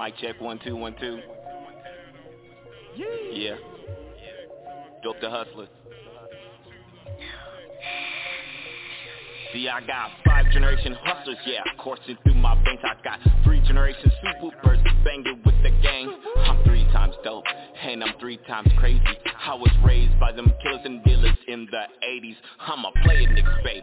Mic check one two one two. Yeah. Dope the hustler. See, I got five generation hustlers, yeah, coursing through my veins. I got three generation super banging with the gang. I'm three times dope, and I'm three times crazy. I was raised by them killers and dealers in the 80s. I'm a player niggas, baby.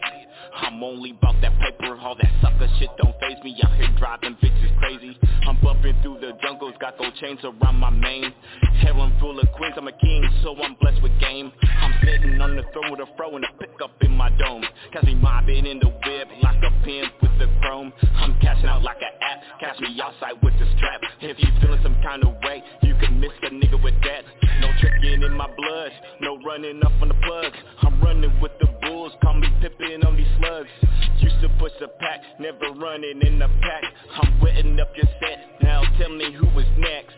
I'm only about that paper, all that sucker shit don't phase me. Out here driving bitches crazy. I'm bumping through the jungles, got those chains around my mane. Heaven full of queens, I'm a king, so I'm blessed with game. I'm sitting on the throne with a fro and a pickup in my dome. Catch me mobbing in the whip like a pimp with the chrome. I'm cashing out like an app, catch me outside with the strap. If you feeling some kind of way, you can miss a nigga with that. No tricking in my blood, no running up on the plugs I'm running with the bulls, call me Pippen on these slugs. Used to push a pack, never running in the pack. I'm wetting up your set, now tell me who is next.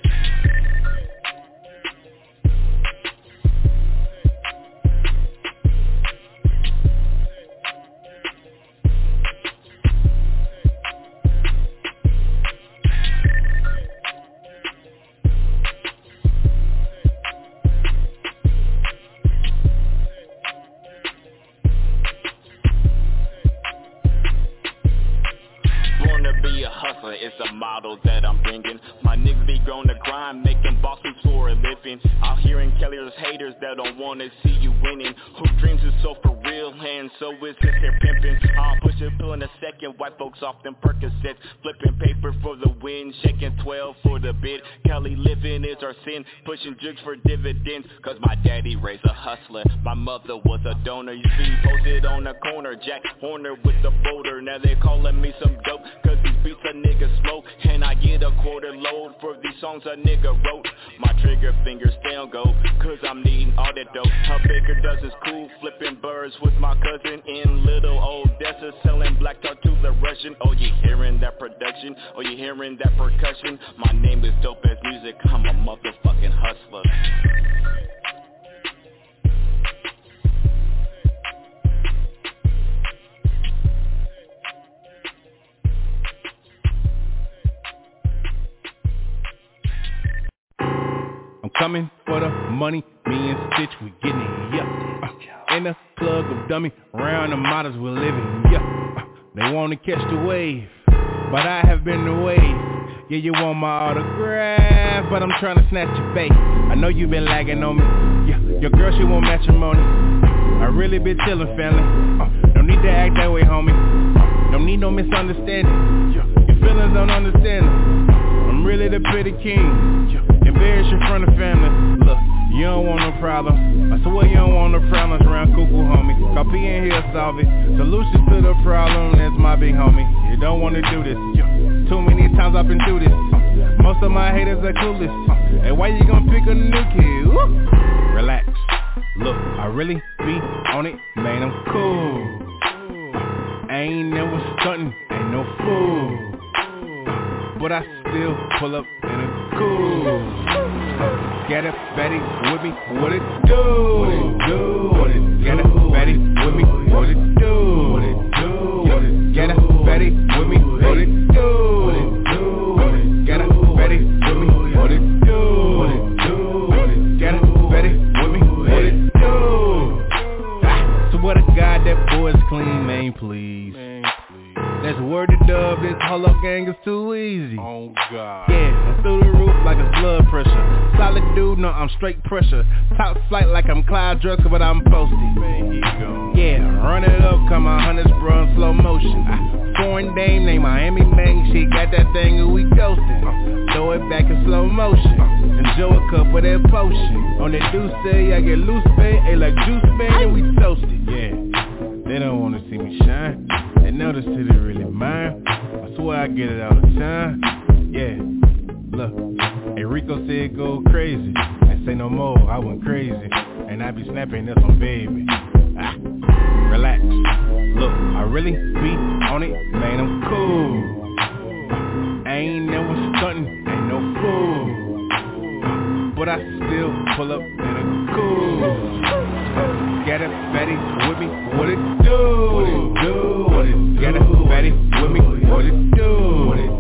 A model that I'm bringing. My niggas be grown to grind, making bosses for a living. Out here in Cali, there's haters that don't wanna see you winning. Who dreams is so for real, and so is if they're pimping. I'll push a pill in a second, white folks off them Percocets. Flipping paper for the win, shaking 12 for the bid. Cali living is our sin, pushing jigs for dividends. Cause my daddy raised a hustler, my mother was a donor. You see posted on the corner, Jack Horner with the boulder. Now they calling me some dope, cause these beats a nigga. And I get a quarter load for these songs a nigga wrote. My trigger fingers still go, cause I'm needing all that dope. How Baker does is cool, flipping birds with my cousin in little Odessa, selling black talk to the Russian. Oh, you hearing that production? Oh, you hearing that percussion? My name is Dope as Music, I'm a motherfucking hustler. Coming for the money, me and Stitch, we getting it, yeah. Uh, in the plug of dummy, round the models we're living, yeah. Uh, they wanna catch the wave, but I have been the wave. Yeah, you want my autograph, but I'm trying to snatch your face. I know you been lagging on me. Yeah, your girl she want matrimony. I really been chillin', family. Uh, don't need to act that way, homie. Uh, don't need no misunderstanding. Yeah, your feelings don't understand. them. I'm really the pretty king. Yeah, Embarrass in front of family. Look, you don't want no problem. I swear you don't want no problems around cuckoo, homie. Copy in here, solve it. Solution to the problem, that's my big homie. You don't wanna do this. Too many times I've been through this. Most of my haters are clueless. Hey, why you gonna pick a new kid? Woo. Relax. Look, I really be on it, man. I'm cool. Ain't never stuntin', ain't no fool. But I still pull up in a cool. Get it, Betty, with me, what it do? What it do? What it Get it, Betty, with me, what it do? What it do? Get it, Betty, with me, what it do? What it do? Get it, Betty, with me, what it do? What it do? Get it, Betty, with me, what it do? Ah, God, that boy's clean, man, please. That's word to dub, this up gang is too easy. Oh God. Yeah, I'm through the roof like it's blood pressure. Solid dude, no, I'm straight pressure. Top flight like I'm Clyde Drexler, but I'm posted. Yeah, run it up, come on, hundreds, bro, in slow motion. Foreign dame named Miami Bang, she got that thing and we ghosting. Uh, throw it back in slow motion. Enjoy a cup of that potion. On that deuce, say I get loose, babe, hey, like juice, man, and we toasted. Yeah, they don't wanna see me shine. They know the city really mine. I swear I get it all the time. Yeah, look, Enrico said go crazy. And say no more, I went crazy. And I be snapping this on baby. Ah, relax. Look, I really be on it, man, I'm cool. I ain't never stuntin', ain't no fool. But I still pull up in a cool. Get it, Betty, with me, what it do? What it do? What it Get it, Betty, with me, what it do? What it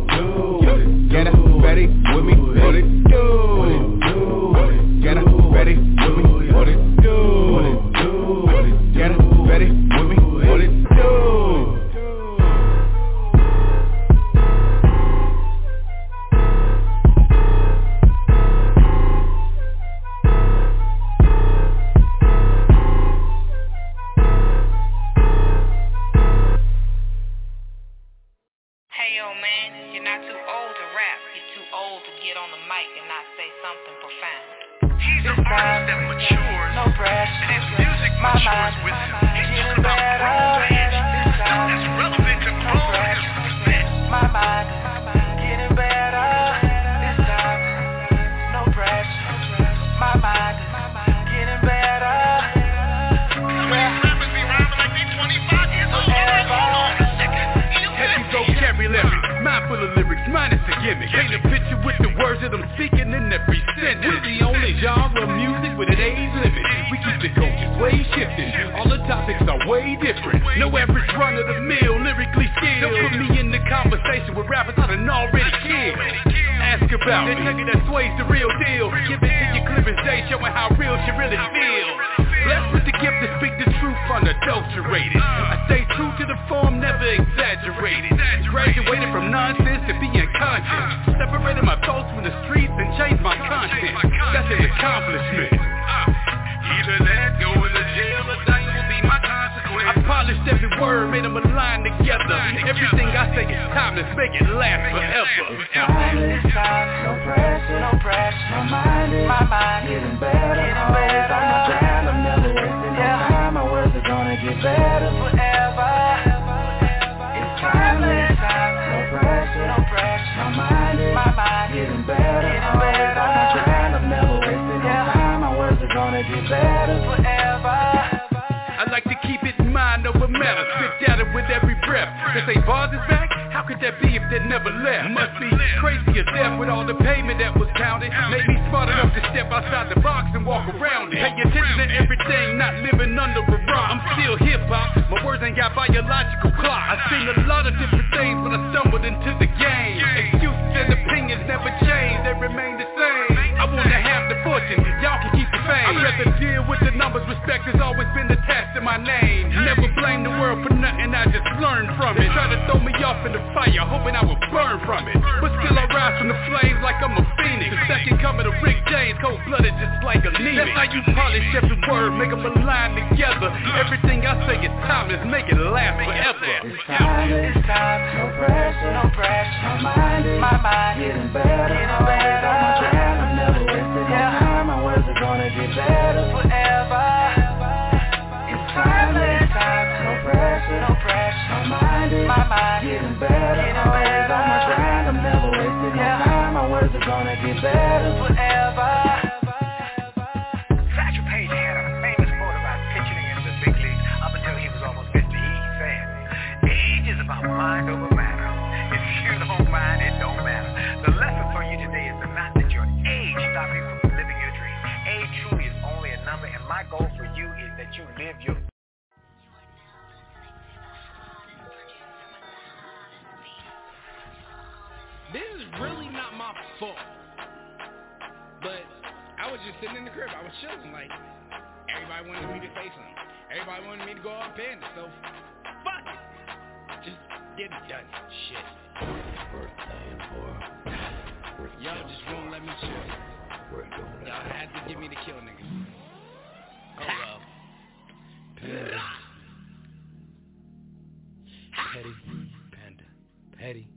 Petty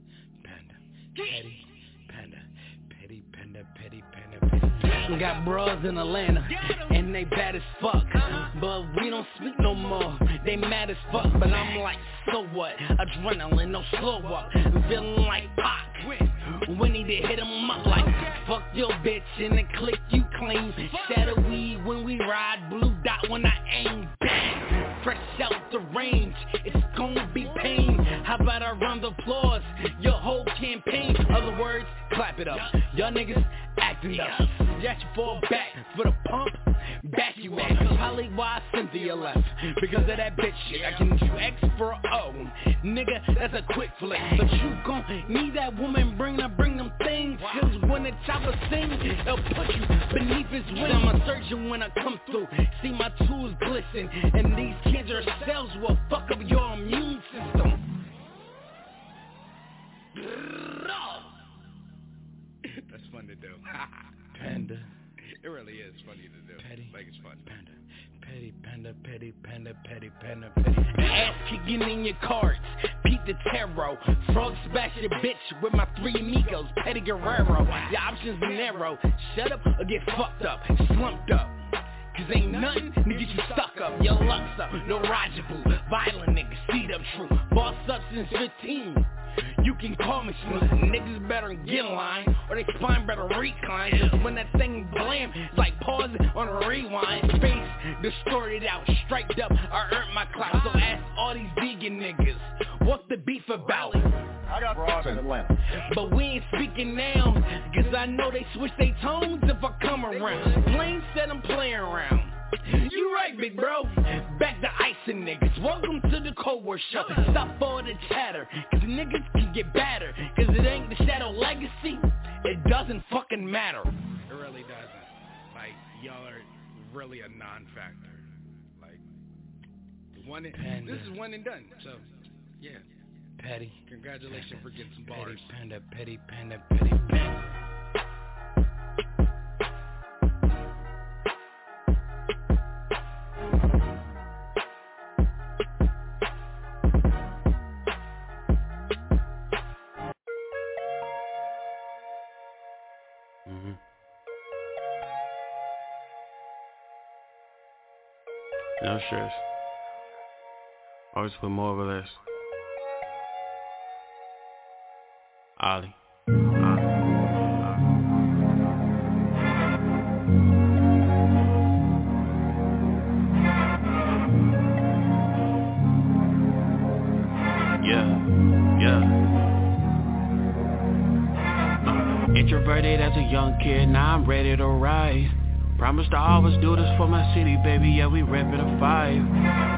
Panda. Petty Panda. Petty Panda. Petty Panda. Petty Panda. Got bras in Atlanta, and they bad as fuck. But we don't speak no more. They mad as fuck, but I'm like, so what? Adrenaline, no slow walk, Feeling like pop. We need to hit him up like Fuck your bitch in the click you claim Shatter weed when we ride Blue dot when I aim the range, it's gonna be pain. How about I round of applause? Your whole campaign. Other words, clap it up. Y'all niggas acting up. Jack you fall back for the pump, back you up. Probably why Cynthia left because of that bitch shit. I can do X for O, nigga. That's a quick flick, but you gon' need that woman. Bring her, bring them things. Cause Muhammad Tower sing. He'll put you beneath his wing. I'm a surgeon when I come through. See my tools glisten And these cancer cells. Will fuck up your immune system. That's fun to do Panda. It really is funny to do. Petty. Like it's fun Panda petty, panda, petty, panda, petty, panda, petty. Ass kicking in your cards. Pete the Tarot. Frog smash your bitch with my three amigos. Petty Guerrero. Your options are narrow. Shut up or get fucked up. Slumped up. Cause ain't nothing to get you stuck up. Your luck's up. No Roger Boo. Violent niggas. See them true. Boss up since 15. You can call me smooth. Niggas better get in line, or they spine better recline. When that thing blam, it's like pausing on a rewind. Face distorted out, striped up. I earned my clock, so ask all these vegan niggas, what's the beef about? I got broads in Atlanta. But we ain't speaking now, cause I know they switch their tones if I come around. Plain said I'm playing around. You right, big bro. Back to icing niggas. Welcome to the Cold War show. Stop all the chatter, cause niggas can get better. Cause it ain't the Shadow Legacy. It doesn't fucking matter. It really doesn't. Like y'all are really a non-factor. Like one. And, this is one and done. So yeah, Petty. congratulations for getting some bars. Petty panda, petty panda, petty panda. No stress. Always put more or less. Ollie. Yeah, yeah. Introverted as a young kid, now I'm ready to ride. Promise to always do this for my city, baby, yeah, we reppin' a five.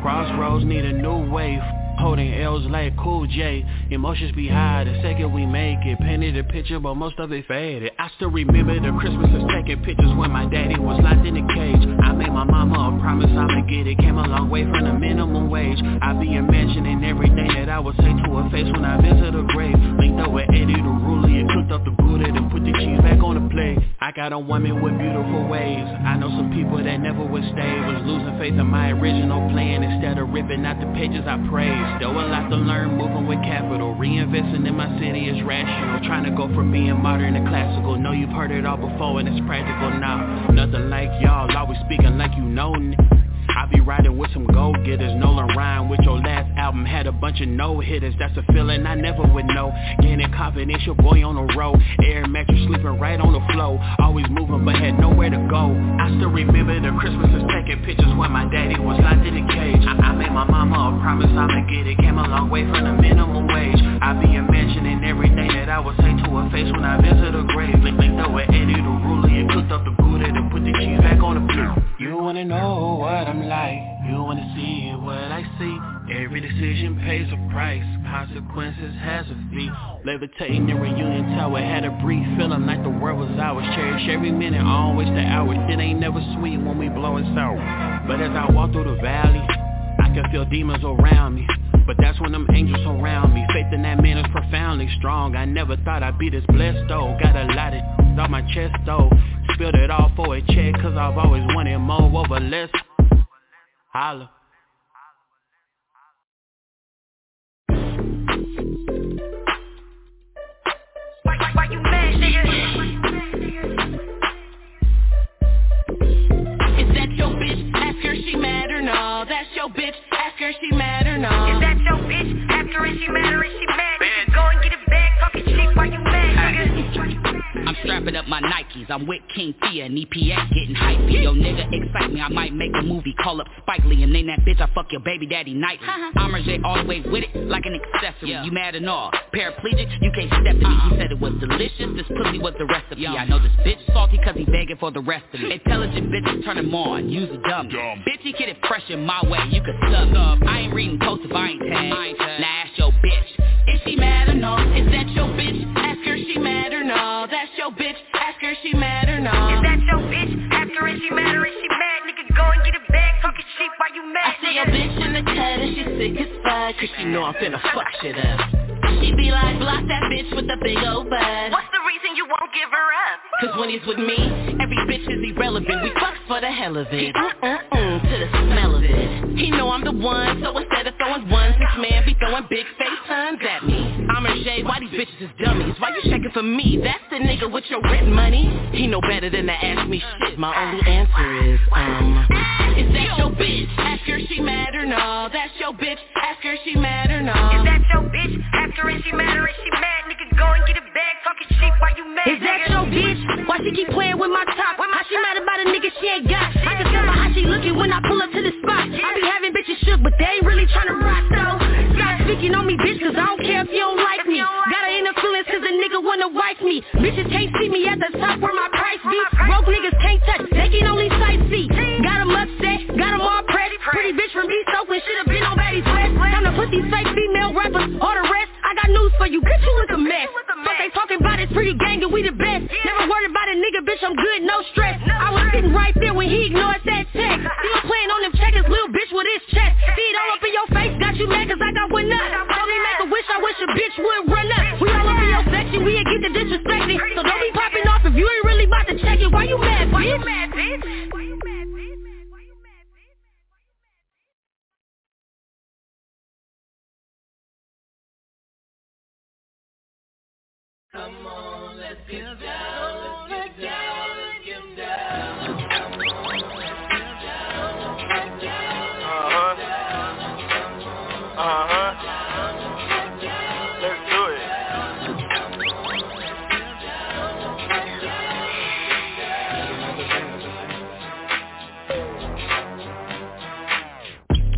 Crossroads need a new wave. Holding L's like Cool J. Emotions be high the second we make it. Painted a picture, but most of it faded. I still remember the Christmases taking pictures when my daddy was locked in a cage. I made my mama a promise I'ma get it. Came a long way from the minimum wage. I be imagining everything that I would say to her face when I visit her grave. Linked up with Eddie the ruler and cooked up the Buddha and put the cheese back on the plate. I got a woman with beautiful ways. I know some people that never would stay. Was losing faith in my original plan instead of ripping out the pages I praised. Still a lot to learn, moving with capital. Reinvesting in my city is rational. Trying to go from being modern to classical. Know you've heard it all before and it's practical now. Nothing like y'all, always speaking like you know. I be riding with some go-getters, Nolan Ryan with your last album had a bunch of no hitters. That's a feeling I never would know. Gaining confidence, your boy on the road. Air mattress sleeping right on the floor. Always moving but had nowhere to go. I still remember the Christmases taking pictures when my daddy was locked in a cage. I, I made my mama a promise I'ma get it. Came a long way from the minimum wage. I be imagining everything that I would say to her face when I visit her grave. Link, linked up with Eddie the ruler and cooked up the Buddha to put the cheese back on the plate. You wanna know what I'm like. You wanna see what I see. Every decision pays a price. Consequences has a fee. Levitating in reunion tower. Had a brief feeling like the world was ours. Cherish every minute, always the hours. It ain't never sweet when we blowing sour. But as I walk through the valley, I can feel demons around me. But that's when them angels surround me. Faith in that man is profoundly strong. I never thought I'd be this blessed though. Got a lot of on my chest though. Spilled it all for a check cause I've always wanted more over less. Holla. Why, why, why you mad, nigga? Is that your bitch? Ask her she mad or no. That's your bitch. Ask her she mad or no. Is that your bitch? After is she mad or is she I'm strapping up my Nikes. I'm with King Thea and EPA getting hypey. Yo, nigga, excite me. I might make a movie. Call up Spike Lee and name that bitch I fuck your baby daddy nightly. Uh-huh. I'm J all the way with it like an accessory. You mad and all. Paraplegic, you can't step to me. He uh-uh. said it was delicious. This pussy was the recipe. I know this bitch salty cause he begging for the rest of it. Intelligent bitches turn him on. Use a dumb. Bitch, he get it fresh in my way. You could up. I ain't reading posts if I ain't tagged. Now ask your bitch. Is she mad or no? Is that your bitch? Ask she mad or no. That's your bitch. Ask her she mad or no. Is that your bitch? After is she mad or is she mad? Nigga, go and get it back, talking cheap. Why you mad. I mad, see a nigga? bitch in the cut and she sick as fuck Cause she know I'm finna fuck shit up She be like, block that bitch with a big old butt What's the reason you won't give her up? Cause when he's with me, every bitch is irrelevant We fuck for the hell of it Uh-uh-uh to the smell of it He know I'm the one, so instead of throwing ones This man be throwing big face turns at me I'm why these bitches is dummies? Why you checking for me? That's the nigga with your rent money He know better than to ask me shit My only answer is, um Is that your bitch? Ask her she mad or no That's your bitch, ask her she mad or no Is that your bitch? Ask her if she mad or if she mad Nigga go and get a bag, talking shit, why you mad? Is that your bitch? Why she keep playing with my top? Why she mad about a nigga she ain't got? I can tell by how she looking when I pull up to the spot I be having bitches shook, but they ain't really trying to rock though speaking on me, bitch, cause I don't care if you don't like me. Got her in the feelings cause a nigga wanna wife me. Bitches can't see me at the top where my price be. Broke niggas can't touch, they can only sightsee Got them upset, got them all pressed. Pretty bitch from East Oakland should've been on Betty's West Time to put these fake female rappers all the rest I got news for you, bitch, you look a mess. Fuck they talking about it's pretty gang and we the best. Never worried about a nigga, bitch, I'm good, no stress. I was sitting right there when he ignored that text. Still playing on them checkers, little bitch with his chest. See it all up in your face, got you mad cause I got one up. Told me make a wish, I wish a bitch would run up. We all up in your section, we ain't get the disrespecting So don't be popping off if you ain't really about to check it. Why you mad, bitch? Why you mad, bitch? Come on, let's get down, let's get down, let's get down. Uh-huh. Uh-huh.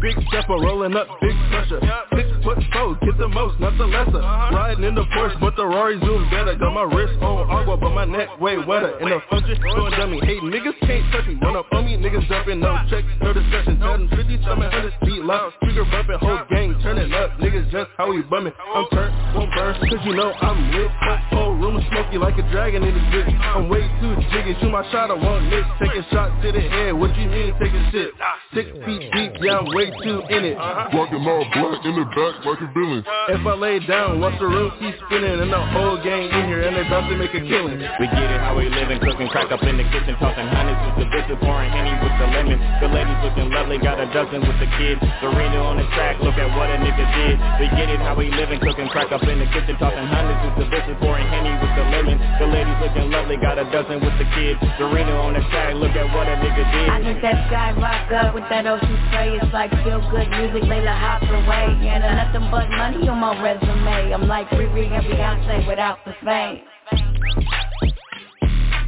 Big stepper rolling up, big pressure. Six foot four, get the most, not the lesser. Riding in the Porsche, but the Rory zoom better. Got my wrist on agua, but my neck way wetter. In the function, going dummy. Hey, niggas can't touch me. Run up on me, niggas jumping, no check, no discussion. Tell them 50, tell me 100 feet loud. Trigger bumping, whole gang turning up. Niggas just how we bumming. I'm turned, won't burn, cause you know I'm lit. Whole room smoky like a dragon in the bitch. I'm way too jiggy, shoot my shot, I won't miss. Taking shots to the head, what you mean taking shit? Six feet deep, yeah, I'm way too in it. Rockin' all black in the back like a villain. If I lay down, watch the room keep spinning And the whole gang in here and they about to make a killing We get it how we living, cooking crack up in the kitchen, tossing hundreds with the bitches, pouring henny with the lemon. The ladies looking lovely, got a dozen with the kids. Serena on the track, look at what a nigga did. We get it how we living, cooking crack up in the kitchen, tossing hundreds with the bitches, pouring henny with the lemon. The ladies looking lovely, got a dozen with the kids. Serena on the track, look at what a nigga did. I think that sky rock up with that ocean spray It's like feel good music, Layla hop away And uh, nothing but money on my resume I'm like Riri and Beyonce without the fame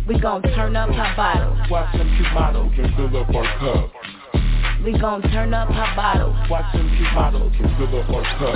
We gon' turn up her bottles Watch them cute models and fill up our cup. We gon' turn up her bottles Watch them cute models and fill up our cup.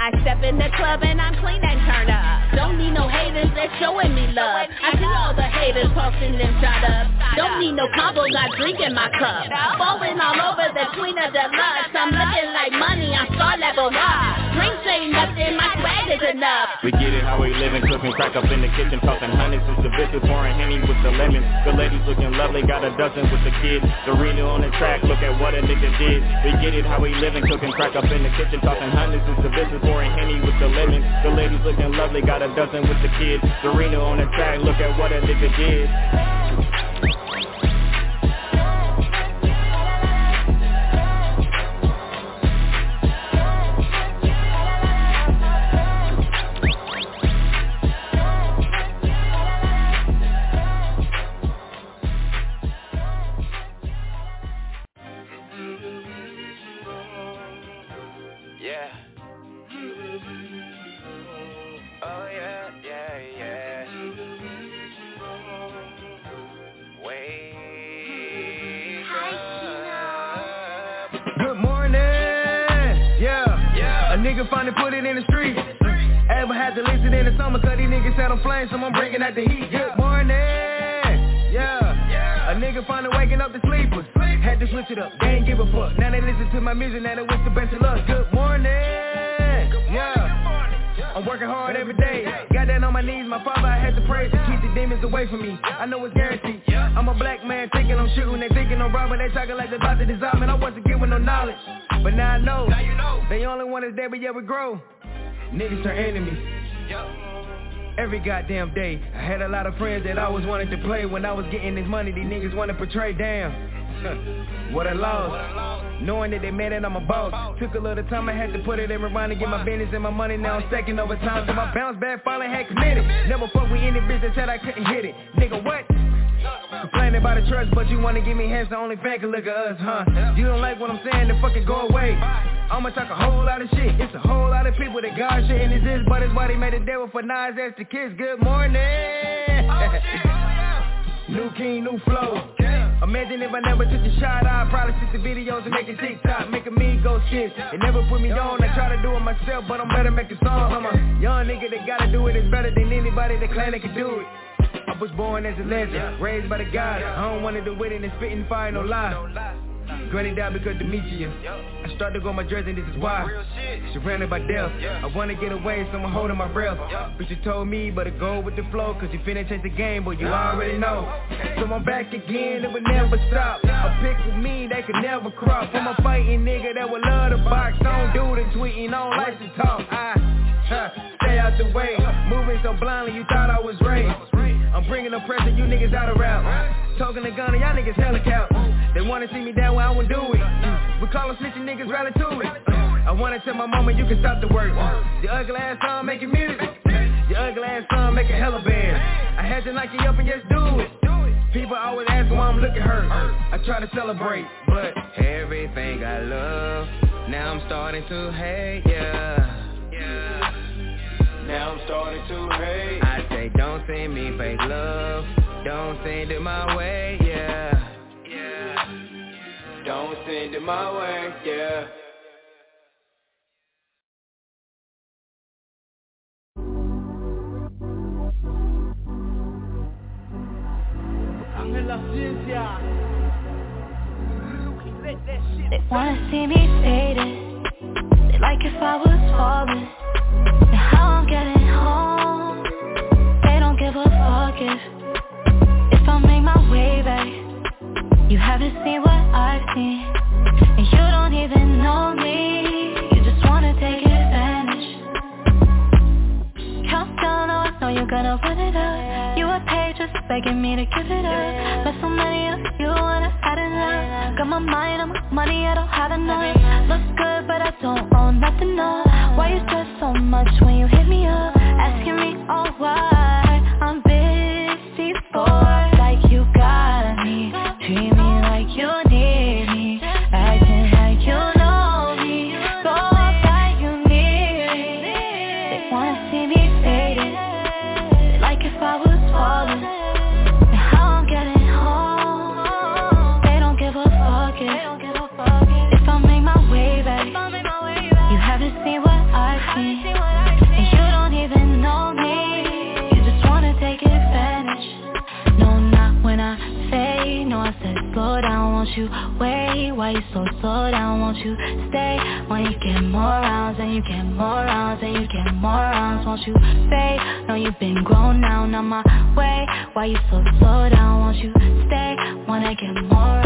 I step in the club and I'm clean and turn up. Don't need no haters, they're showing me love. I see all the haters tossing them shot up. Don't need no combos, I drink in my cup. Falling all over the queen of the deluxe. I'm looking like money, I'm star level up. Drinks ain't nothing, my swag is enough. We get it how we living, cooking crack up in the kitchen, tossing hundreds with the bitches, pouring henny with the lemon. The ladies looking lovely, got a dozen with the kids. Serena on the track, look at what a nigga did. We get it how we living, cooking crack up in the kitchen, tossing hundreds with the bitches, pouring henny with the lemon. The ladies looking lovely, got a dozen with the kids. Serena on the track, look at what a nigga did. Cause these niggas set on flames, so I'm bringing out the heat. Good morning. Yeah. A nigga finally waking up the sleepers. Had to switch it up, they ain't give a fuck. Now they listen to my music, now they wish the best of luck. Good morning. Yeah. I'm working hard every day. Got down on my knees, my father, I had to pray to keep the demons away from me. I know it's guaranteed. I'm a black man thinking I'm shooting, they thinking I'm robbing, they talking like they about to dissolve, and I wasn't given no knowledge. But now I know, now they only want us there, but yeah we grow. Niggas turn enemies. Every goddamn day. I had a lot of friends that always wanted to play. When I was getting this money, these niggas wanna portray. Damn, what a loss. Knowing that they mad that I'm a boss. Took a little time, I had to put it in rewind to get my business and my money. Now I'm stacking over time. So my bounce back finally had committed. Never fuck with any business that I couldn't hit it. Nigga, what? Complaining about the trust, but you wanna give me hands, the only fan can look at us, huh? You don't like what I'm saying, then fucking go away. I'ma talk a whole lot of shit. It's a whole lot of people that got shit in this is, but it's why they made the devil for Nas as the kids. Good morning. Oh, new king, new flow. Imagine if I never took a shot, I'd probably shoot the videos and make it TikTok, making me go shit. It never put me on, I try to do it myself, but I'm better make making songs. I'm a young nigga that gotta do it, it's better than anybody that claim they can do it. I was born as a legend, raised by the God. I don't do it and spitting fire, no lie. Granny died because Demetria. I started to go my jersey and this is why. Surrounded by death. I wanna get away, so I'm holding my breath. But you told me, better go with the flow, cause you finna change the game, but you already know. So I'm back again, it will never stop. A pick with me, they could never crop. I'm a fighting nigga that would love to box. Don't do the tweeting, don't like to talk. I stay out the way. Moving so blindly, you thought I was raised. I'm bringing the pressure, you niggas out of route. Talking to gun, y'all niggas count. They wanna see me down where I won't do it. We call them snitching niggas rally to it. I wanna tell my mama you can stop the work. The ugly ass son making music. Your ugly ass son making hella band. I had to knock you up and just do it. People always ask why I'm looking hurt. I try to celebrate, but everything I love, now I'm starting to hate, yeah. Now I'm starting to hate. I say don't send me fake love, don't send it my way, yeah. Yeah. Don't send it my way, yeah. Ángel la ciencia. They wanna see me faded They like if I was falling And how I'm getting home. They don't give a fuck if If I make my way back. You haven't seen what I've seen. And you don't even know me. You just wanna take advantage. Count down, oh, I know you're gonna run it up. You were paid just begging me to give it up. But so many of you wanna add enough Got my mind on my money, I don't have enough. Look good, but I don't own nothing, no Why you stress so much when you hit me up? Asking me, oh why slow down, won't you stay. When you get more rounds and you get more rounds And you get more rounds, won't you stay? No, you've been grown now, not my way. Why you so slow down, won't you stay? Wanna get more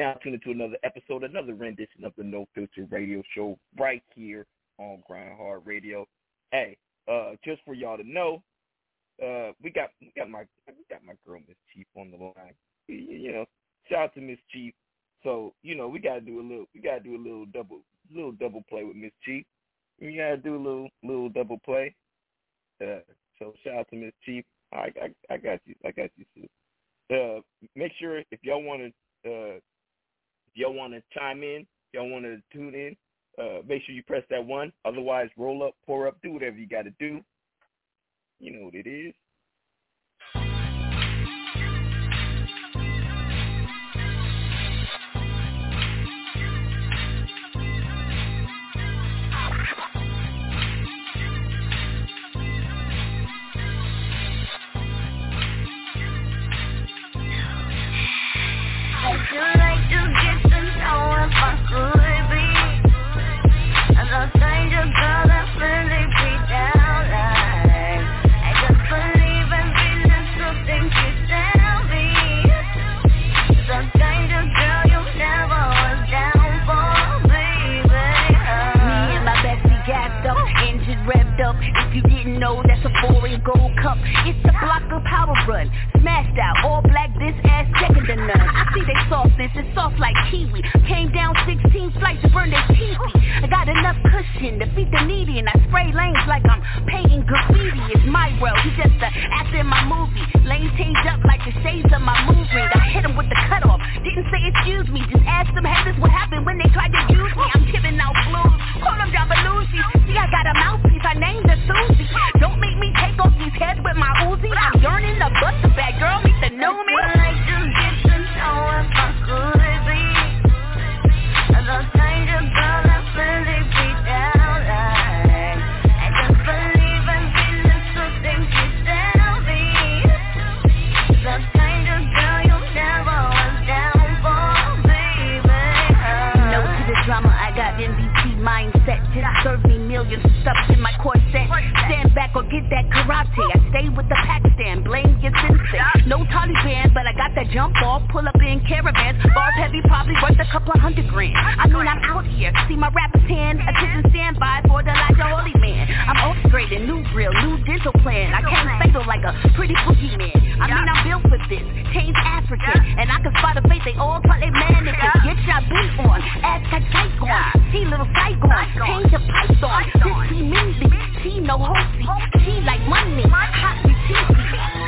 now tuned into another episode, another rendition of the No Filter Radio Show right here on Grind Hard Radio. Hey, uh, just for y'all to know, uh, we got we got my we got my girl Miss Chief on the line. You, know, shout out to Miss Chief. So you know we gotta do a little we gotta do a little double little double play with Miss Chief. we gotta do a little little double play. Uh, so shout out to Miss Chief. I, I I got you. I got you, Sue. Uh, make sure if y'all want to, uh, y'all want to chime in, y'all want to tune in. Uh, make sure you press that one. Otherwise, roll up, pour up, do whatever you got to do. You know what it is. A foreign gold cup. It's the block of power run. Smashed out, all black, this ass second to none. I see they softness, it's soft like kiwi. Came down 16 flights to burn their teeth. I got enough cushion to feed the needy and I spray lanes like I'm painting graffiti. It's my world, he's just the actor in my movie. Lanes changed up like the shades of my movement. I hit him with the cutoff. Didn't say excuse me, just ask them haters what happened when they tried to use me. I'm giving out blues. Call them John Belushi. See, I got a mouthpiece, I named her Susie. Don't make me off these heads with my Uzi. I'm yearning to bust a bad girl, meet the know me. Stand back or get that karate. I stay with the Pakistan, blame your sensei. No Taliban, but I got that jump off. Pull up in caravans. Bars heavy, probably worth a couple of hundred grand. I mean, I'm out here. See my rapper's hand. Attention standby for the Elijah Holy Man. I'm orchestrating new grill, new dental plan. I can't fatal like a pretty boogie man. I mean, I'm built for this. Change African. And I can spot a face, they all thought they mannequins. Get your beat on. Aztec Saigon. See little Saigon. Change your python. 15 minutes. She no hosty. She like money. Hot and cheesy.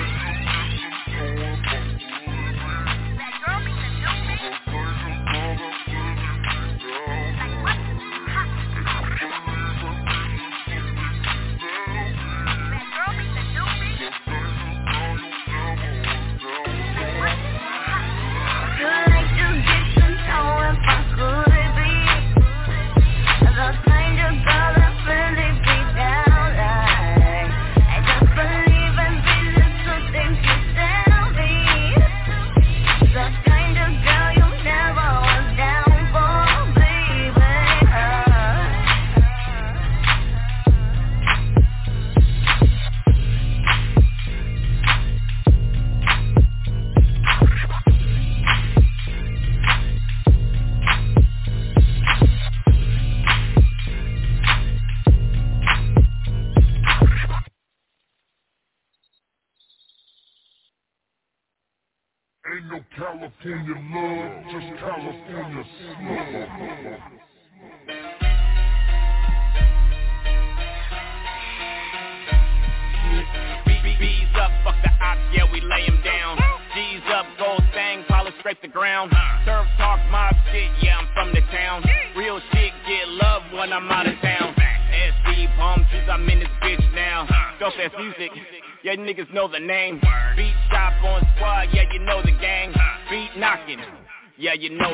Yeah, you know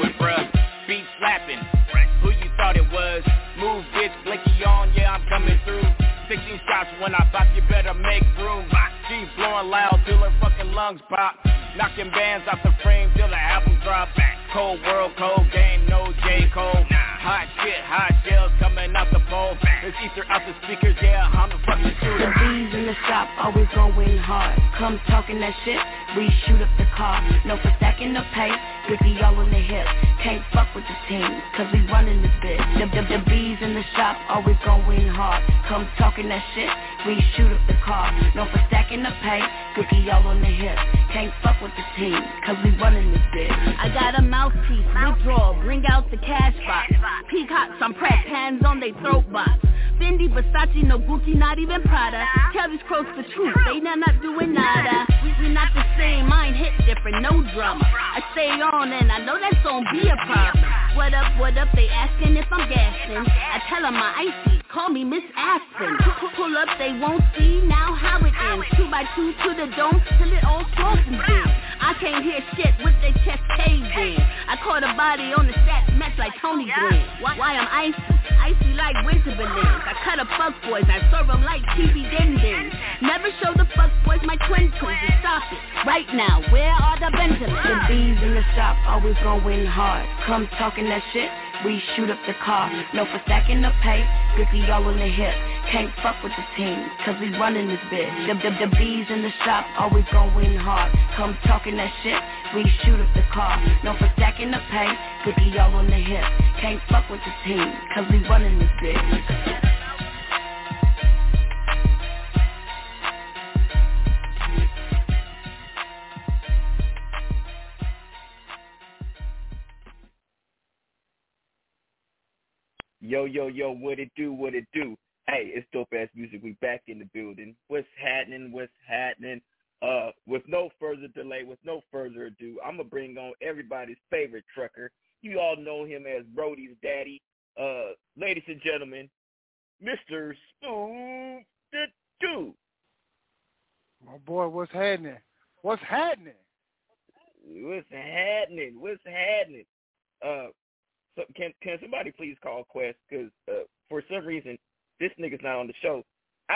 the hip. Can't fuck with the team, cause we running this bitch. The, the, the bees in the shop always gon' win hard. Come talking that shit, we shoot up the car. No for stacking the pay, grippy all on the hip. Can't fuck with the team, cause we running this bitch.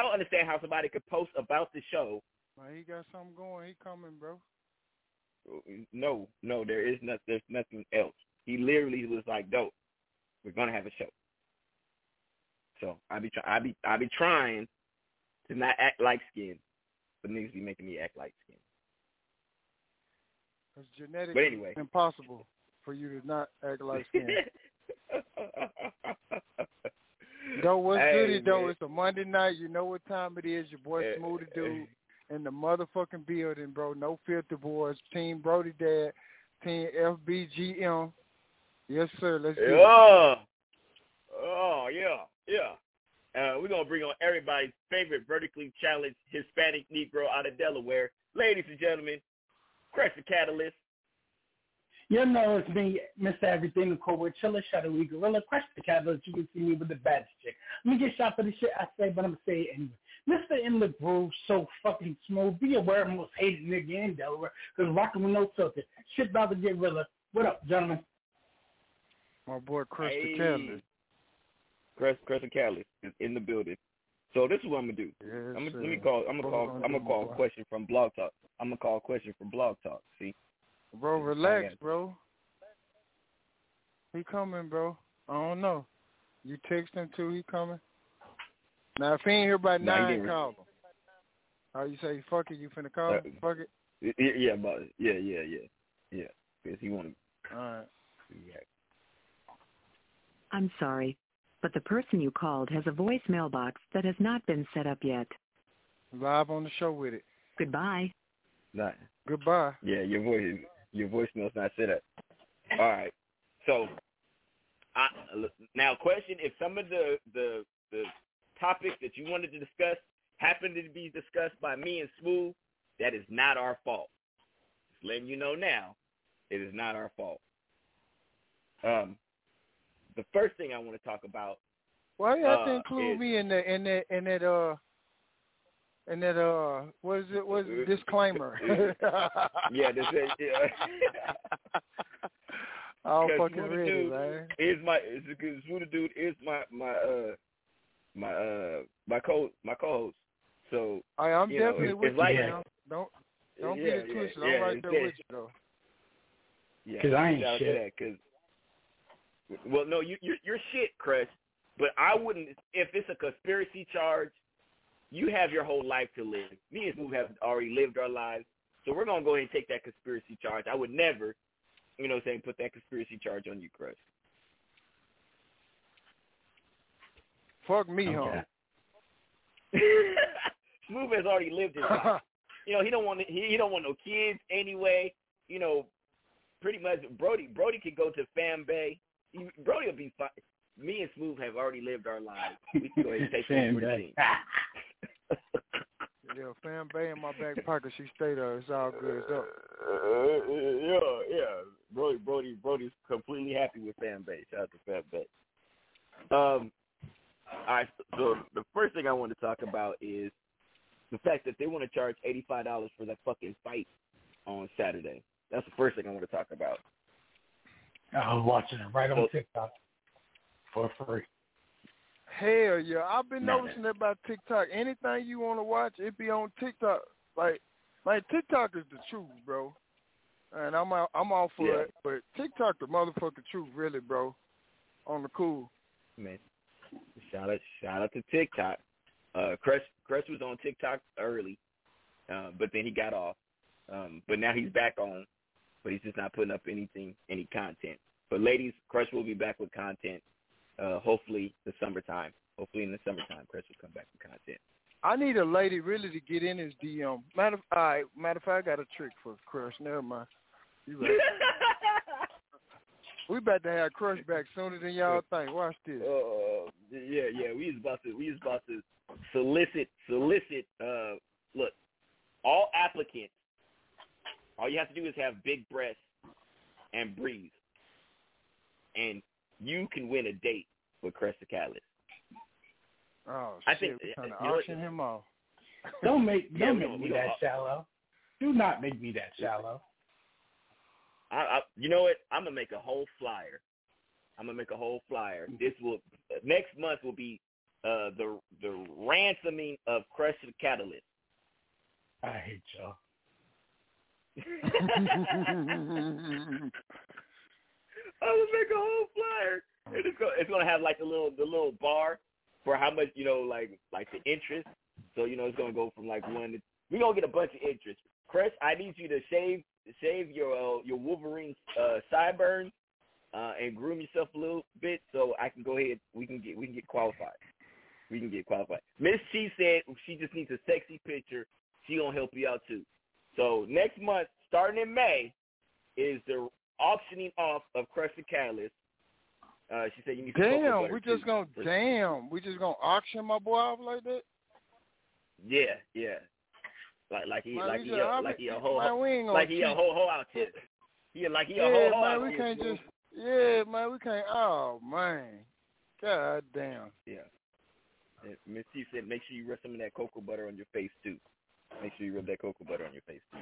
I don't understand how somebody could post about the show. Man, he got something going. He coming, bro. No, no, there is not. There's nothing else. He literally was like, "Dope, we're gonna have a show." So I be try, I be I be trying to not act like skin, but niggas be making me act like skin. It's genetically But anyway. impossible for you to not act like skin. Though what's Hey, goody though? man. It's a Monday night. You know what time it is. Your boy Eh, Smoothie eh. Dude in the motherfucking building, bro. No filter boys. Team Brody Dad. Team FBGM. Yes, sir. Let's do it. Yeah. Oh yeah, yeah. Uh, we're gonna bring on everybody's favorite vertically challenged Hispanic Negro out of Delaware, ladies and gentlemen, Crush the Catalyst. You know it's me, Mr. Everything, the Cobra Chiller, Shadowy Gorilla, Crush the Catalyst. You can see me with the bad chick. Let me get shot for the shit I say, but I'm gonna say it anyway. Mr. In the Groove, so fucking smooth. Be aware, I'm most hated nigga in Delaware, cause rocking with no filter. Shit about to get realer. What up, gentlemen? My boy Chris Hey. the Catalyst. Crush, Crush the Catalyst is in the building. So this is what I'm gonna do. Yes, I'm gonna, let me call. I'm gonna call. I'm gonna call a question from Blog Talk. I'm gonna call a question from Blog Talk. See, Bro, relax, bro. He coming, bro. I don't know. You text him too, he coming? Now, if he ain't here by Nah, he nine, didn't call him. How you say, fuck it, you finna call Uh, him? Fuck it? Y- y- yeah, but yeah, yeah, yeah, yeah. Because he want All right. to react. I'm sorry, but the person you called has a voicemail box that has not been set up yet. Live on the show with it. Goodbye. Not. Goodbye. Yeah, your voice, your voicemail's not set up. All right. So, I, now question: If some of the the the topics that you wanted to discuss happened to be discussed by me and Smooth, that is not our fault. Just letting you know now, it is not our fault. Um, the first thing I want to talk about. Why you have to uh, include is- me in that in that in that uh in that uh what is it what is it disclaimer? yeah, this is. Yeah. I'll fucking Smoothie read it, Dude man. Is my is because Smoothie Dude is my my uh my uh my co my co-host. So I, I'm you know, definitely it's, with it's like you. man. Don't don't yeah, get it twisted. yeah, I'm right there with you though. Yeah, 'Cause I ain't shout out to shit. that, 'cause- well, no, you you're, you're shit, Chris. But I wouldn't if it's a conspiracy charge. You have your whole life to live. Me and Smooth have already lived our lives, so we're gonna go ahead and take that conspiracy charge. I would never, you know, what I'm saying put that conspiracy charge on you, Chris. Fuck me, huh? Smooth has already lived his life. You know, he don't want he, he don't want no kids anyway. You know, pretty much Brody Brody could go to Fan Bay. He, Brody will be fine. Me and Smooth have already lived our lives. We can go ahead and take Fan over the Bay. Yeah, Fan Bay in my back pocket. She stayed there. It's all good. It's up. Uh, yeah, yeah. Brody, Brody, Brody's completely happy with Fan Bay. Shout out to Fan Bay. Um, all right. So the first thing I want to talk about is the fact that they want to charge eighty five dollars for that fucking fight on Saturday. That's the first thing I want to talk about. I was watching it right on TikTok for free. Hell yeah, I've been Nah, noticing that about TikTok. Anything you want to watch, it be on TikTok. Like, like TikTok is the truth, bro. And I'm out, I'm all for Yeah. it. But TikTok, the motherfucking truth, really, bro. On the cool. Man, shout out, shout out to TikTok. Uh, Crush, Crush was on TikTok early, uh, but then he got off. Um, but now he's back on, but he's just not putting up anything, any content. But ladies, Crush will be back with content. Uh, hopefully the summertime. Hopefully in the summertime, Crush will come back with content. I need a lady really to get in his DM. Matter of, all right, matter of fact, I got a trick for Crush. Never mind. You right. we about to have Crush back sooner than y'all think. Watch this. Uh, yeah, yeah. We was about to, we was about to solicit, solicit. Uh, look, all applicants. All you have to do is have big breasts and breathe, and you can win a date with Crush the Catalyst. Oh I shit, think- we trying to you know what- auction him off. Don't make don't we make me we don't- that shallow. Do not make me that shallow. I, I, you know what? I'm gonna make a whole flyer. I'm gonna make a whole flyer. This will next month will be uh, the the ransoming of Crush the Catalyst. I hate y'all. I would make a whole flyer. It's gonna it's gonna have like the little the little bar for how much you know like like the interest. So you know it's gonna go from like one. To, we gonna get a bunch of interest. Chris, I need you to shave shave your uh, your Wolverine uh, sideburns uh, and groom yourself a little bit so I can go ahead. We can get we can get qualified. We can get qualified. Miss Chief said she just needs a sexy picture. She gonna help you out too. So next month, starting in May, is the auctioning off of Crush the Catalyst. Uh, she said you need some cocoa Damn, butter we just too. gonna For- damn, we just gonna auction my boy off like that. Yeah, yeah. Like like he Man, like we he just- a, I like he a whole man, we ain't gonna like he a whole whole out here. Yeah, like he a yeah, whole whole man, out we here, can't bro. just. Yeah, man, we can't. Oh man, god damn. Yeah. And Miss Chief said make sure you rub some of that cocoa butter on your face too. Make sure you rub that cocoa butter on your face too.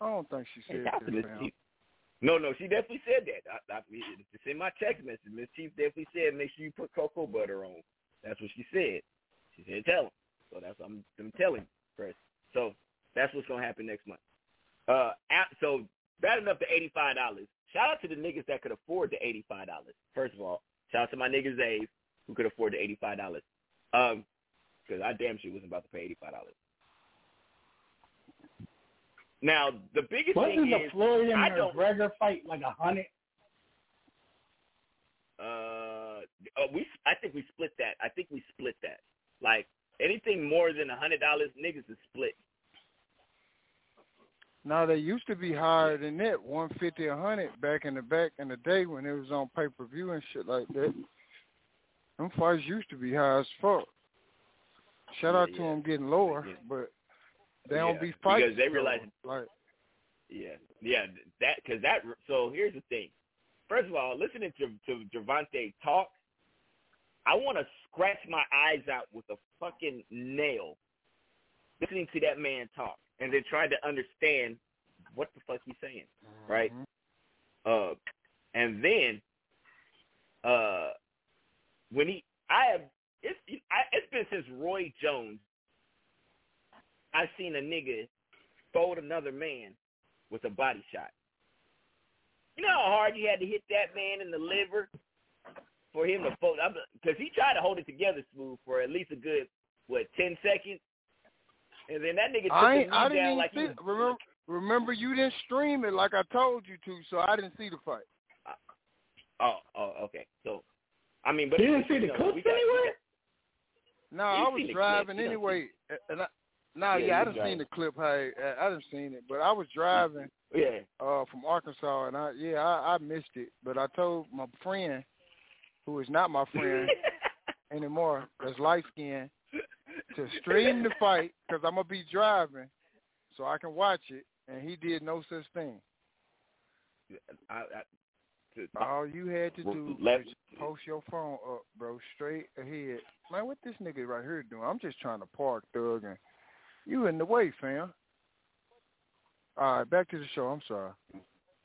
I don't think she said shout out to that, Miss man. Chief. No, no, she definitely said that. I, I, it's in my text message. Miss Chief definitely said make sure you put cocoa butter on. That's what she said. She said tell him. So that's what I'm, I'm telling Chris. So that's what's gonna happen next month. Uh, so bad enough to eighty five dollars. Shout out to the niggas that could afford the eighty five dollars. First of all, shout out to my niggas Abe who could afford the eighty five dollars. Um, because I damn sure wasn't about to pay eighty five dollars. Now the biggest Wasn't thing the is Floyd and I don't. McGregor fight like a hundred? Uh, oh, we I think we split that. I think we split that. Like anything more than a hundred dollars, niggas is split. Now they used to be higher than that, one fifty, a hundred back in the back in the day when it was on pay per view and shit like that. Them fights used to be high as fuck. Shout out to them getting lower, but they don't Yeah, be because they realize- like Yeah, yeah. That because that. So here's the thing. First of all, listening to to Gervonta talk, I want to scratch my eyes out with a fucking nail. Listening to that man talk and then trying to understand what the fuck he's saying, right? Uh, and then, uh, when he, I have, it's I, it's been since Roy Jones. I've seen a nigga fold another man with a body shot. You know how hard you had to hit that man in the liver for him to fold? Because he tried to hold it together smooth for at least a good what ten seconds, and then that nigga took I the ain't, I didn't down even like see. he it. Remember, remember you didn't stream it like I told you to, so I didn't see the fight. Uh, oh, oh, okay. So, I mean, but You didn't see the know, clips we got- we anywhere? No, You I was driving clip, you done anyway, and I, no, Yeah, yeah, I done driving. seen the clip. Hey, I done seen it, but I was driving Yeah. uh from Arkansas, and I yeah, I, I missed it. But I told my friend who is not my friend anymore, that's light skinned, to stream the fight because I'm gonna be driving, so I can watch it, and he did no such thing. I, I, to, All you had to do Let- was post your phone up, bro, straight ahead. Man, what this nigga right here doing? I'm just trying to park, Thug, and you in the way, fam. All right, back to the show. I'm sorry.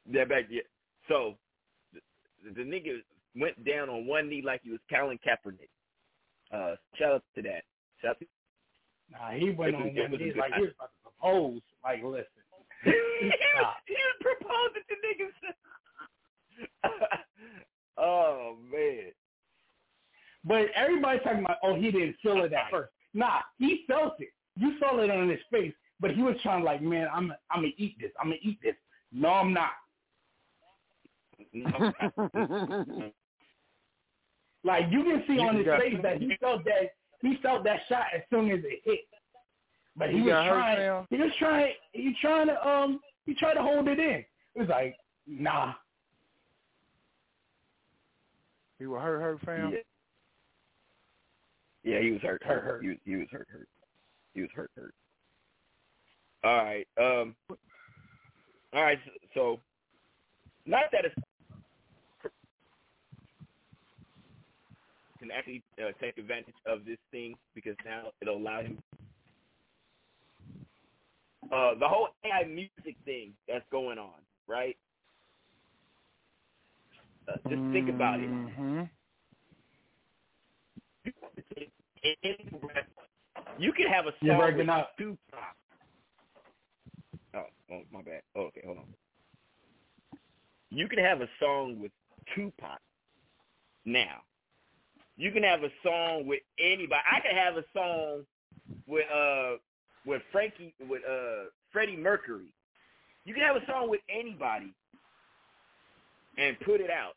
Yeah, back yeah. So the, the nigga went down on one knee like he was Colin Kaepernick. Uh, shout out to that. Shout out to Nah, he went on one knee like he was about to propose. Like, listen. Stop. he was proposing to niggas. oh man. But everybody's talking about, oh, he didn't feel it at first. Nah, he felt it. You saw it on his face, but he was trying like, man, I'm, I'm gonna eat this. I'm gonna eat this. No, I'm not. Like you can see You on his face that he felt that he felt that shot as soon as it hit. But he You was hurt, trying. He was trying. He trying to um. He tried to hold it in. It was like, nah. He was hurt, hurt, fam. Yeah. Yeah, he was hurt. Hurt, hurt. He was, he was hurt. Hurt. He was hurt. Hurt. All right. Um. All right. So, not that it's can actually uh, take advantage of this thing because now it'll allow him. Uh, the whole AI music thing that's going on, right? Uh, just think about it. Mm-hmm. You can have a You're song breaking with up. Tupac. Oh, oh, my bad. Oh, okay, hold on. You can have a song with Tupac now. You can have a song with anybody. I can have a song with uh with Frankie with uh Freddie Mercury. You can have a song with anybody and put it out.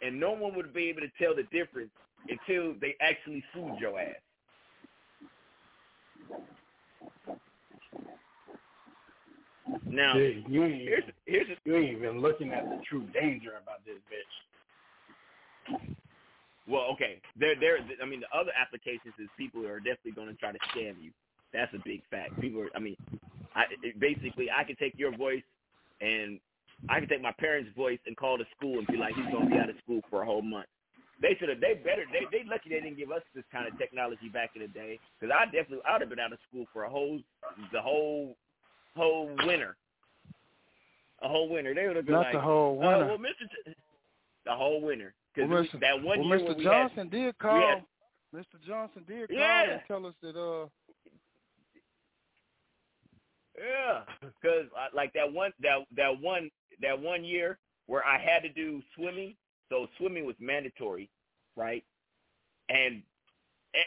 And no one would be able to tell the difference until they actually sued your ass. Now, Dude, you ain't here's here's a, you ain't even looking at the true danger about this bitch. well, okay. There, there. I mean, the other applications is people are definitely going to try to scam you. That's a big fact. People are. I mean, I it, basically I can take your voice and I can take my parents' voice and call the school and be like, he's going to be out of school for a whole month. They should have. They better. They they lucky they didn't give us this kind of technology back in the day. Because I definitely I would have been out of school for a whole the whole whole winter. A whole winter. They would have been Not like, the whole "Uh, winter. well, Mr. J- the whole winter. Because Well, that one well, year Mr. Johnson did call. had Mr. Johnson did call Yeah. and tell us that uh Yeah, because like that one that that one that one year where I had to do swimming, so swimming was mandatory, right? And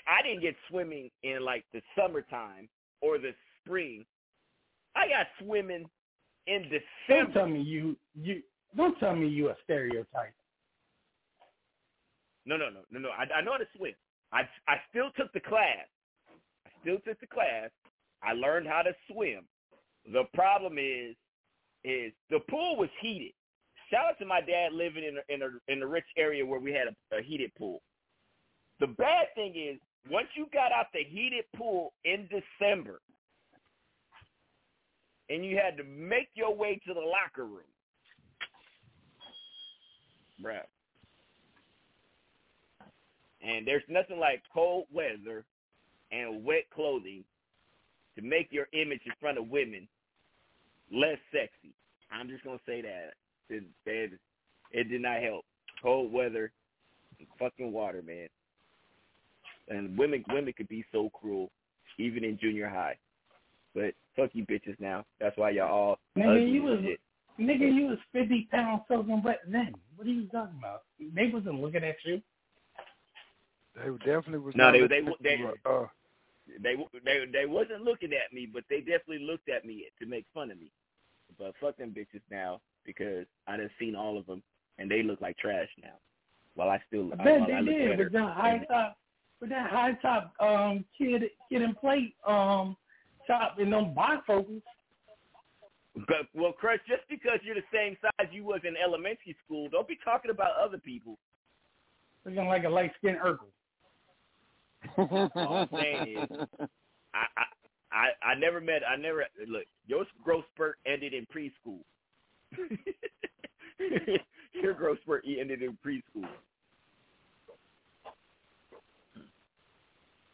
I didn't get swimming in like the summertime or the spring. I got swimming in December. Don't tell me you you don't tell me you a stereotype. No, no, no, no, no. I, I know how to swim. I I still took the class. I still took the class. I learned how to swim. The problem is, is the pool was heated. Shout out to my dad living in a, in a in a rich area where we had a, a heated pool. The bad thing is, once you got out the heated pool in December, and you had to make your way to the locker room, bruh. And there's nothing like cold weather and wet clothing to make your image in front of women less sexy. I'm just gonna say that. It, it, it did not help. Cold weather, and fucking water, man. And women, women could be so cruel, even in junior high. But fuck you, bitches. Now that's why y'all all Nigga, ugly you was shit. nigga, you was fifty pounds soaking wet then. What are you talking about? They wasn't looking at you. they definitely was No, not they looking they at they you, uh they they they wasn't looking at me, but they definitely looked at me to make fun of me. But fuck them bitches now because I done seen all of them and they look like trash now. While I still, I bet I they look did better. with that high top with that high top um kid kid and plate um top and them bifocals. But well, Crush, just because you're the same size you was in elementary school, don't be talking about other people. Looking like a light skinned Urkel. All I'm saying is, I, I I I never met. I never look. Your growth spurt ended in preschool. your growth spurt ended in preschool.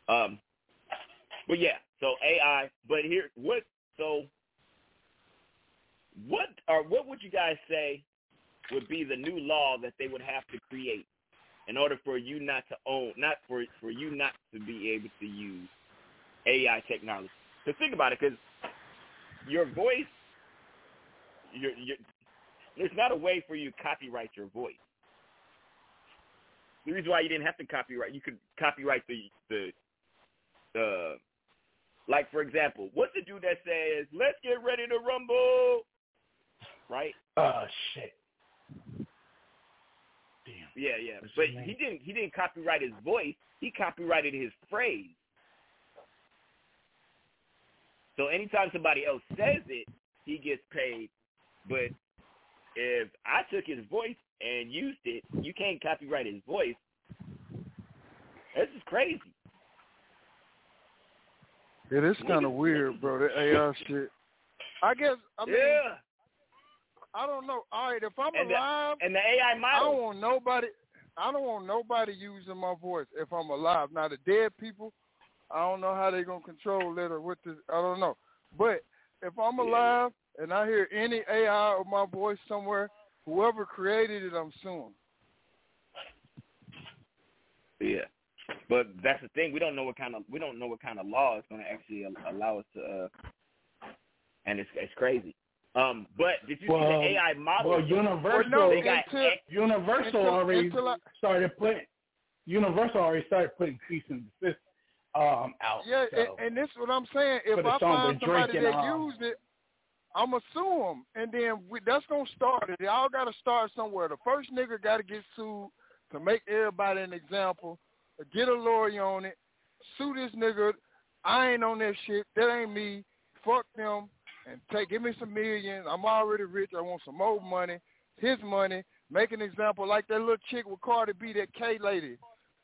Um, but yeah. So AI. But here, what? So what are what would you guys say would be the new law that they would have to create in order for you not to own, not for for you not to be able to use AI technology? Because think about it, because your voice, your, your, there's not a way for you to copyright your voice. The reason why you didn't have to copyright, you could copyright the the like for example, what's the dude that says, "Let's get ready to rumble," right? Oh shit. Damn. Yeah, yeah. But he didn't he didn't copyright his voice. He copyrighted his phrase. So anytime somebody else says it, he gets paid. But if I took his voice and used it, you can't copyright his voice. This is crazy. It is kind of weird, bro. That AI shit. I guess. I mean, yeah. I don't know. All right, if I'm And the- alive, and the AI model, I don't want nobody. I don't want nobody using my voice if I'm alive. Now the dead people, I don't know how they're gonna control it or what. The, I don't know. But if I'm alive and I hear any AI of my voice somewhere, whoever created it, I'm suing. Yeah. But that's the thing. We don't know what kind of we don't know what kind of law is going to actually allow us to. Uh, and it's it's crazy. Um, but did you see the AI model? well, Universal, no, they got until- Universal until- already until I- started putting. Universal already started putting cease and desist um, out. Yeah, so. and, and this is what I'm saying. If I find somebody that um, used it, I'm gonna sue them, and then we, that's gonna start it. Y'all got to start somewhere. The first nigga got to get sued to make everybody an example. Get a lawyer on it. Sue this nigga. I ain't on that shit. That ain't me. Fuck them. And take give me some millions. I'm already rich. I want some more money. His money. Make an example like that little chick with Cardi B, that K lady.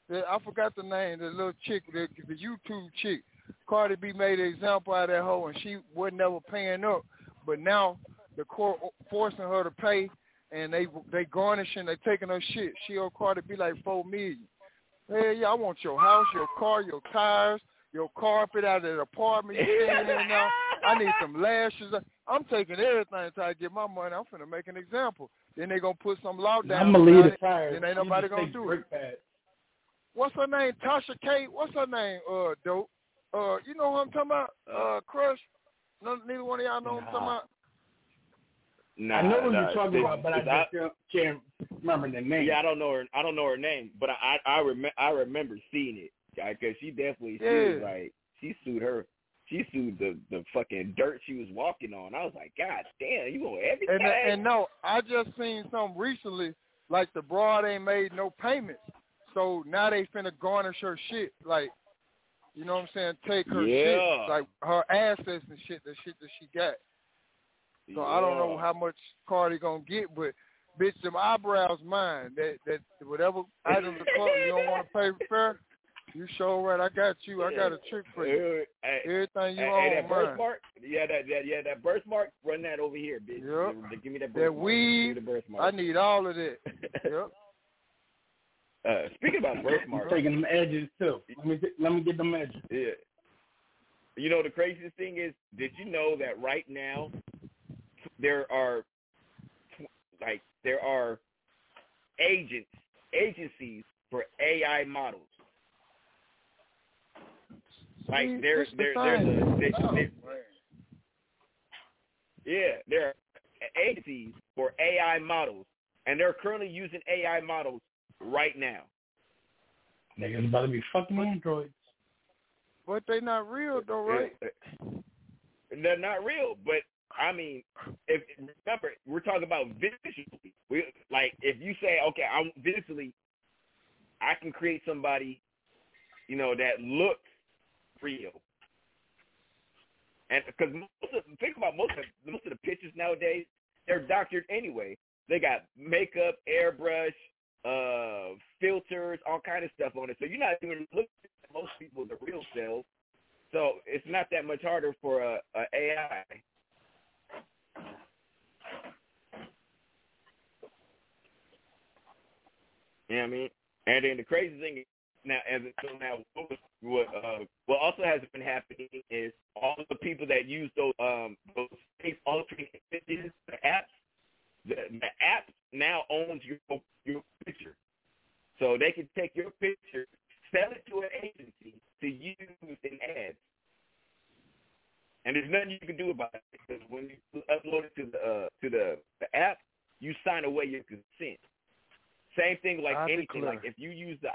That, I forgot the name. The little chick, the, the YouTube chick. Cardi B made an example out of that hoe, and she wasn't ever paying up. But now the court forcing her to pay, and they they garnishing, they taking her shit. She owe Cardi B like four million. Hey, yeah, I want your house, your car, your tires, your carpet out of the apartment you staying in now. I need some lashes. I'm taking everything to try to get my money. I'm finna make an example. Then they gonna put some law down. I'm gonna leave the it, tires. Then ain't nobody gonna do it. pads. What's her name? Tasha K. What's her name? Uh, dope. Uh, you know who I'm talking about? Uh, Crush. No, neither one of y'all know who I'm talking about. Nah, I know who nah, you're talking this- about, but I this- just can't remember the name. Yeah, I don't know her. I don't know her name, but I I, I remember I remember seeing it because she definitely Yeah. sued like she sued her. She sued the the fucking dirt she was walking on. I was like, God damn, you want everything? And and no, I just seen something recently. Like the broad ain't made no payments, so now they finna garnish her shit. Like, you know what I'm saying? Take her Yeah. shit, like her assets and shit, the shit that she got. So I don't know how much Cardi gonna get, but bitch, them eyebrows mine. That that whatever items the club you don't want to pay fair, you show right. I got you. I got a trick for you. Hey, Everything you hey, own, hey, that mine. birthmark? Yeah, that, that yeah, that birthmark. Run that over here, bitch. Yep. Give me that That birthmark. Give me the birthmark. I need all of that. yep. Uh, speaking about I'm birthmarks, taking them edges too. Let me let me get them edges. Yeah. You know the craziest thing is, did you know that right now there are like there are agents agencies for AI models. Like See, there the there there's a thing. there, Oh, there- yeah, there are agencies for AI models and they're currently using AI models right now. Niggas about to be fucking androids. But they not real though, right? They're not real, but I mean, if remember, we're talking about visually. We like if you say, okay, I'm visually, I can create somebody, you know, that looks real. And because most of think about most of most of the pictures nowadays, they're doctored anyway. They got makeup, airbrush, uh, filters, all kind of stuff on it. So you're not even looking at most people the real self. So it's not that much harder for a, a AI. You know what I mean? And then the crazy thing is now, as so now, what, was, what, uh, what also has been happening is all the people that use those um those face altering images, the apps, the, the app now owns your so they can take your picture, sell it to an agency to use in ads, and there's nothing you can do about it because when you upload it to the uh, to the the app, you sign away your consent. Same thing like I anything. Like if you use the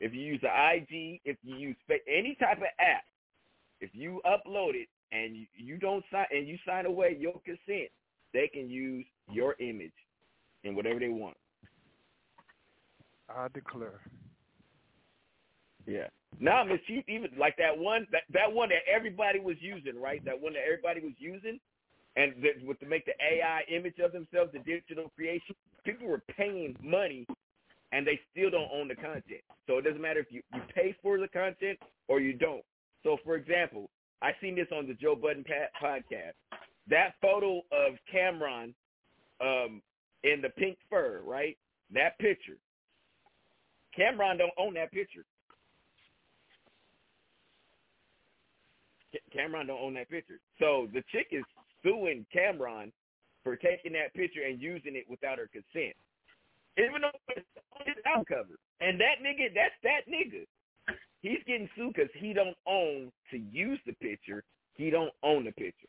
if you use the IG, if you use any type of app, if you upload it and you, you don't sign and you sign away your consent, they can use your image in whatever they want. I declare. Yeah. Now, Miss Chief, even like that one, that, that one that everybody was using, right? That one that everybody was using, and that, with to make the AI image of themselves, the digital creation, people were paying money, and they still don't own the content. So it doesn't matter if you you pay for the content or you don't. So, for example, I seen this on the Joe Budden podcast. That photo of Cam'ron um, in the pink fur, right? That picture. Cam'ron don't own that picture. Cam'ron don't own that picture. So the chick is suing Cam'ron for taking that picture and using it without her consent. Even though it's on his album cover. And that nigga, that's that nigga. He's getting sued because he don't own to use the picture. He don't own the picture.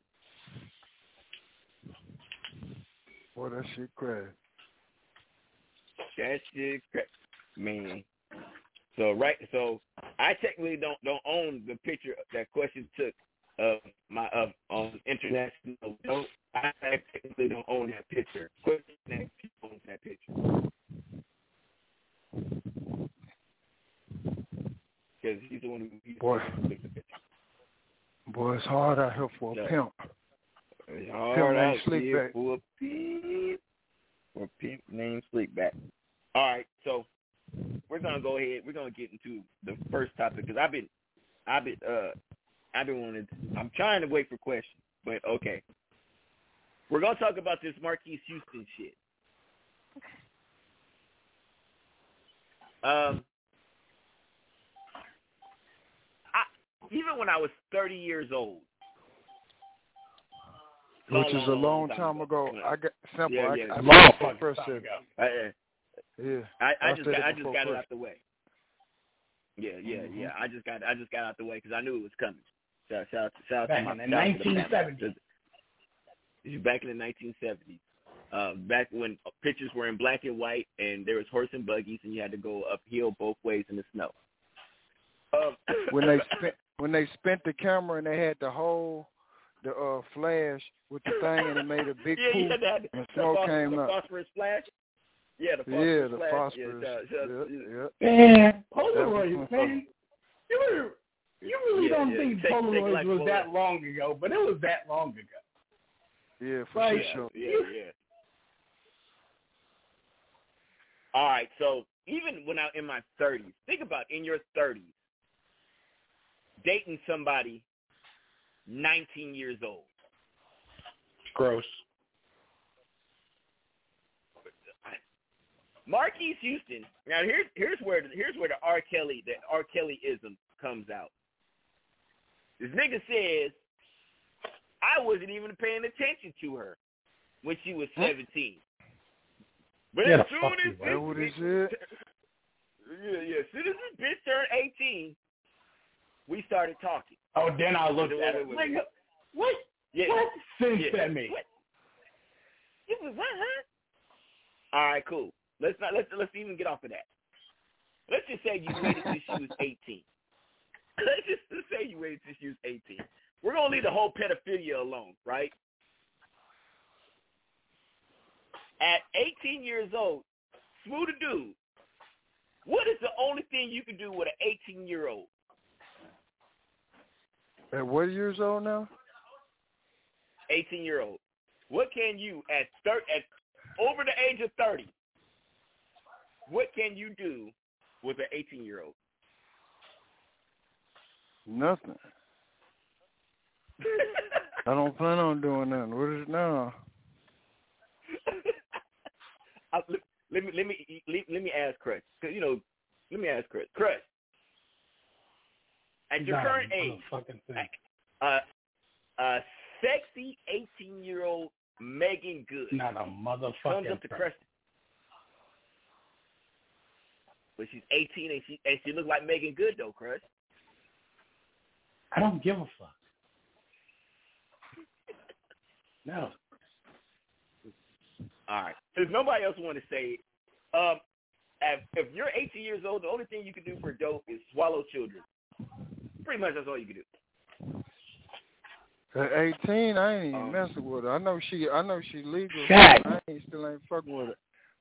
Boy, that shit crazy. That shit, cra- man. So right, so I technically don't don't own the picture that question took of my of on international. Don't I technically don't own that picture. Question that owns that picture. Because he's the one who he's Boy. the took the picture. Boy, it's hard out here for a Yeah. pimp. It's Pimp hard named out here Sleepback. for a pimp. For a pimp named Sleepback. All right, so we're gonna go ahead. We're gonna get into the first topic because I've been, I've been, uh, I've been wanting. To, I'm trying to wait for questions, but okay. We're gonna talk about this Marques Houston shit. Um, I even when I was 30 years old, Which long, is a long, long long time ago. I got simple. Yeah, I, yeah. I Long got first time said- I, Yeah. I, I I just got, I just before got it first. out the way. Yeah, yeah, Mhm. yeah. I just got I just got out the way because I knew it was coming. Shout, shout, shout Back out to my the shout out to the 1970s. family. Back in the 1970s, uh, back when pictures were in black and white and there was horse and buggies and you had to go uphill both ways in the snow. Um, when they spent when they spent the camera and they had the whole the uh flash with the thing and it made a big yeah, pool yeah, that, and the, smoke phos- came the up. phosphorus flash. Yeah, the Yeah, the phosphorus. Yeah, so- so- Yep, yep. Man, That was Polaroids, man. You really, you really Yeah, don't yeah. think Take- take Polaroids like was Polaroid. that long ago, but it was that long ago. Yeah, for Like, sure. Yeah, yeah. All right, so even when I'm in my 30s, think about in your 30s, dating somebody 19 years old. Gross. Marques Houston. Now here's here's where the, here's where the R Kelly the R Kellyism comes out. This nigga says I wasn't even paying attention to her when she was 17. But Yeah, as soon as this That what he bitch- yeah, yeah, as soon as this bitch turned 18, we started talking. Oh, then I looked at it. Like, what? Yeah. What sense Yeah. that make? What? It was what, huh? All right, cool. Let's not let's let's even get off of that. Let's just say you waited till she was eighteen. let's just let's say you waited till she was eighteen. We're gonna leave the whole pedophilia alone, right? At eighteen years old, smooth a dude. What is the only thing you can do with an eighteen year old? At what years old now? 18 year old. What can you at thir- at over the age of 30? What can you do with an 18 year old? Nothing. I don't plan on doing nothing. What is it now? I, let, let me let me let, let me ask Chris. Cause you know, let me ask Chris. Chris, at your Nah, current age, motherfucking thing. uh, a sexy 18 year old Meagan Good Not a comes motherfucking up to thing. Chris. But she's 18 and she and she look like Meagan Good though, Chris. I don't give a fuck. No. All right. If nobody else want to say it, um, if, if you're 18 years old, the only thing you can do for dope is swallow children. Pretty much that's all you can do. At 18, I ain't even Um, messing with her. I know she, I know she legal. but I ain't still ain't fucking with it.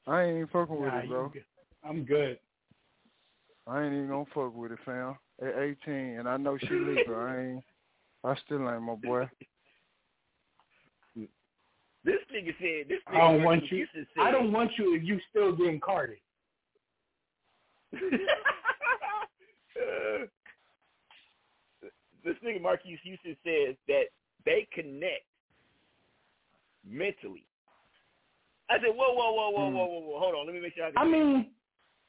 I ain't even fucking with Nah, it, you bro. good. I'm good. I ain't even gonna fuck with it, fam. At 18, and I know she legal. I ain't. I still ain't my boy. This nigga said this. I don't want you. Houston I don't want you if you still getting carded. Uh, this nigga Marques Houston says that they connect mentally. I said, whoa, whoa, whoa, whoa, whoa, whoa, whoa. Hold on, let me make sure I. I mean,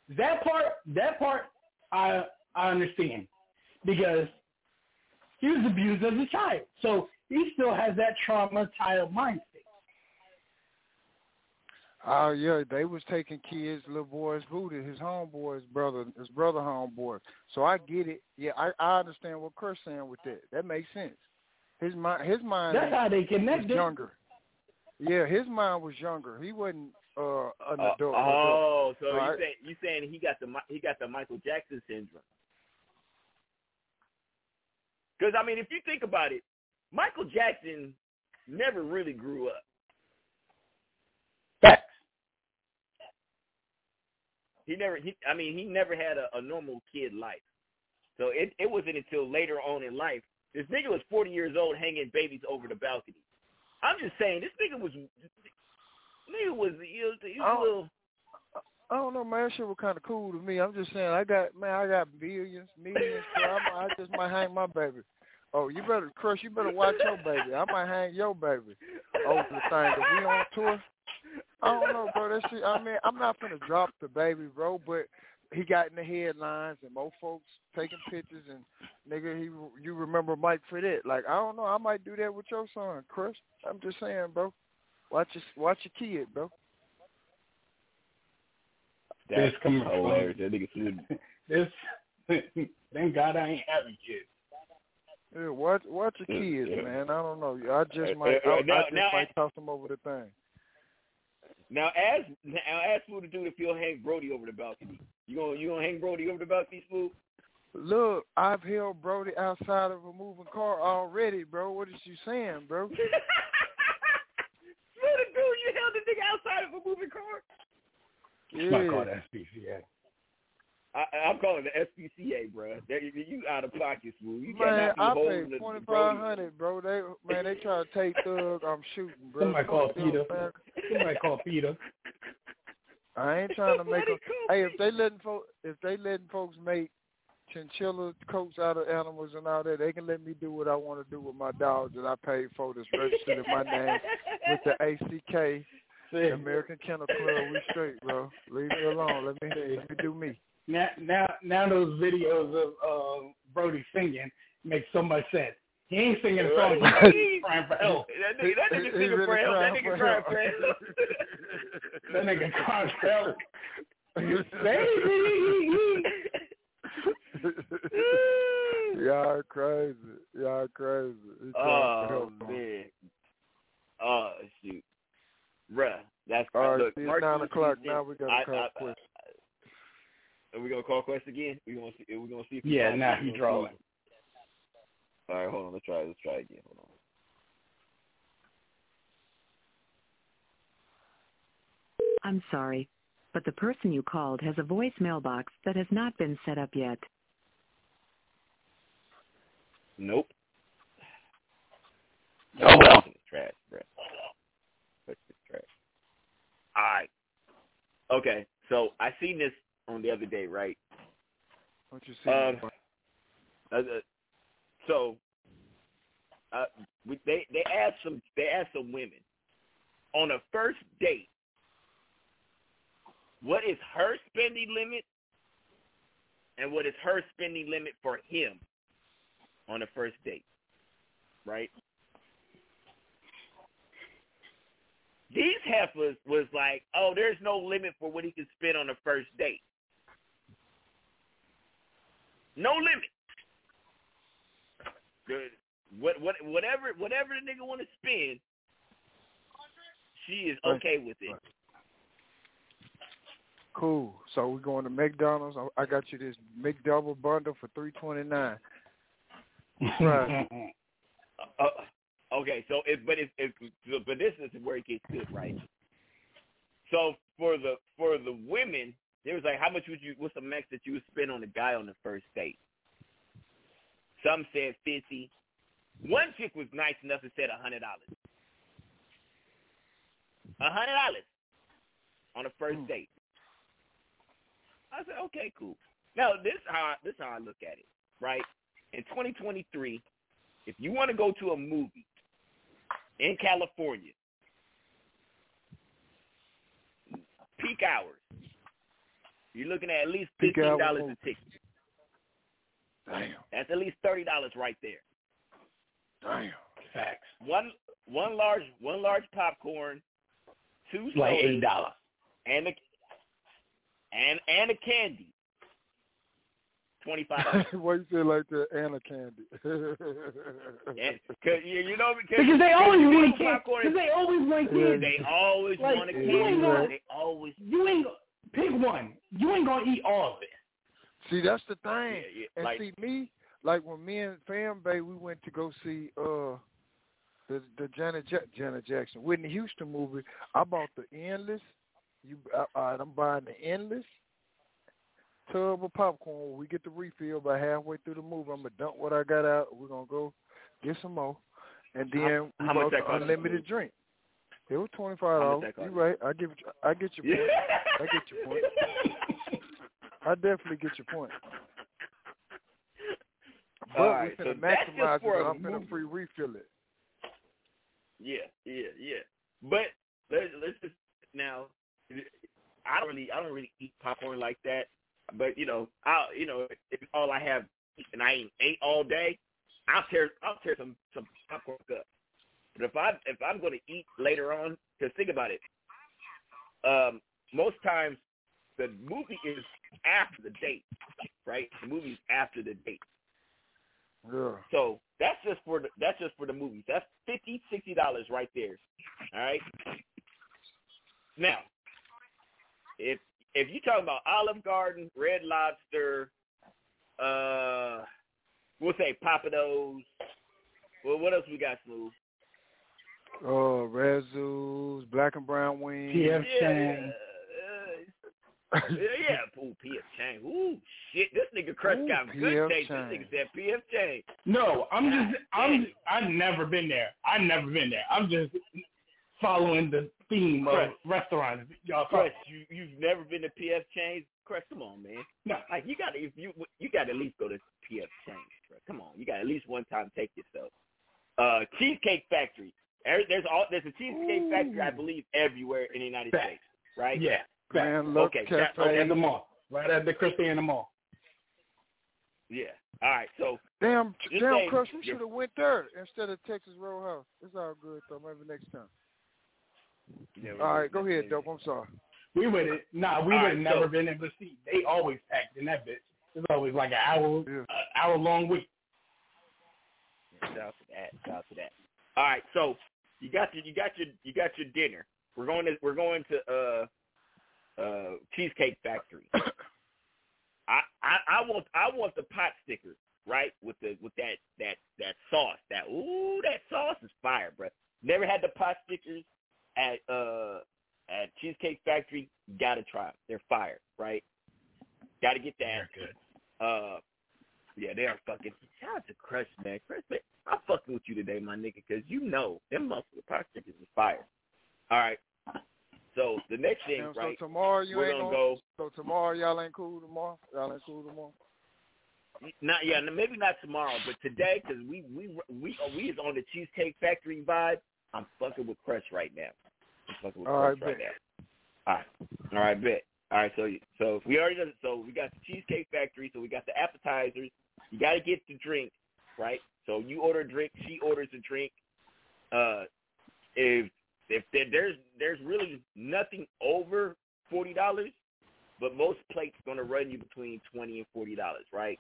that part, that part, I I understand because he was abused as a child, so he still has that trauma child mindset. Oh yeah, they was taking kids, little boys, booty, his homeboy's brother, his brother homeboy. So I get it. Yeah, I I understand what Chris saying with that. That makes sense. His mind, his mind. That's how they connected. younger. Yeah, his mind was younger. He wasn't uh an Uh, adult. oh, so Right. you saying you saying he got the he got the Michael Jackson syndrome? Because I mean, if you think about it, Michael Jackson never really grew up. Facts. He never. He, I mean, he never had a, a normal kid life. So it it wasn't until later on in life. This nigga was 40 years old hanging babies over the balcony. I'm just saying, this nigga was nigga was he was, he was a Oh. little. I don't know, man. That shit was kind of cool to me. I'm just saying, I got man, I got billions, millions. So I, I just might hang my baby. Oh, you better, Crush. You better watch your baby. I might hang your baby over the thing. If we on tour, I don't know, bro. That shit. I mean, I'm not gonna drop the baby, bro. But he got in the headlines and more folks taking pictures and nigga, he you remember Mike for that? Like I don't know. I might do that with your son, Crush. I'm just saying, bro. Watch your watch your kid, bro. That's This coming hilarious. That nigga said, This, thank God I ain't having kids. Yeah, watch watch your kids, Yeah. man. I don't know. I just Uh, might uh, I, now- I just now- might toss them over the thing. Now ask now ask Smooth to do if you'll hang Brody over the balcony. You gonna you gonna hang Brody over the balcony, Smooth? Look, I've held Brody outside of a moving car already, bro. What is you saying, bro? Smooth to do you held the nigga outside of a car? It's not Yeah. called SPCA. I, I'm calling the SPCA, bro. That, you, you out of pocket, Smooth. You Man, cannot be I paid the twenty Brody. five hundred, bro. They man, they try to take Thug. I'm shooting, bro. Somebody call PETA. Somebody call PETA. I ain't trying to make Somebody them. call Hey, if they letting folks, if they letting folks make chinchilla coats out of animals and all that, they can let me do what I want to do with my dog that I paid for that's registered in my name with the ACK, American Kennel Club. We straight, bro. Leave me alone. Let me let me do me. Now, now, now those videos of uh, Brody singing make so much sense. He ain't singing a song. He's crying for help. That nigga, that nigga singing really for help. That nigga crying for help. That nigga crying for help. Y'all crazy. Y'all crazy. To Oh man. Oh shoot, bruh. That's All right, look. see, it's Mark nine Hughes o'clock. Now we got I- to call I- Quest. Are we gonna call Quest again? We gonna see. We gonna see if he Yeah, now We he drawing. see. All right, hold on. Let's try. Let's try again. Hold on. I'm sorry, but the person you called has a voicemail box that has not been set up yet. Nope. Oh, well. Trash, bruh. All right. Okay. So I seen this on the other day, right? What you see? Um, uh, uh, so uh, we, they they asked some they asked some women on a first date, what is her spending limit, and what is her spending limit for him on a first date, right? These heifers was like, oh, there's no limit for what he can spend on a first date. No limit. Good. What what whatever whatever the nigga want to spend, she is okay with it. Cool. So we're going to McDonald's. I- I got you this McDouble bundle for three twenty nine. Right. Uh, okay, so if but if so- but this is where it gets good, right? So for the for the women, there was like, how much would you? What's the max that you would spend on a guy on the first date? Some said fifty. One chick was nice enough to said a hundred dollars. A hundred dollars on a first hmm. date. I said, okay, cool. Now this how this how I look at it, right? In 2023, if you want to go to a movie in California, peak hours, you're looking at at least fifteen dollars a ticket. Damn. That's at least thirty dollars right there. Damn. Facts. One one large one large popcorn, two Like sodas, eight dollars. and a and and a candy. Twenty five dollars. Why you say like that? Anna Candy. Cause you, you know because, Because they always want candy. popcorn Because they always want Yeah. candy. They always Like, want a you ain't gonna- They always You ain't pick one. You ain't gonna eat all of it. see, that's the thing. yeah, yeah, And like see me, like when me and Fam Bay, we went to go see uh the the Janet ja- Janet Jackson Whitney Houston movie. I bought the endless. You, uh, all right, I'm buying the endless tub of popcorn. When we get the refill by halfway through the movie, I'm gonna dump what I got out. We're gonna go get some more, and then How- we how much bought the unlimited drink. It was twenty five dollars. You cost? right? I give I get your point. I get your point. I definitely get your point. But All we right, so finna that's maximize it. I'm finna movie. free refill it. Yeah, yeah, yeah. But let's let's just now. I don't really I don't really eat popcorn like that. But you know, I you know if all I have and I ain't ate all day, I'll tear I'll tear some some popcorn up. But if I if I'm going to eat later on, because think about it, um, most times the movie is after the date, right? The movie's after the date. Yeah. So that's just for the that's just for the movies. That's fifty, sixty dollars right there. All right. Now, if if you talking about Olive Garden, Red Lobster, uh, we'll say Pappadeaux. Well, what else we got, Smooth? Oh, Razzoos, black and brown wings. PF Yeah, Chang. uh, yeah, yeah. Ooh, P.F. Chang. Ooh, shit. This nigga Crush Ooh, got good taste. This Chang. nigga said P.F. Chang. No, I'm just I'm. I've never been there. I've never been there. I'm just following the theme of Right. restaurants. Y'all Crush, you you've never been to P.F. Chang's? Crush, come on, man. No. Like you got to if you you got to at least go to P.F. Chang's. Bro. Come on, you got to at least one time take yourself. Uh, Cheesecake Factory. There's all there's a Cheesecake Factory, I believe, everywhere in the United Facts. States, right? Yeah. Grand Lux Okay, Cafe. Right at the mall. Right at the Christiana Mall. Yeah. All right. So Damn, Just damn, say Crush, we you're- should have went there instead of Texas Roadhouse. It's all good though. Maybe next time. Yeah, All right, go ahead, dope. I'm sorry. We would have nah, we All would right, have never so- been able to see. They always packed in that bitch. It's always like an hour Yeah. uh, hour long week. Shout out to that. Shout out to that. All right, so you got your you got your you got your dinner. We're going to we're going to uh uh Cheesecake Factory. I, I I want I want the pot stickers, right? With the with that that that sauce. That ooh, that sauce is fire, bro. Never had the pot stickers at uh at Cheesecake Factory. Got to try 'em. They're fire, right? Got to get that. They're good. Uh, yeah, they are fucking. Shout out to Crush, man. Crush, man, I'm fucking with you today, my nigga, because you know them motherfucking pot stickers is fire. All right. So the next thing, Damn, right? So tomorrow you we're ain't gonna gonna, go. So tomorrow y'all ain't cool tomorrow. Y'all ain't cool tomorrow. Not yeah, maybe not tomorrow, but today because we we we we is on the Cheesecake Factory vibe. I'm fucking with Crush right now. I'm fucking with All Crush right, right now. All right. All right, bet. All right, so so we already done, so we got the Cheesecake Factory, so we got the appetizers. You got to get the drink, right? So you order a drink, she orders a drink. Uh, if if there, there's there's really nothing over forty dollars, but most plates gonna run you between twenty and forty dollars, right?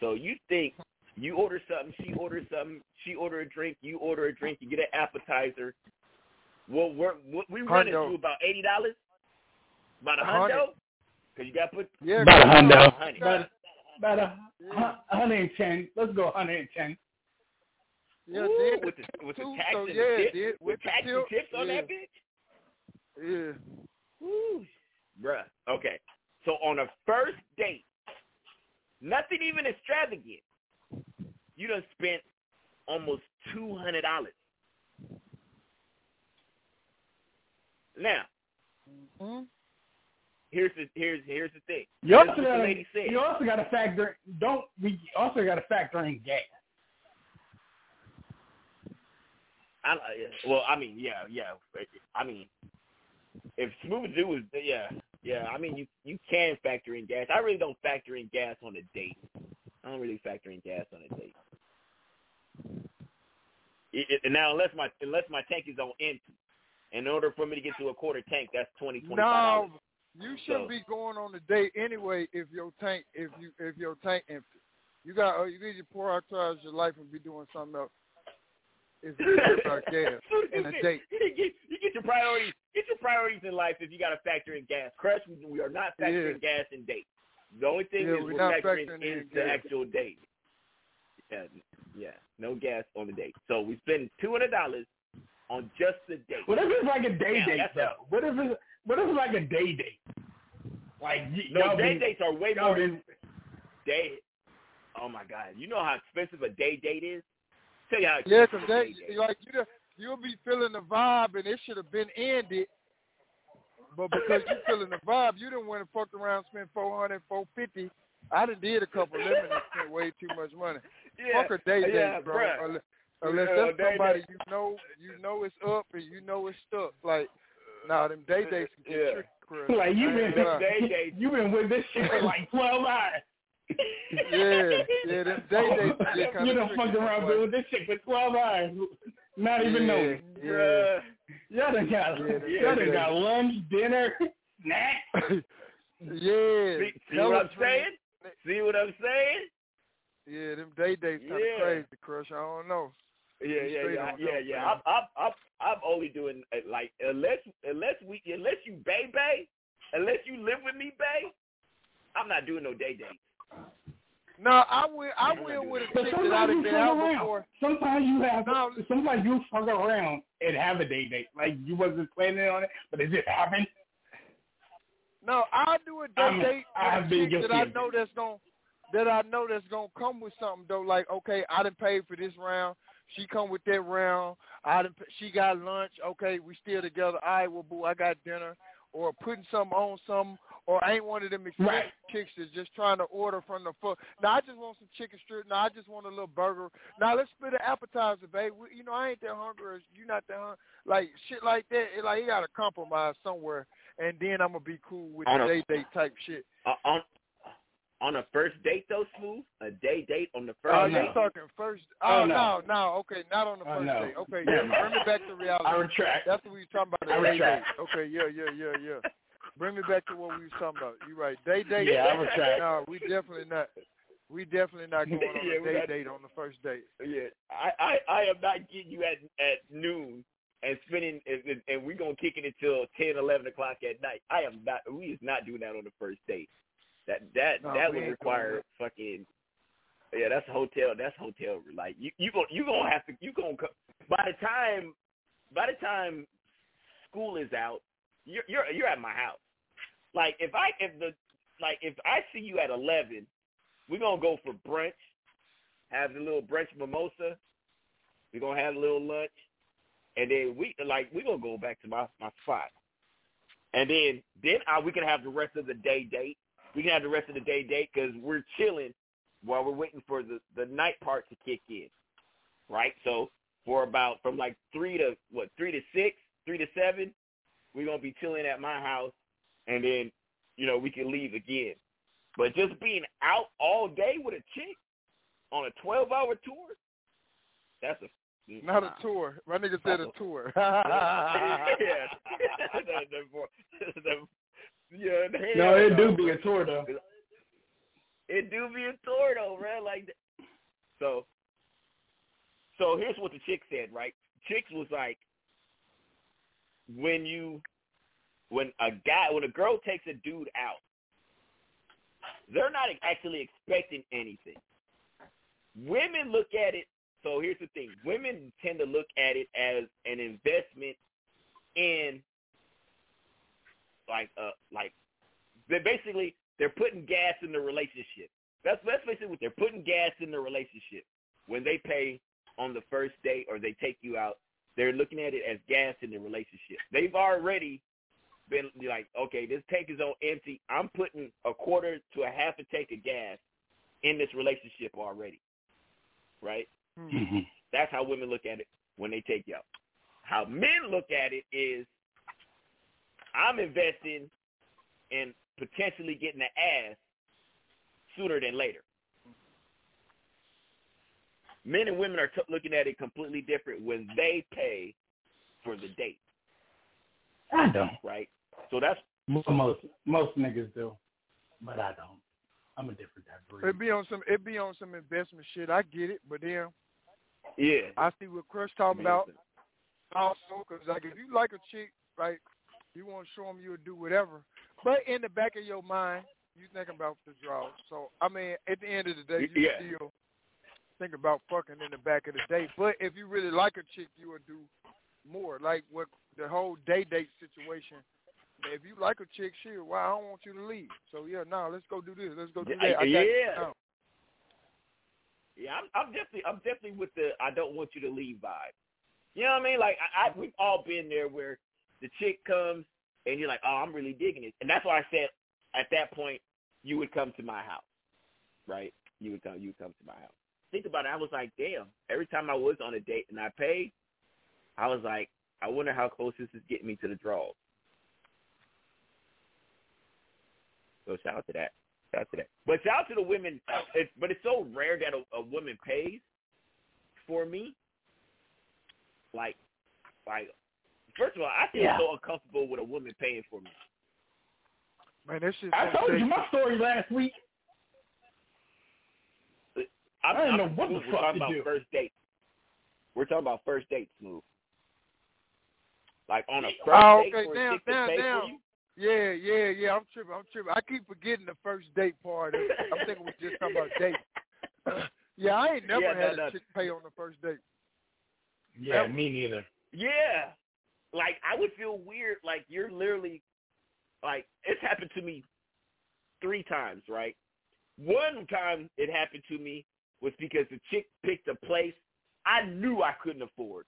So you think you order something, she orders something, she order a drink, you order a drink, you get an appetizer. Well, we're, we we running Hundo. about eighty dollars, about a Hundred. hundo, because you got to put Yeah, About a hundo. Honey. About, about a hu- 110. Let's go 110. Yeah, Ooh, then with the with the tax so and yeah, the tips, then with with the tax and tips on yeah. that bitch. Yeah. Woo, bruh. Okay, so on a first date, nothing even extravagant, you done spent almost two hundred dollars. Now, Mm-hmm. here's the here's here's the thing. You Here's also what the got lady said. you also got to factor don't we also got to factor in gas. I, well, I mean, yeah, yeah. I mean, if Smooth Zoo was, yeah, yeah. I mean, you you can factor in gas. I really don't factor in gas on a date. I don't really factor in gas on a date. It, it, now, unless my unless my tank is on empty, in order for me to get to a quarter tank, that's twenty twenty five No, you shouldn't So- be going on a date anyway if your tank if you if your tank empty. You got uh, you need to prioritize your life and be doing something else. Care about gas in a date. you, get, you get your priorities. Get your priorities in life if you got to factor in gas. Crush, we, we are not factoring gas in date. The only thing Yeah, is we're we're factoring, factoring in in the actual date. Yeah, yeah, no gas on the date. So we spend two hundred dollars on just the date. What if it's like a day Now, date though? What if it's what if it's like a day date? Like y- No, day been- dates are way more been- day. Oh my god, you know how expensive a day date is. Tell you how Yeah, because a they day like you, you'll be feeling the vibe, and it should have been ended. But because you're feeling the vibe, you didn't want to fuck around, spent four hundred, four fifty. I done did a couple of lemons and spent way too much money. Yeah, Fuck a day date, yeah, bro. bruh. Unless, unless Yeah, that's day somebody date. you know, you know it's up and you know it's stuck. Like, nah, them day dates can get Yeah. tricky. Chris. like you I been gonna day dates. you been with this shit for like twelve hours. Yeah, yeah, them day dates can get kind you of done tricky. fucked around boy. with this shit for twelve hours, not even Yeah, knowing. yeah. Bruh. Y'all done got Yeah, y'all done got lunch, dinner, snack. Yeah. See, see what I'm saying? See what I'm saying? Yeah, them day dates kind of Yeah. crazy, Crush. I don't know. Yeah, yeah, yeah, yeah, them, yeah. I'm, I'm, I'm, I'm only doing uh, like unless, unless we, unless you bay bay, unless you live with me bay, I'm not doing no day dates. No, I will. I will with a But chick that I sometimes done you been fuck out around. before. Sometimes you have. No. Sometimes you fuck around and have a day date. Like you wasn't planning on it, but it just happened. No, I'll do a I'm- date I've with been a that I know that's gonna that I know that's gonna come with something though. Like, okay, I didn't pay for this round. She come with that round. I didn't. She got lunch. Okay, we still together. All right, well, boo, I got dinner. Or putting something on something. Or I ain't one of them expensive Right. chicks that's just trying to order from the foot. Now I just want some chicken strip. Now I just want a little burger. Now let's split an appetizer, babe. We, you know I ain't that hungry. Or you not that hungry. Like shit like that. It, like you got to compromise somewhere, and then I'm gonna be cool with On the day date type shit. Uh, on, on a first date though, smooth. A day date on the first Oh, date. you talking first? Oh, Oh, no. no, no, okay, not on the Oh, first no. date. Okay, yeah, bring me back to reality. I retract. That's what we was talking about. I The day date. retract. Okay, yeah, yeah, yeah, yeah. Bring me back to what we was talking about. You right. Day date. Yeah, I retract. No, we definitely not. We definitely not going on Yeah, a day not- date on the first date. Yeah, I, I, I am not getting you at at noon and spending and, and- and we gonna kick it until ten, eleven o'clock at night. I am not. We is not doing that on the first date. That that No, that would require fucking. Yeah, that's hotel. That's hotel. Like you, you gonna you gonna have to. You gonna by the time by the time school is out, you're you're you're at my house. Like if I if the like if I see you at eleven, we're gonna go for brunch, have the little brunch mimosa. We're gonna have a little lunch, and then we like we're gonna go back to my my spot. and then then uh, we can have the rest of the day date. We can have the rest of the day date because we're chilling while we're waiting for the the night part to kick in, right? So for about from like three to what three to six, three to seven, we're gonna be chilling at my house, and then you know we can leave again. But just being out all day with a chick on a twelve hour tour, that's a Not a tour. My nigga said a tour. yeah. Yeah, No, it do be a tour though. It do be a tour though, man. Like, that. so, so here's what the chick said, right? Chicks was like, when you, when a guy, when a girl takes a dude out, they're not actually expecting anything. Women look at it. So here's the thing: women tend to look at it as an investment in, like, uh, like, they basically they're putting gas in the relationship. That's what they're putting gas in the relationship when they pay on the first date or they take you out. They're looking at it as gas in the relationship. They've already been like, okay, this tank is on empty. I'm putting a quarter to a half a tank of gas in this relationship already, right? Mm-hmm. That's how women look at it when they take you out. How men look at it is, I'm investing in potentially getting the ass sooner than later. Men and women are t- looking at it completely different when they pay for the date, I don't. right? So that's Most most, most niggas do, but I don't. I'm a different type of breed. It be on some it be on some investment shit. I get it, but then yeah. I see what Crush talking about also because like if you like a chick, like you want to show them you'll do whatever, but in the back of your mind you thinking about the draw. So I mean, at the end of the day, you Yeah. still think about fucking in the back of the day. But if you really like a chick, you will do more. Like what the whole day date situation. If you like a chick, shit, why I don't want you to leave. So yeah, no, let's go do this. Let's go do that. I got yeah. now. Yeah, I'm, I'm definitely, I'm definitely with the I don't want you to leave vibe. You know what I mean? Like I, I we've all been there where the chick comes and you're like, oh, I'm really digging it, and that's why I said at that point you would come to my house, right? You would come, you would come to my house. Think about it. I was like, damn. Every time I was on a date and I paid, I was like, I wonder how close this is getting me to the draws. So shout out to that. Shout out to that. But shout out to the women. It's, but it's so rare that a, a woman pays for me. Like, like, first of all, I feel Yeah. so uncomfortable with a woman paying for me. Man, that shit's I told you my story last week. I'm, I didn't I'm- know what the we're fuck talking to about do. first date. We're talking about first date, smooth. Like on a oh, first Oh, date okay, for a down, chick to down, pay down. for you. Yeah, yeah, yeah. I'm tripping. I'm tripping. I keep forgetting the first date part. I'm thinking we just talking about date. yeah, I ain't never Yeah, had no. a chick pay on the first date. Yeah, me neither. Yeah. Like I would feel weird. Like you're literally, like it's happened to me three times, right? One time it happened to me was because the chick picked a place I knew I couldn't afford.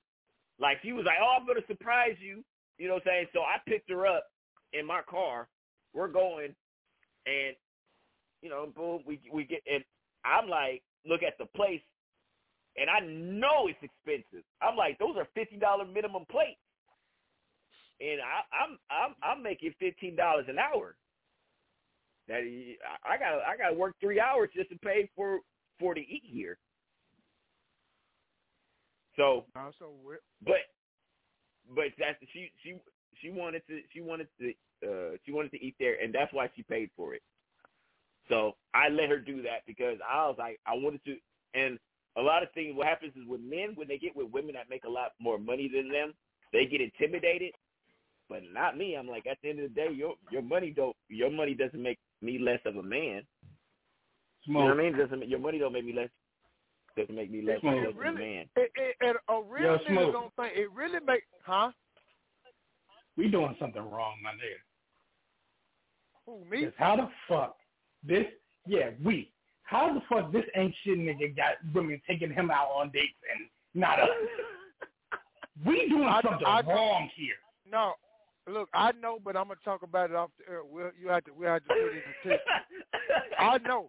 Like she was like, "Oh, I'm gonna surprise you," you know what I'm saying? So I picked her up in my car. We're going, and you know, boom, we we get, and I'm like, look at the place, and I know it's expensive. I'm like, those are fifty dollar minimum plates, and I, I'm I'm I'm making fifteen dollars an hour. That I got I got to work three hours just to pay for for to eat here. So, uh, Also, we- but but that's she she she wanted to she wanted to uh she wanted to eat there, and that's why she paid for it. So I let her do that because I was like I wanted to, and a lot of things. What happens is with men when they get with women that make a lot more money than them, they get intimidated. But not me. I'm like at the end of the day, your your money don't your money doesn't make me less of a man. You know what I mean? It doesn't your money don't make me less doesn't make me less, Smoke. less of a Really? man. It, it, and a real Yo, nigga Smoke. don't think it really make huh? We doing something wrong, my nigga. Who me? how the fuck this? Yeah, we. How the fuck this ain't shit nigga got women taking him out on dates and not us? We doing I- something I- wrong here. No, look, I know, but I'm gonna talk about it off the air. We'll, you have to, we have to put it in the text. I know,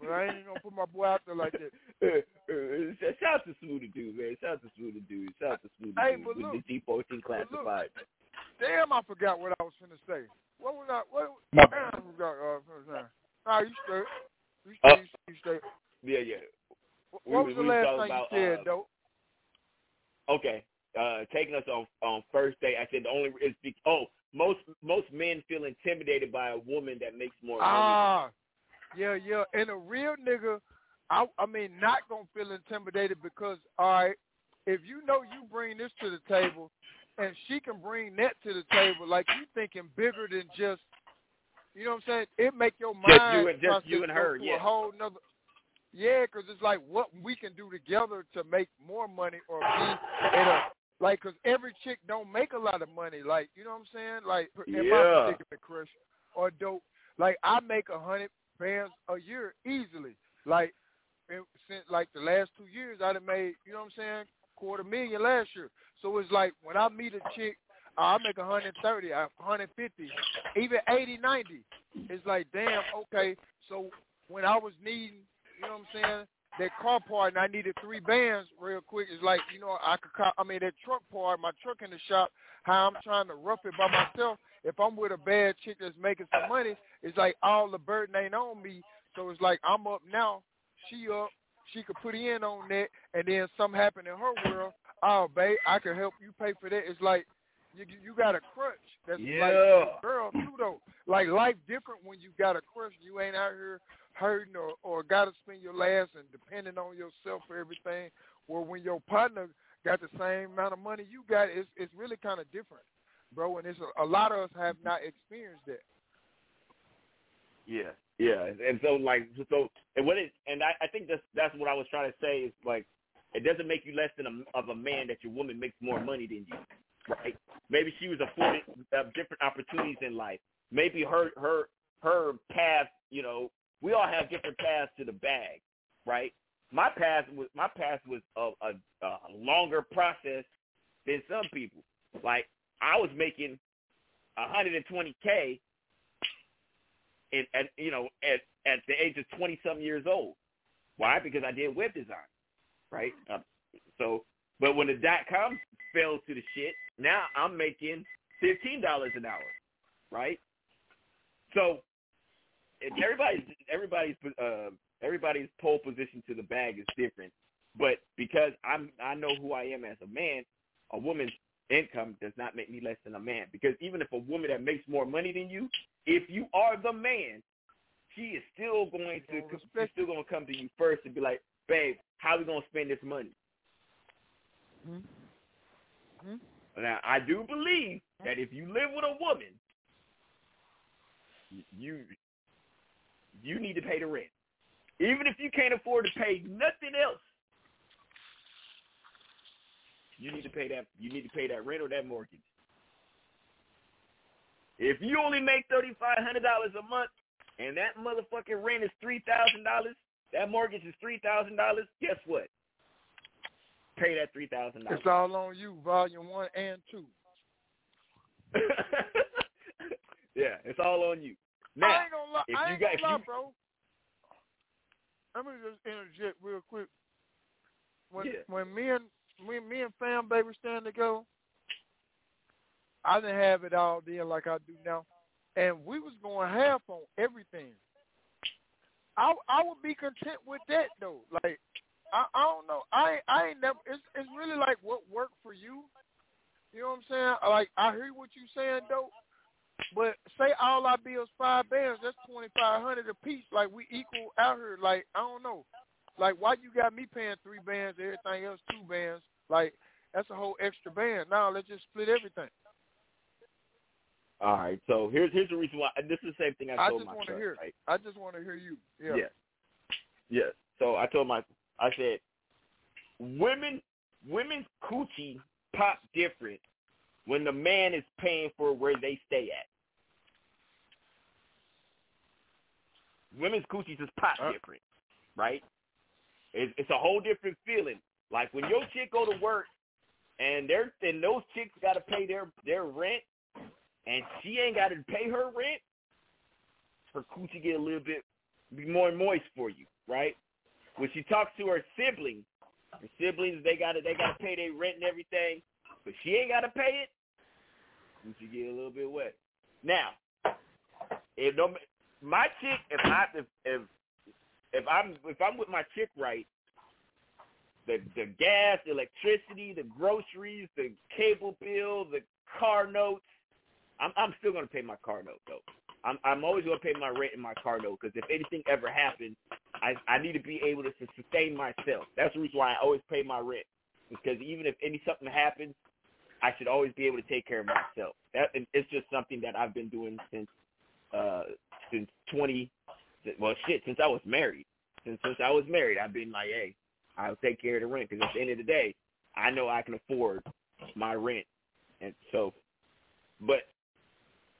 but I ain't gonna put my boy out there like that. Uh, uh, shout out to Smoothie Dude, man. Shout out to Smoothie Dude. Shout out to Smoothie Hey, Dude but with look, the D14 classified. Damn, I forgot what I was finna say. What was I? What? My damn, I forgot. Uh. Nah, you straight. You Uh, you straight. Yeah, yeah. What we was was- the we was last thing about, you said, uh, though? Okay. Uh, taking us on on first date. I said the only is be, oh most most men feel intimidated by a woman that makes more money. Ah, yeah, yeah. And a real nigga, I, I mean, not gonna feel intimidated because, all right, if you know you bring this to the table, and she can bring that to the table, like you thinking bigger than just, you know what I'm saying? It make your mind Just you and- just you and her, yeah. a whole nother. Yeah, 'cause it's like what we can do together to make more money or be in a like, cause every chick don't make a lot of money. Like you know what I'm saying? Like in my Yeah. predicament, crush or dope. Like I make a hundred bands a year easily. Like since like the last two years, I done made you know what I'm saying quarter million last year. So it's like when I meet a chick, I make a hundred thirty, a hundred fifty, even eighty, ninety. It's like damn, okay. So when I was needing, you know what I'm saying, that car part and I needed three bands real quick. It's like you know I could, co- I mean that truck part, my truck in the shop. How I'm trying to rough it by myself. If I'm with a bad chick that's making some money, it's like all the burden ain't on me. So it's like I'm up now, she up, she could put in on that, and then something happen in her world. Oh, babe, I can help you pay for that. It's like you you got a crutch. That's Yeah. like girl too though. Like life different when you got a crutch. You ain't out here hurting or or got to spend your last and depending on yourself for everything. Or when your partner got the same amount of money you got, it's it's really kind of different, bro. And it's a, a lot of us have not experienced that. Yeah, yeah, and so like so, and what it and I, I think that's that's what I was trying to say is like it doesn't make you less than a, of a man that your woman makes more money than you, right? Maybe she was afforded uh, different opportunities in life. Maybe her her her path, you know, we all have different paths to the bag, right? My path was my path was a, a, a longer process than some people. Like I was making 120k at, at you know at at the age of twenty some years old. Why? Because I did web design, right? Uh, so, but when the dot com fell to the shit, now I'm making fifteen dollars an hour, right? So, and everybody's everybody's uh, everybody's pole position to the bag is different. But because I'm I know who I am as a man, a woman's income does not make me less than a man. Because even if a woman that makes more money than you, if you are the man, she is still going to she's still going to come to you first and be like, babe, how we going to spend this money? Hmm? Now, I do believe that if you live with a woman, you you need to pay the rent. Even if you can't afford to pay nothing else, you need to pay that you need to pay that rent or that mortgage. If you only make thirty five hundred dollars a month and that motherfucking rent is three thousand dollars, that mortgage is three thousand dollars, guess what? Pay that three thousand dollars. It's all on you, volume one and two. yeah, it's all on you. Now, I ain't gonna lie, if I you ain't got gonna lie, you, bro. Let me just interject real quick. When Yeah. when me and when me and fam baby stand together, I didn't have it all then like I do now, and we was going half on everything. I I would be content with that though. Like I I don't know. I I ain't never. It's it's really like what worked for you. You know what I'm saying? Like I hear what you saying though. But say all our bills five bands, that's twenty five hundred a piece. Like we equal out here. Like I don't know. Like why you got me paying three bands, everything else two bands? Like that's a whole extra band. Now let's just split everything. all right. So here's here's the reason why. and This is the same thing I told I just my want to hear. right? I just want to hear you. Yeah. Yes. Yes. So I told my I said women women's coochie pop different when the man is paying for where they stay at. Women's coochies is pop uh. different, right? It's, it's a whole different feeling. Like when your chick go to work and they're and those chicks got to pay their their rent, and she ain't got to pay her rent. Her coochie get a little bit be more moist for you, right? When she talks to her siblings, her siblings they got to they got to pay their rent and everything, but she ain't got to pay it. Coochie get a little bit wet. Now, if no, my chick, if I if if if I'm if I'm with my chick right, the the gas, electricity, the groceries, the cable bill, the car notes. I'm I'm still gonna pay my car note though. I'm I'm always gonna pay my rent and my car note because if anything ever happens, I I need to be able to sustain myself. That's the reason why I always pay my rent because even if any something happens, I should always be able to take care of myself. That and it's just something that I've been doing since uh since 20 well shit since I was married. Since since I was married, I've been like, hey, I'll take care of the rent because at the end of the day, I know I can afford my rent, and so. But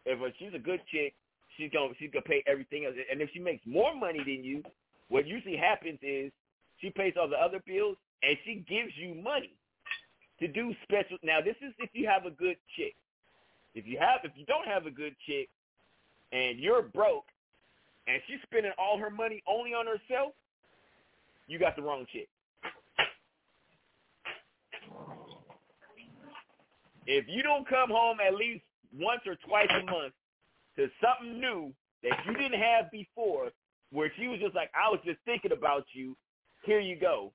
if she's a good chick, she's gonna she's gonna pay everything else, and if she makes more money than you, what usually happens is she pays all the other bills and she gives you money to do special. Now this is if you have a good chick. If you have if you don't have a good chick and you're broke and she's spending all her money only on herself, you got the wrong chick. If you don't come home at least once or twice a month to something new that you didn't have before, where she was just like, I was just thinking about you, here you go.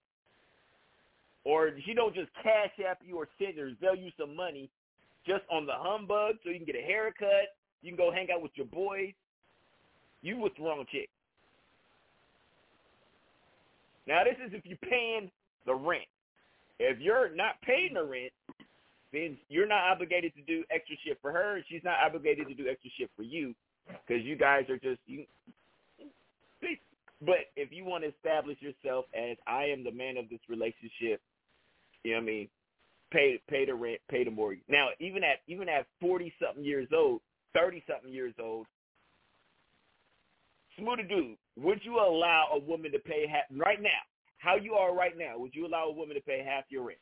Or she don't just cash app you or send or sell you some money just on the humbug so you can get a haircut, you can go hang out with your boys. You with the wrong chick. Now this is if you're paying the rent. If you're not paying the rent, then you're not obligated to do extra shit for her, and she's not obligated to do extra shit for you, because you guys are just you. But if you want to establish yourself as I am the man of this relationship, you know what I mean. Pay pay the rent, pay the mortgage. Now even at even at forty something years old, thirty something years old, Smoothie dude, would you allow a woman to pay half right now? How you are right now? Would you allow a woman to pay half your rent?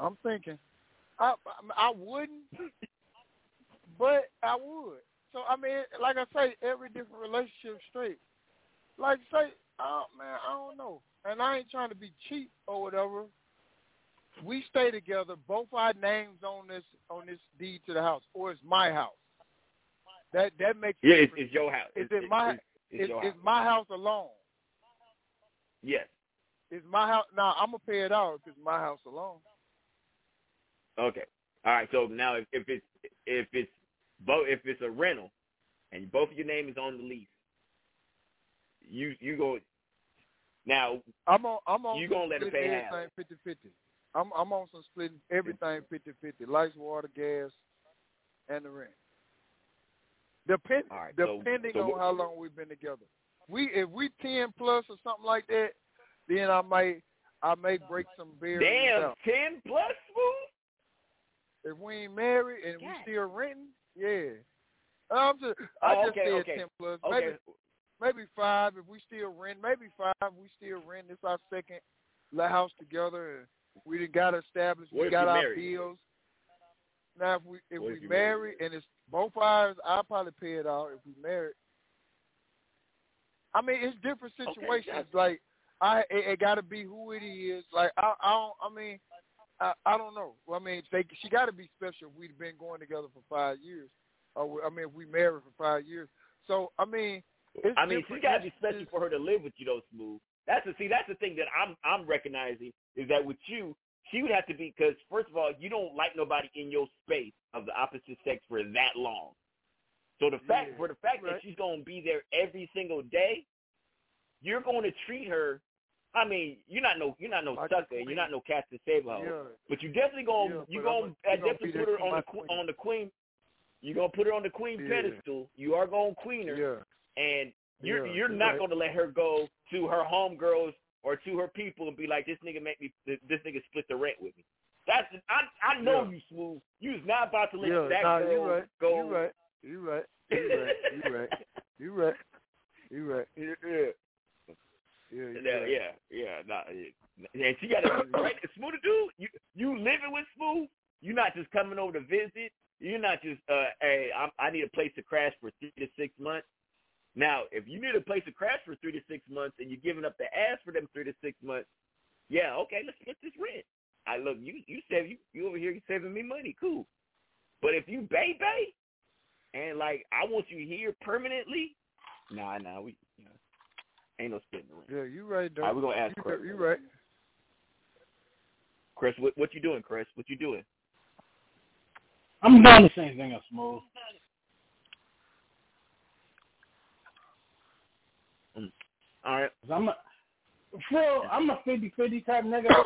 I'm thinking, I I wouldn't, but I would. So I mean, like I say, every different relationship straight. Like say, oh man, I don't know, and I ain't trying to be cheap or whatever. We stay together. Both our names on this on this deed to the house, or it's my house. That that makes yeah, it's, it's your house. Is it's, it my? It's, it's, is, your house. my house alone? Yes. Is my house now? I'm gonna pay it out if it's my house alone. Okay. All right. So now, if, if it's if it's both if it's a rental, and both of your name is on the lease, you you go. Now I'm on. I'm on. You gonna let her pay half? everything 50-50. I'm I'm on some splitting everything 50-50. Lights, water, gas, and the rent. Depend, right, so- depending so on how long we've been together. We if we ten plus or something like that, then I may I may break some barriers Damn, ten plus smooth. If we ain't married and we still renting, yeah. I'm just Oh, I just okay, said okay. ten plus. Okay. Maybe maybe five if we still rent. Maybe five we still rent. It's our second la- house together. And we done got established. What we got our married? bills. Now if we if What if we you married and it's both ours, I'll probably pay it out if we married. I mean, it's different Okay, situations. gotcha. Like I, it, it got to be who it is. Like I, I don't. I mean, I, I don't know. Well, I mean, they, she got to be special. If we've been going together for five years. Or I mean, if we married for five years. So I mean, it's I mean, she got to be special for her to live with you, though, smooth. That's the see. That's the thing that I'm I'm recognizing is that with you, she would have to be because first of all, you don't like nobody in your space of the opposite sex for that long. So the fact Yeah, for the fact right. that she's going to be there every single day, you're going to treat her. I mean, you're not no you're not no a sucker, and you're not no cat to save her. Yeah. But you definitely gonna Yeah, you gonna, I gonna definitely put her on the queen. on the queen. You gonna put her on the queen Yeah. pedestal. You are gonna queen her, and you're you're not gonna let her go to her homegirls or to her people and be like, this nigga make me this nigga split the rent with me. That's I I know you smooth. You's not about to let that nah, girl you right. go. You right. You right. You right. You right. You right. You right. Yeah, yeah. Yeah, yeah, yeah. Nah, yeah. And she got a right. Smooth dude. You you living with Smooth. You're not just coming over to visit. You're not just uh, hey, I'm, I need a place to crash for three to six months. Now, if you need a place to crash for three to six months and you're giving up the ass for them three to six months, yeah, okay, let's split this rent. I look, you you save you you over here you saving me money, cool. But if you bay bay, and like I want you here permanently, nah, nah, we ain't no splitting the rent. Yeah, you right, though. All right, we're gonna ask you, Chris. You right. Chris, what what you doing, Chris? What you doing? I'm doing the same thing as Smooth. Mm. All right. I'm a, Phil, I'm a 50-50 type nigga.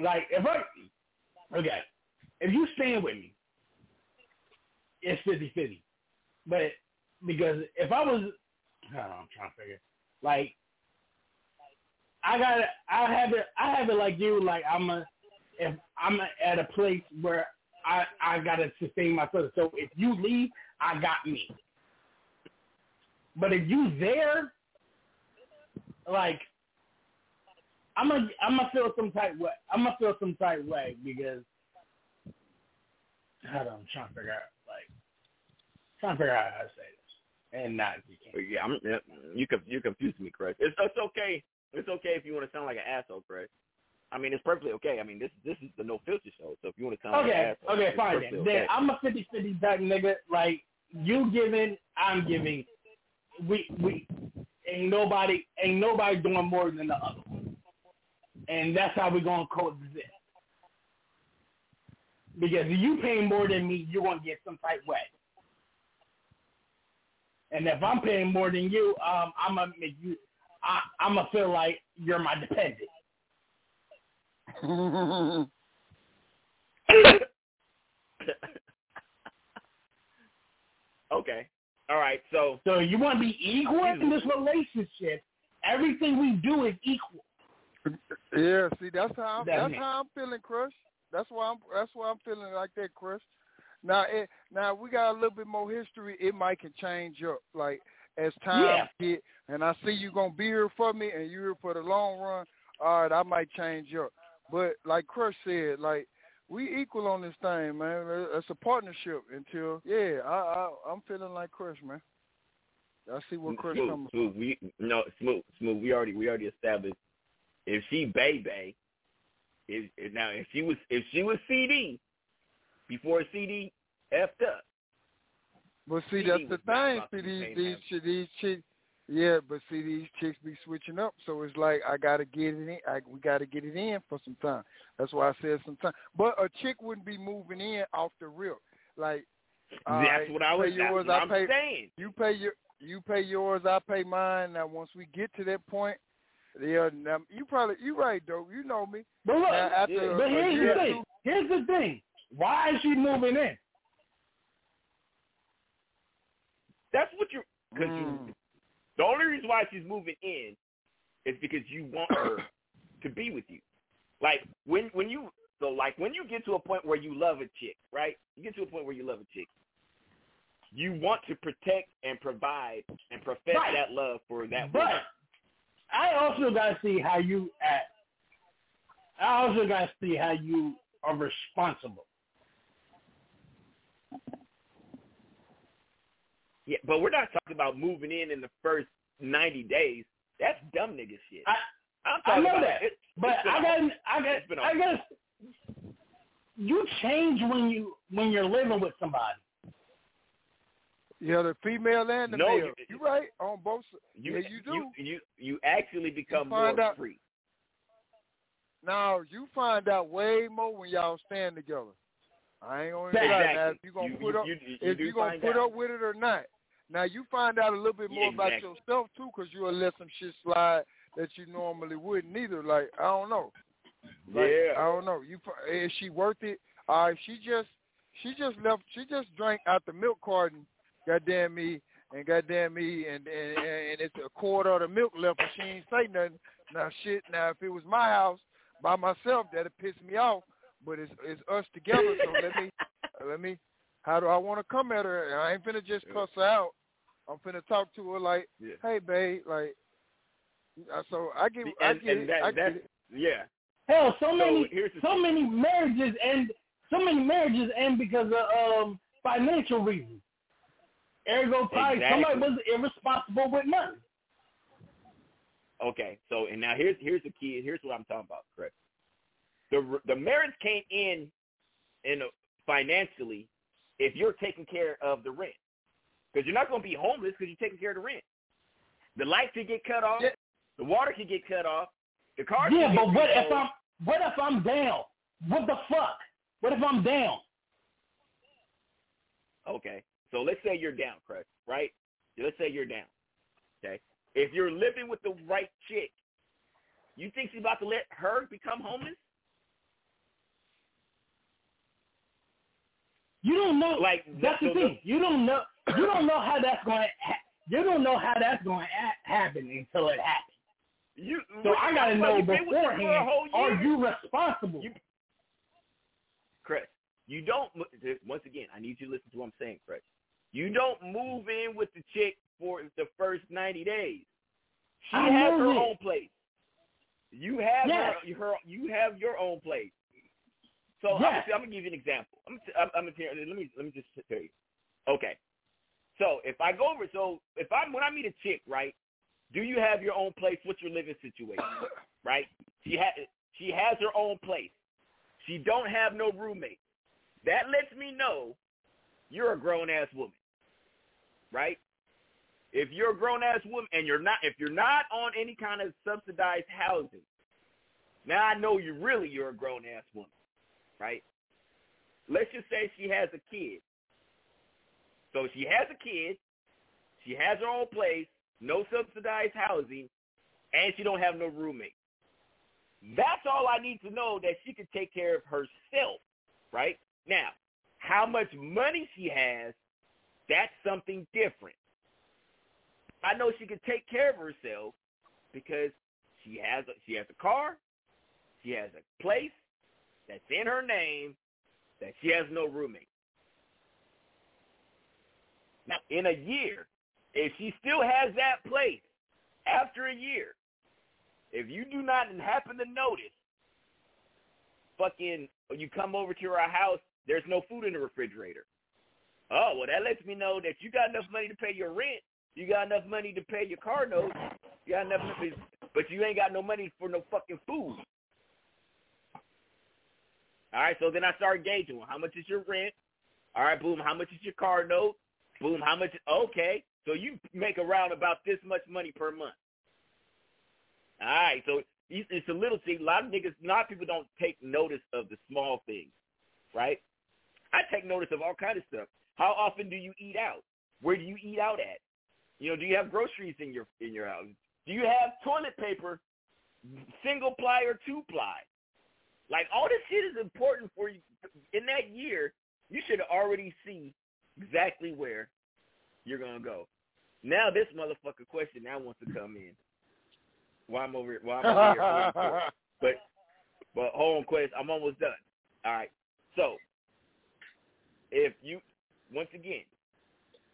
Like, if I, okay, if you stand with me, it's 50-50. But, because if I was, I don't know, I'm trying to figure, like, I got it, I have it, I have it like you, like I'm a, if I'm at a place where I, I gotta sustain myself. So if you leave, I got me. But if you there, like I'm gonna I'm gonna feel some type way. I'm gonna feel some type way because hold on, I'm trying to figure out like trying to figure out how to say and not you. Yeah, I'm, you you confused me, Chris. It's it's okay. It's okay if you want to sound like an asshole, Chris. I mean, it's perfectly okay. I mean, this this is the no filter show, so if you want to sound like Okay, an asshole, okay, fine then. okay. Then I'm a 50-50 type nigga. Like you giving, I'm giving. We we ain't nobody ain't nobody doing more than the other, and that's how we're gonna coexist. Because if you paying more than me, you're gonna get some type way. And if I'm paying more than you, um, I'm gonna make you. I, I'm gonna feel like you're my dependent. okay. All right. So So you want to be equal in this relationship? Everything we do is equal. Yeah, see, that's how I'm, That that's how I'm feeling, Crush. That's why I'm that's why I'm feeling like that, Crush. Now, it, now we got a little bit more history. It might can change up, like as time Yeah. get, and I see you gonna be here for me, and you're here for the long run. All right, I might change up, but like Crush said, like we equal on this thing, man. It's a partnership until yeah. I, I I'm feeling like Crush, man. I see where Crush smooth, coming smooth. We no smooth, smooth. We already we already established. If she bay bay, if, if now if she was if she was CD before CD effed up. But see, CD that's the thing. See to these these that. these chicks. Yeah, but see these chicks be switching up, so it's like I gotta get it in. I, we gotta get it in for some time. That's why I said some time. But a chick wouldn't be moving in off the rip. Like That's right, what I you was. Yours, I I'm pay. saying. You pay your. You pay yours. I pay mine. Now once we get to that point, yeah. Now, you probably you right though. You know me. But look, Now, after but here's the thing. Here's the thing. Why is she moving in? That's what you. Because Mm. you. The only reason why she's moving in is because you want her to be with you. Like when when you so like when you get to a point where you love a chick, right? You get to a point where you love a chick. You want to protect and provide and profess Right. that love for that But woman. I also gotta see how you act. I also gotta see how you are responsible. Yeah, but we're not talking about moving in in the first ninety days. That's dumb nigga shit. I I'm I know about that, it, but it's been I a- got I it's got guess you change when you when you're living with somebody. Yeah, the female and the No, male. you- You right on both. sides. You, yeah, you do. You, you you actually become find more out- free. Now you find out way more when y'all stand together. I ain't gonna Exactly. lie. Now if you gonna You- put you- up, you- you if you gonna put out. up with it or not. Now you find out a little bit more about Exactly. yourself too, because you'll let some shit slide that you normally wouldn't either. Like I don't know. Like, Yeah. I don't know. You is she worth it? Uh, she just she just left. She just drank out the milk carton. Goddamn me and goddamn me and and and it's a quarter of the milk left, and she ain't say nothing. Now shit. Now if it was my house by myself, that'd piss me off. But it's it's us together. So let me let me. How do I want to come at her? I ain't finna just cuss her out. I'm finna talk to her like, Yeah. hey, babe, like. uh, So I get, I And- get, and that- I get that's- it. Yeah. Hell, so So, many, here's so thing. many marriages end, so many marriages end because of um financial reasons. Ergo, probably Exactly. somebody was irresponsible with money. Okay, so and now here's here's the key. Here's what I'm talking about. Correct. The the marriage can't end in a, financially if you're taking care of the rent, because you're not going to be homeless because you're taking care of the rent. The lights could get cut off. The water could get cut off. The car. Yeah, but what if. I'm what if I'm down? What the fuck? What if I'm down? Okay. So let's say you're down, Chris, right? Let's say you're down. Okay. If you're living with the right chick, you think she's about to let her become homeless? You don't know. Like That's the so thing. You don't know. You don't know how that's going. to ha- You don't know how that's going to ha- happen until it happens. You, So I got to know You've been with her for a beforehand. Are you responsible? Chris, you don't. Once again, I need you to listen to what I'm saying, Chris. You don't move in with the chick for the first 90 days. She I has her it. own place. You have Yes. her, her. You have your own place. So I'm, gonna, I'm gonna give you an example. I'm, I'm, I'm gonna tell let me let me just tell you. Okay. So if I go over, so if I when I meet a chick, right? Do you have your own place? What's your living situation? Right? She has she has her own place. She don't have no roommate. That lets me know you're a grown ass woman. Right? If you're a grown ass woman and you're not if you're not on any kind of subsidized housing, now I know you really you're a grown ass woman. Right? Let's just say she has a kid. So she has a kid, she has her own place, no subsidized housing, and she don't have no roommate. That's all I need to know that she can take care of herself, right? Now, how much money she has, that's something different. I know she can take care of herself because she has a, she has a car, she has a place that's in her name, that she has no roommate. Now, in a year, if she still has that place after a year, if you do not happen to notice, fucking, you come over to our house, there's no food in the refrigerator. Oh, well, that lets me know that you got enough money to pay your rent. You got enough money to pay your car note. You got enough, but you ain't got no money for no fucking food. All right, so then I start gauging. Well, how much is your rent? All right, boom. How much is your car note? Boom. How much? Okay, so you make around about this much money per month. All right, so it's a little thing. A lot of niggas, a lot of people don't take notice of the small things, right? I take notice of all kind of stuff. How often do you eat out? Where do you eat out at? You know, do you have groceries in your in your house? Do you have toilet paper, single ply or two ply? Like all this shit is important for you. In that year, you should already see exactly where you're gonna go. Now this motherfucker question now wants to come in. Why I'm over why I'm over here for. But but hold on, Quest, I'm almost done. All right. So if you once again,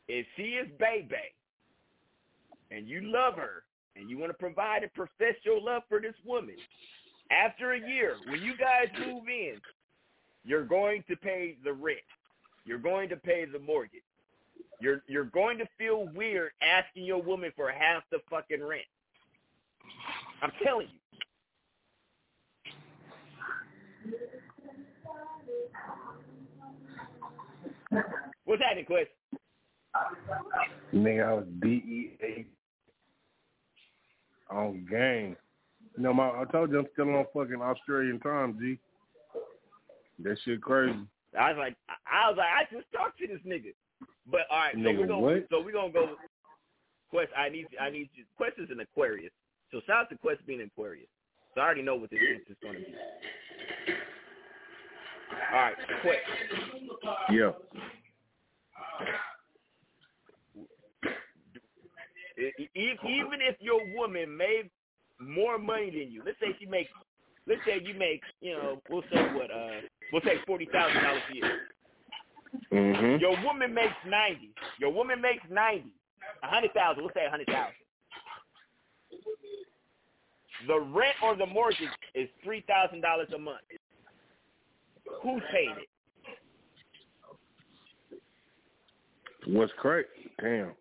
if she is Bay and you love her and you want to provide and profess your love for this woman, after a year, when you guys move in, you're going to pay the rent. You're going to pay the mortgage. You're you're going to feel weird asking your woman for half the fucking rent. I'm telling you. What's happening, Quest? Nigga, I was DEA on game. Know, my I told you I'm still on fucking Australian time, G. That shit crazy. I was like, I was like, I just talked to this nigga. But all right, so Nigga, we're gonna what? so we're gonna go. Quest, I need I need you. Quest is an Aquarius, so shout out to Quest being an Aquarius. So I already know what this is gonna be. All right, Quest. Yeah. E- Even if your woman made more money than you, let's say she makes, let's say you make, you know, we'll say what, uh, we'll say forty thousand dollars a year. Mm-hmm. Your woman makes ninety. Your woman makes ninety. a hundred thousand. We'll say a hundred thousand. The rent or the mortgage is three thousand dollars a month. Who's paid it? What's crazy? Damn.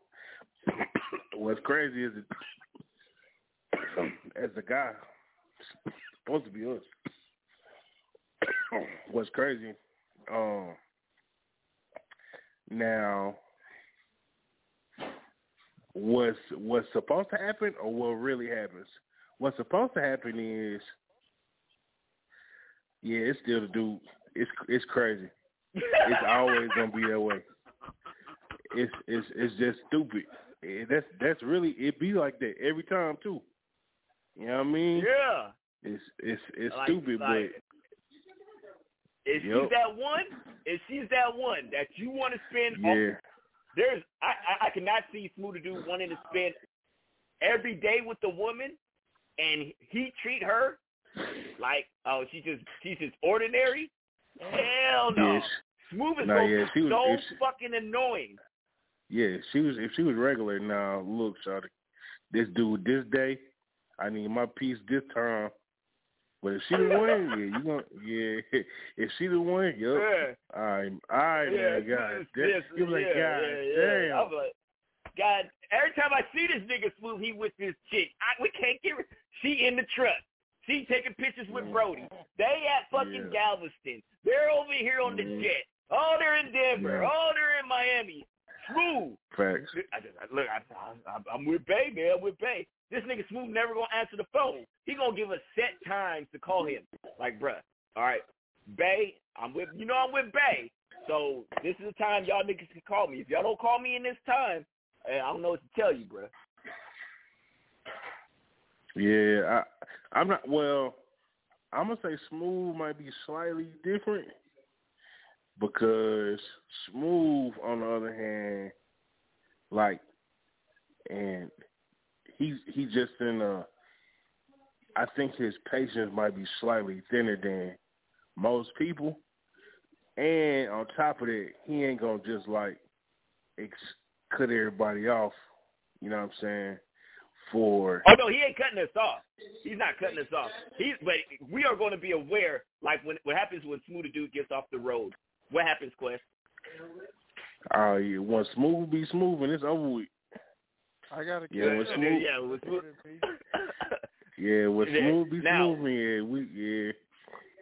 What's crazy is it, as a guy, supposed to be us. What's crazy? Um. Now, what's what's supposed to happen, or what really happens? What's supposed to happen is, yeah, it's still the dude. It's it's crazy. It's always gonna be that way it's it's it's just stupid. That's that's really it be like that every time too. You know what I mean? Yeah. It's it's it's Like- stupid, like- but If Yup. she's that one, if she's that one that you want to spend, all- there's I, I cannot see Smooth Dude wanting to spend every day with the woman, and he treat her like oh she just she's just ordinary. Hell no. Yes. Smooth is Nah, so, yeah, she was- so she- fucking annoying. yeah. She was if she was regular now, look, Shawty, this dude this day, I need my piece this time. But if she the one, yeah, you gonna yeah. If she the one, yup. Yeah. All right, all right, Yeah, man, God, this- this- you like, yeah, God yeah, damn. I'm like, God, every time I see this nigga Smooth, he with this chick. I, we can't get. She in the truck. She taking pictures with mm-hmm. Brody. They at fucking Galveston. They're over here on the mm-hmm. jet. Oh, they're in Denver. Oh, they're in Miami. Smooth. Facts. I just, I, look, I, I, I'm with Bay, man. I'm with Bay. This nigga Smooth never gonna answer the phone. He gonna give us set times to call him. Like, bruh, all right, Bay, I'm with, you know, I'm with Bay. So this is the time y'all niggas can call me. If y'all don't call me in this time, eh, I don't know what to tell you, bruh. Yeah, I, I'm not. Well, I'm gonna say smooth might be slightly different because smooth, on the other hand, like, and he's he just in a. I think his patience might be slightly thinner than most people, and on top of that, he ain't gonna just like ex- cut everybody off. You know what I'm saying? For Oh no, he ain't cutting us off. He's not cutting us off. He's but we are going to be aware, like when what happens when Smooth Dude gets off the road. What happens, Quest? Uh, oh yeah, when smooth be smooth and it's over with. I gotta Yeah, when smooth. Yeah, with Smooth. Yeah, when Yeah, smooth be now- smooth, yeah, we yeah,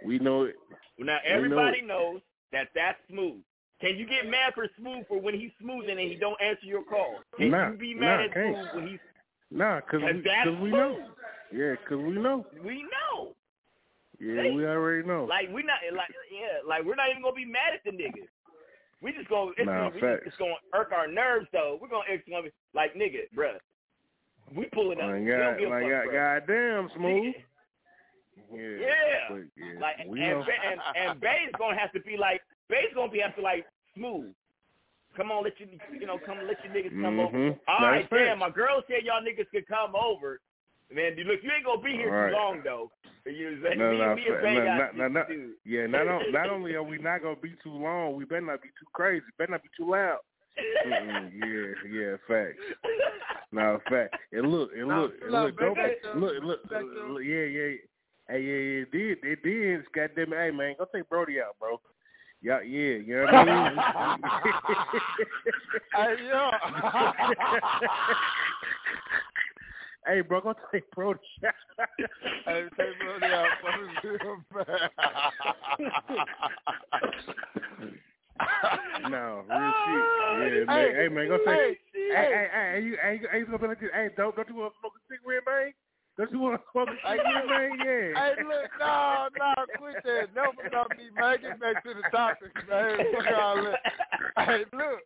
we know it. Now We know everybody it. knows that that's smooth. Can you get mad for smooth for when he's smooth and he don't answer your call? Can Nah, you be mad nah, at can't. smooth when he's Nah, cause Cause we, that's cause we know. Yeah, cause we know. we know. Yeah, we already know. Like we're not like yeah, like we're not even gonna be mad at the niggas. We just gonna it's, Nah, gonna, we it's gonna irk our nerves though. We're gonna it's gonna be like nigga, bruh. We pulling up. Like, We God, give like fuck, God, goddamn smooth. Yeah. Yeah. But, yeah, Like we and. Ba- and and Bay's gonna have to be like Bay's gonna be have to like smooth. Come on, let you you know come let your niggas come over. Mhm. All Nah, right, that's damn. My girl said y'all niggas could come over. Man, you- look, you ain't gonna be here Right. too long though. You know, No, me, no, me and fa- Bay no, got not- shit not- to not- do. Yeah, not on, not only are we not gonna be too long, we better not be too crazy. Better not be too loud. Mm-mm, yeah, yeah, facts. No, fact. And look, and Nah, look, and nah, look, go back back. up, Look, look, look, yeah, yeah. Hey, yeah, yeah, it did. It did. Goddamn it. Hey, man, go take Brody out, bro. Yeah, yeah, you know what I mean? Hey, yo. hey, bro, go take Brody out. hey, take Brody out. fuck him, man. no, real shit. Oh, yeah, Hey, man. Hey, man, go take. hey, Hey, hey, hey, hey, you, hey, you, hey, you gonna be like this? Hey, don't, don't you want to smoke a cigarette, man? Don't you want to smoke a cigarette, man? Yeah. Hey, look, no, no, quit that. Never stop me, man. Get back to the topic, man. Fuck all that. Hey, look.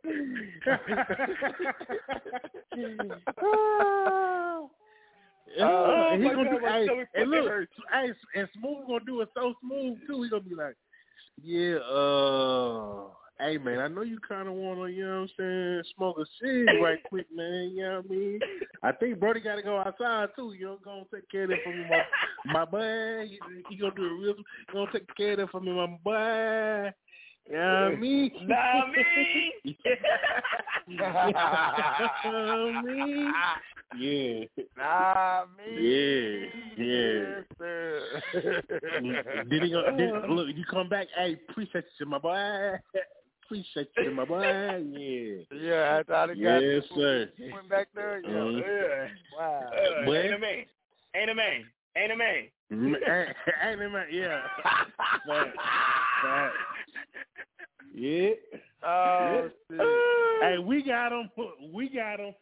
Oh, Oh, he my gonna God, do, hey, hey, fucking look, hey, and Smooth gonna do it so smooth too. He gonna be like, yeah, uh, hey man, I know you kind of wanna, you know what I'm saying, smoke a cig right quick, man. You know what I mean? I think Brody got to go outside too. You know, gonna take care of that for me, my my boy. He, he gonna do it real. He gonna take care of that for me, my boy. Yeah, me. Nah, me. Nah, me. Yeah. Nah, me. Yeah. Yeah. Yes, sir. did he go? Did, look, you come back. Hey, appreciate you, my boy. Appreciate you, my boy. Yeah. Yeah, I thought it got Yes, sir. went back there. Yeah. Mhm. Yeah. Wow. Uh, Boy. ain't a man. Ain't a man. Ain't a man. Mm, Ain't it, man? Yeah. Fact. Fact. Yeah. Oh, Hey, we got him. We got him.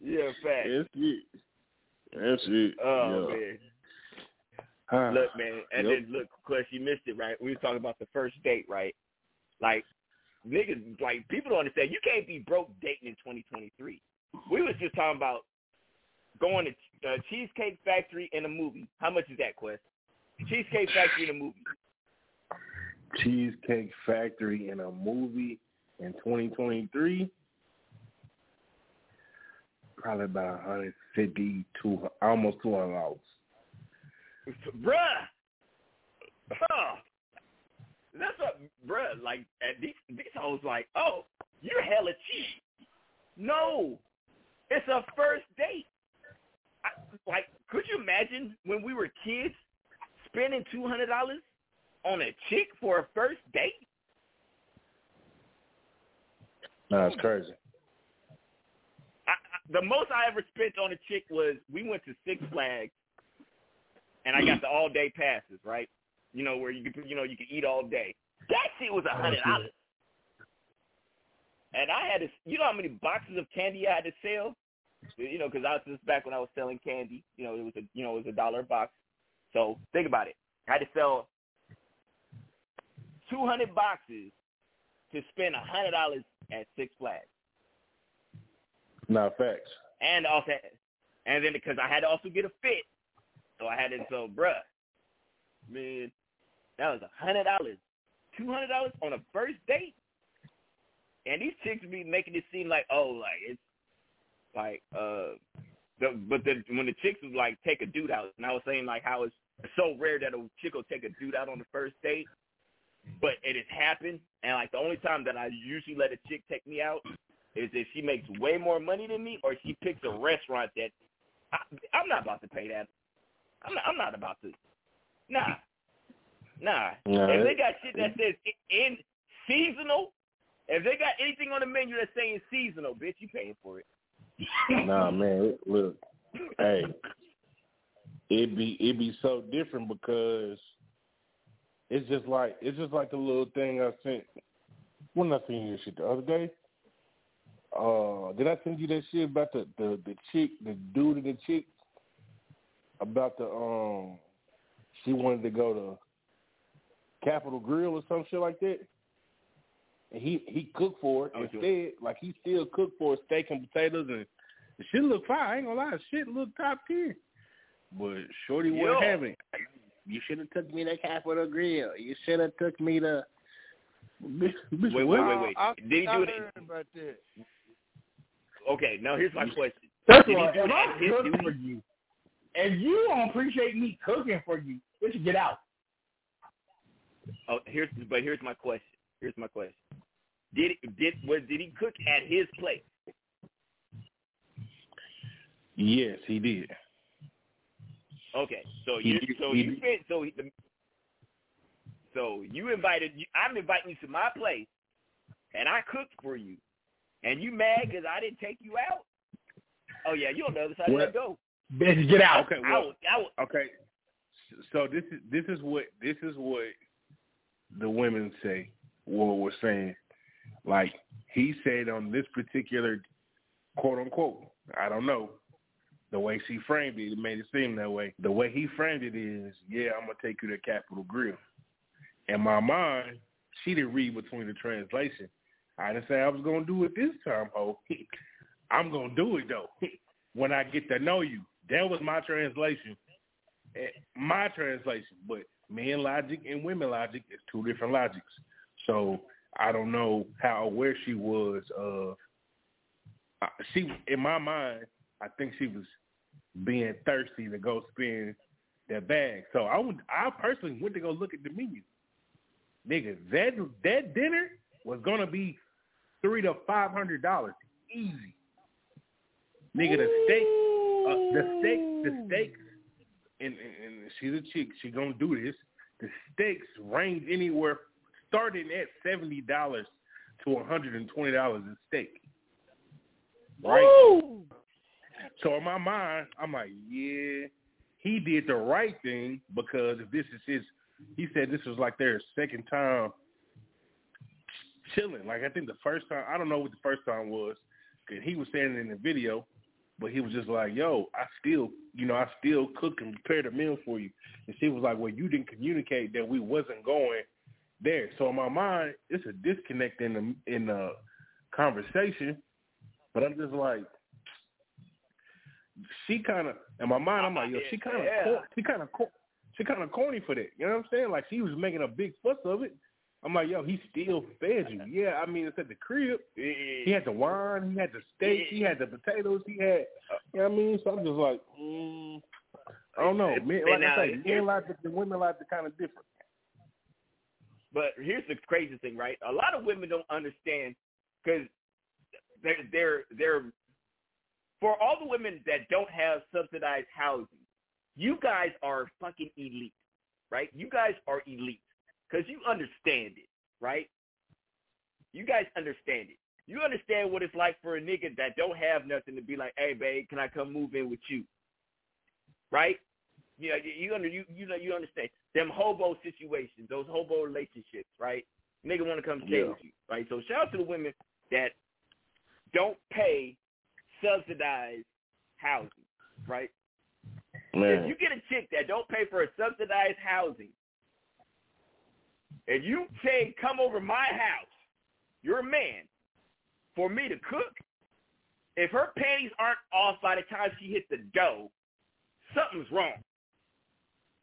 Yeah, fact. That's it. That's it. Oh yeah. man. Look, man, and yep. then look, Quest, you missed it, right? We was talking about the first date, right? Like niggas, like people don't understand. You can't be broke dating in 2023. We was just talking about going to uh, Cheesecake Factory in a movie. How much is that, Quest? Cheesecake Factory in a movie. Cheesecake Factory in a movie in 2023. Probably about 150 to almost 200 dollars. bruh. That's what, bruh. Like at these, these hoes, like, oh, you're hella cheap. No, it's a first date. I, like, could you imagine when we were kids spending two hundred dollars on a chick for a first date? No, it's hmm. crazy. I, I, the most I ever spent on a chick was we went to Six Flags, and I got the all day passes, right? You know where you could, you know, you could eat all day. That shit was a oh, hundred dollars. And I had to, you know how many boxes of candy I had to sell? You know, because I was just back when I was selling candy. You know, it was a, you know, it was a dollar a box. So think about it. I had to sell two hundred boxes to spend a hundred dollars at Six Flags. No facts. and also, and then because I had to also get a fit, so I had to. So, bruh, man, that was a hundred dollars, two hundred dollars on a first date, and these chicks be making it seem like, oh, like it's like, uh, the, but then when the chicks was like take a dude out, and I was saying like how it's so rare that a chick will take a dude out on the first date, but it has happened, and like the only time that I usually let a chick take me out is if she makes way more money than me, or she picks a restaurant that I, I'm not about to pay that. I'm not. I'm not about to. Nah, nah. Nah, if they got shit that says in seasonal, if they got anything on the menu that's saying seasonal, bitch, you paying for it. Nah, man. Look, hey, it be it be so different because it's just like it's just like the little thing I sent. When I seen this shit the other day, uh, did I send you that shit about the the the chick, the dude and the chick about the um, she wanted to go to Capital Grille or some shit like that. And he he cooked for it Oh, sure. instead. Like he still cooked for steak and potatoes, and the shit look fine. I ain't gonna lie, shit look top tier. But Shorty wasn't having. it. You should have took me to Capital Grille. You should have took me to. Bitch, bitch, Wait, wait, wait, wait. I, Did he I do it? about that. Okay, now here's my question. First Did of he all, do if it I'm his duty? for you, and you don't appreciate me cooking for you, we should get out. Oh, here's but here's my question. Here's my question. Did did was did he cook at his place? Yes, he did. Okay, so you so you spent so he, so you invited I'm inviting you to my place, and I cooked for you, and you mad because I didn't take you out? Oh yeah, you on the other side Well- of that go. Bitch, get out. Okay, I well, I would, okay. So this is this is what this is what the women say. What we're saying, like he said on this particular quote unquote. I don't know the way she framed it. It made it seem that way. The way he framed it is, yeah, I'm gonna take you to Capital Grille. In my mind, she didn't read between the translation. I didn't say I was gonna do it this time, ho. I'm gonna do it though. when I get to know you. That was my translation. Eh, My translation. But men logic and women logic is two different logics. So I don't know how aware she was of. Uh, she, in my mind, I think she was being thirsty to go spend that bag. So I would, I personally went to go look at the menu. nigga, that that dinner was gonna be three to five hundred dollars, easy. Nigga, the steak, uh, the steak, the steaks, and, and, and she's a chick. She gonna do this. The steaks range anywhere starting at seventy dollars to one hundred and twenty dollars a steak. Right. So in my mind, I'm like, yeah, he did the right thing because if this is his, he said this was like their second time chilling. Like I think the first time, I don't know what the first time was, because he was it in the video, but he was just like, yo, I still, you know, I still cook and prepare the meal for you. And she was like, well, you didn't communicate that we wasn't going there. So in my mind, it's a disconnect in the in the conversation. But I'm just like, she kind of in my mind. I'm like, yo, she kind of Yeah. she kind of she kind of corny for that. You know what I'm saying? Like she was making a big fuss of it. I'm like, yo, he still fed you. Yeah, I mean, it's at the crib. He had the wine, he had the steak, he had the potatoes, he had, you know what I mean? So I'm just like, mm, I don't know. Men, like Now, I say, men it, the women like it kind of different. But here's the crazy thing, right? A lot of women don't understand because they're they're they're for all the women that don't have subsidized housing, you guys are fucking elite, right? You guys are elite because you understand it, right? You guys understand it. You understand what it's like for a nigga that don't have nothing to be like, hey, babe, can I come move in with you? Right? You know, you, you under you you know you understand them hobo situations, those hobo relationships, right? Nigga want to come stay Yeah. with you, right? So shout out to the women that don't pay subsidized housing, right? If you get a chick that don't pay for a subsidized housing, and you say, come over my house, you're a man, for me to cook, if her panties aren't off by the time she hits the dough, something's wrong.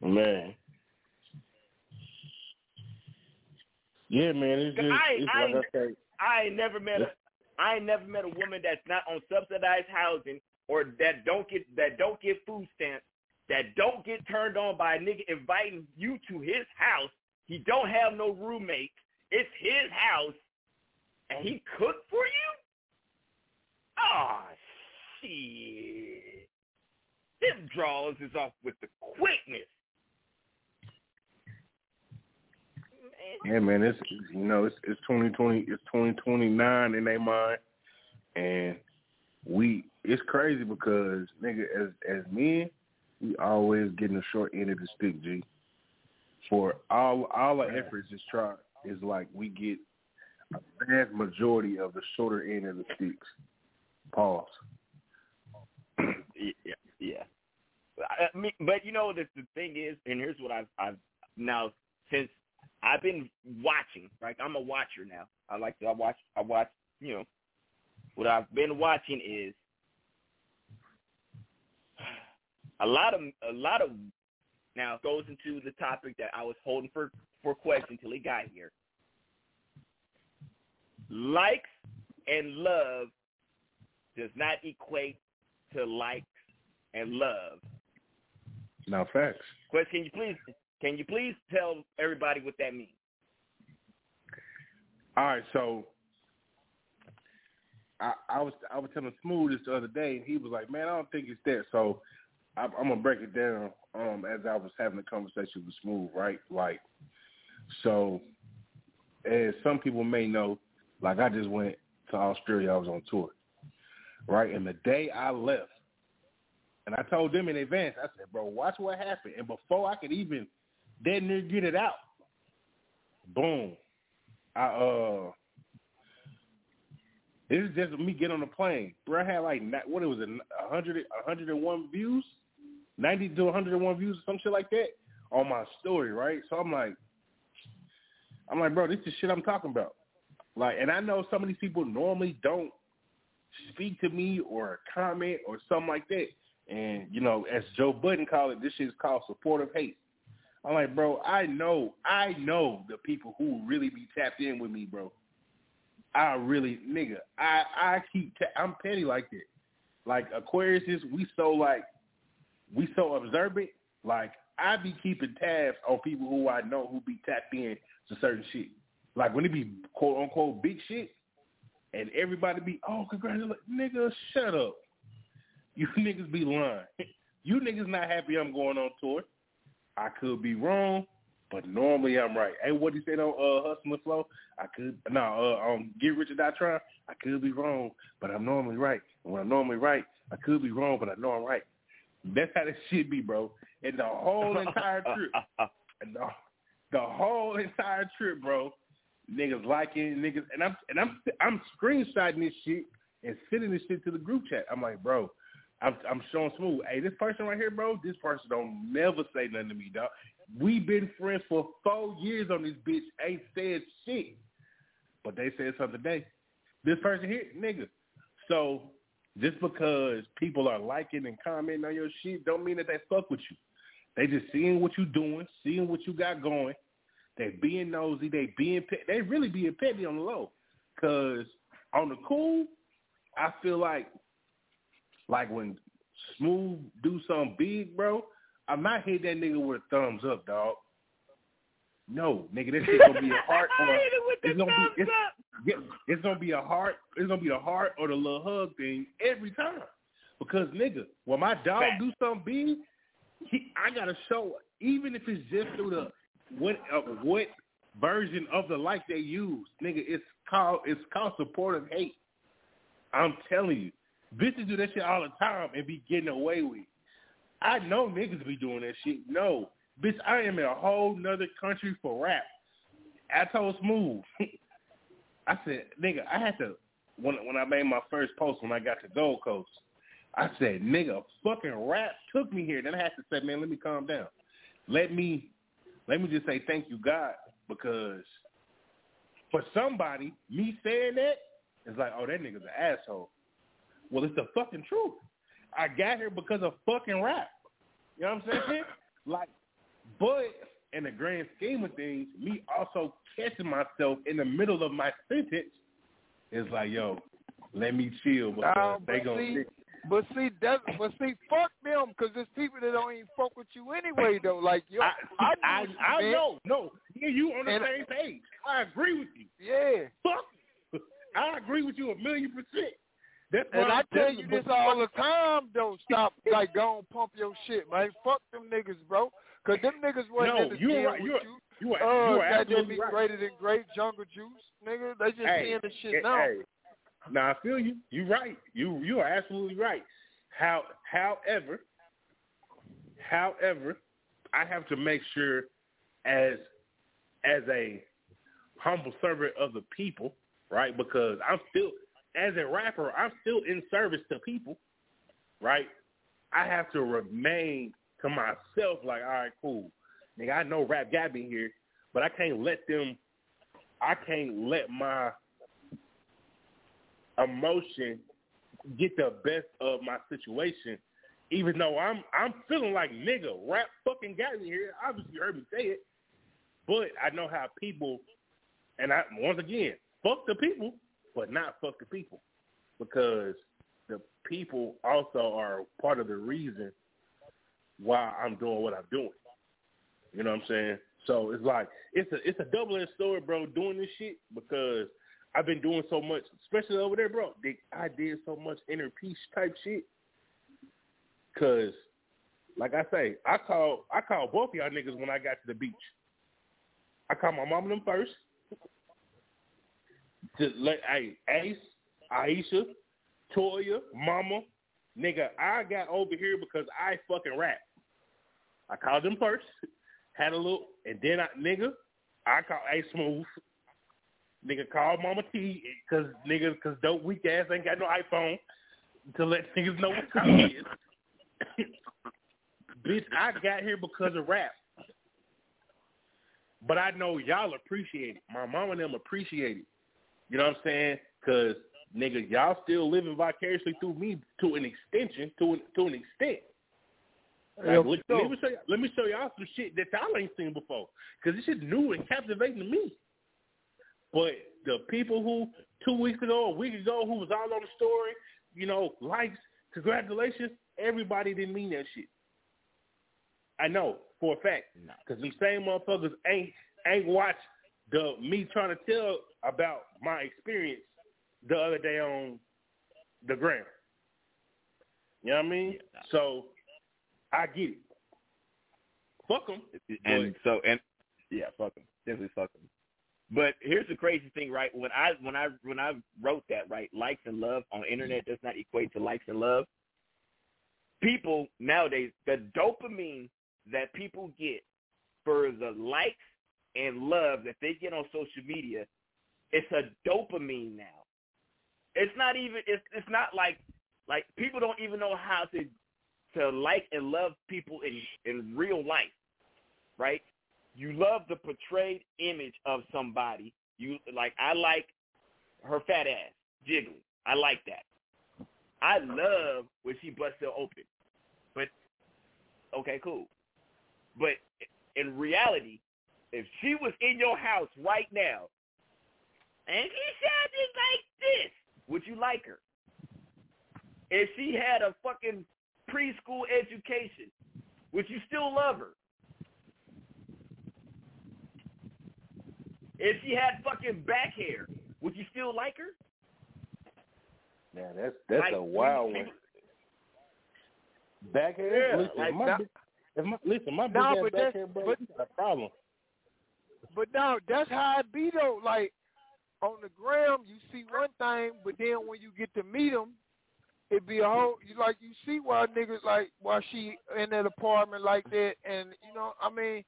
Man. Yeah, man. It's just I, it's I, like I. I ain't never met a I ain't never met a woman that's not on subsidized housing or that don't get that don't get food stamps, that don't get turned on by a nigga inviting you to his house. He don't have no roommates. It's his house, and he cooked for you. Ah, shit. Them draws is off with the quickness. Yeah, man, it's you know it's it's twenty twenty it's twenty twenty nine in their mind, and we it's crazy because nigga as as men we always getting the short end of the stick, G. For all all our efforts is try is like we get a vast majority of the shorter end of the sticks. Pause. yeah, yeah. I mean, but you know the the thing is, and here's what I've I've now since I've been watching. Right, I'm a watcher now. I like to I watch I watch. You know, what I've been watching is a lot of a lot of now it goes into the topic that I was holding for for question till he got here. Likes and love does not equate to likes and love. Now facts. But can you please can you please tell everybody what that means? All right, so I, I was I was telling Smooth this the other day, and he was like, "Man, I don't think it's that." So I, I'm gonna break it down um, as I was having a conversation with Smooth, right? Like, so as some people may know, like I just went to Australia. I was on tour, right? And the day I left, and I told them in advance, I said, "Bro, watch what happened." And before I could even dead near get it out, boom, I uh this is just me get on the plane. Bro, I had like what it was a hundred a hundred and one views, ninety to hundred and one views or some shit like that on my story, right? So I'm like, I'm like, bro, this is shit I'm talking about. Like, and I know some of these people normally don't speak to me or comment or something like that. And you know, as Joe Budden called it, this shit is called supportive hate. I'm like, bro, I know, I know the people who really be tapped in with me, bro. I really, nigga, I I keep, ta- I'm petty like that. Like Aquariuses, we so like, we so observant. Like I be keeping tabs on people who I know who be tapped in to certain shit. Like when it be quote unquote big shit, and everybody be, oh, congratulations, nigga, shut up. You niggas be lying. You niggas not happy I'm going on tour. I could be wrong, but normally I'm right. Hey, what do he said on uh, Hustle and Flow? I could no, uh, um, Get Rich or Die Trying. I could be wrong, but I'm normally right. And when I'm normally right, I could be wrong, but I know I'm right. That's how this shit be, bro. And the whole entire trip, and the, the whole entire trip, bro. Niggas liking niggas, and I'm and I'm I'm screenshotting this shit and sending this shit to the group chat. I'm like, bro, I'm I'm showing smooth. Hey, this person right here, bro. This person don't never say nothing to me, dog. We been friends for four years on this bitch. Ain't said shit, but they said something today. This person here, nigga. So just because people are liking and commenting on your shit, don't mean that they fuck with you. They just seeing what you doing, seeing what you got going. They being nosy. They being pe- they really being petty on the low. Cause on the cool, I feel like like when Smooth do something big, bro, I might hit that nigga with a thumbs up, dog. No, nigga, this shit gonna be a heart or it's gonna be it's, yeah, it's gonna be a heart. It's gonna be a heart or the little hug thing every time. Because nigga, when my dog do something big, he, I gotta show even if it's just through the what uh, what version of the like they use, nigga. It's called it's called supportive hate. I'm telling you, bitches do that shit all the time and be getting away with. it. I know niggas be doing that shit. No, bitch, I am in a whole nother country for rap. I told Smooth. I said, nigga, I had to when when I made my first post when I got to Gold Coast. I said, nigga, fucking rap took me here. Then I had to say, man, let me calm down. Let me let me just say thank you, God, because for somebody, me saying that is like, oh, that nigga's an asshole. Well, it's the fucking truth. I got here because of fucking rap. You know what I'm saying? like, but in the grand scheme of things, me also catching myself in the middle of my sentence is like, yo, let me chill because uh, Nah, they but gonna. see, but see, that, but see, fuck them, because there's people that don't even fuck with you anyway, though. Like, yo, I, I, I, I, know, I know, no, yeah, you on the And- same page. I agree with you. Yeah. Fuck, I agree with you a million percent. That's And I tell you this all the time, Don't Stop, like, go and pump your shit, man. Fuck them niggas, bro. Because them niggas wasn't No, in the you're right. with You're- you. you are- uh, you are absolutely right. greater than great jungle juice, nigga. They just Hey, seeing the shit hey, now. hey. Now I feel you. You're right. You you are absolutely right. How however, however, I have to make sure as as a humble servant of the people, right? Because I'm still as a rapper, I'm still in service to people, right? I have to remain to myself like, all right, cool. Nigga, I know rap got me here, but I can't let them I can't let my emotion get the best of my situation, even though I'm I'm feeling like nigga, rap fucking got me here. Obviously you heard me say it. But I know how people and I once again, fuck the people, but not fuck the people. Because the people also are part of the reason why I'm doing what I'm doing. You know what I'm saying? So it's like it's a it's a double edged sword, bro, doing this shit because I've been doing so much, especially over there, bro. I did so much inner peace type shit. Cause, like I say, I call I call both of y'all niggas when I got to the beach. I called my mom and them first. To let hey Ace, Aisha, Toya, Mama, nigga, I got over here because I fucking rap. I called them first, had a little, and then I nigga, I called A Smooth. Nigga called Mama T, cause nigga, cause dope weak ass ain't got no iPhone to let niggas know what time it is. Bitch, I got here because of rap. But I know y'all appreciate it. My mom and them appreciate it. You know what I'm saying? Cause nigga, y'all still living vicariously through me to an extension, to an, to an extent. Like, Yeah, let, let me show you, let me show y'all some shit that y'all ain't seen before. Cause this shit new and captivating to me. But the people who two weeks ago, a week ago, who was all on the story, you know, likes, congratulations, everybody didn't mean that shit. I know for a fact, because them same motherfuckers ain't ain't watch the me trying to tell about my experience the other day on the gram. You know what I mean? So I get it. Fuck them. and so and yeah, fuck them. Definitely fuck them. But here's the crazy thing, right? When I when I when I wrote that, right, likes and love on the internet does not equate to likes and love. People nowadays, the dopamine that people get for the likes and love that they get on social media, it's a dopamine now. It's not even it's it's not like like people don't even know how to to like and love people in in real life, right? You love the portrayed image of somebody. You like I like her fat ass, jiggly. I like that. I love when she busts her open. But okay, cool. But in reality, if she was in your house right now and she sounded like this, would you like her? If she had a fucking preschool education, would you still love her? If she had fucking back hair, would you still like her? Man, that's that's Like, a wild people- one. Back hair? Yeah, listen, like my, that- big- if my, listen, my big Nah, ass back hair, bro, but- got a problem. But now that's how it be though. Like on the gram, you see one thing, but then when you get to meet them, it be a whole. You like you see why niggas like why she in that apartment like that, and you know, I mean,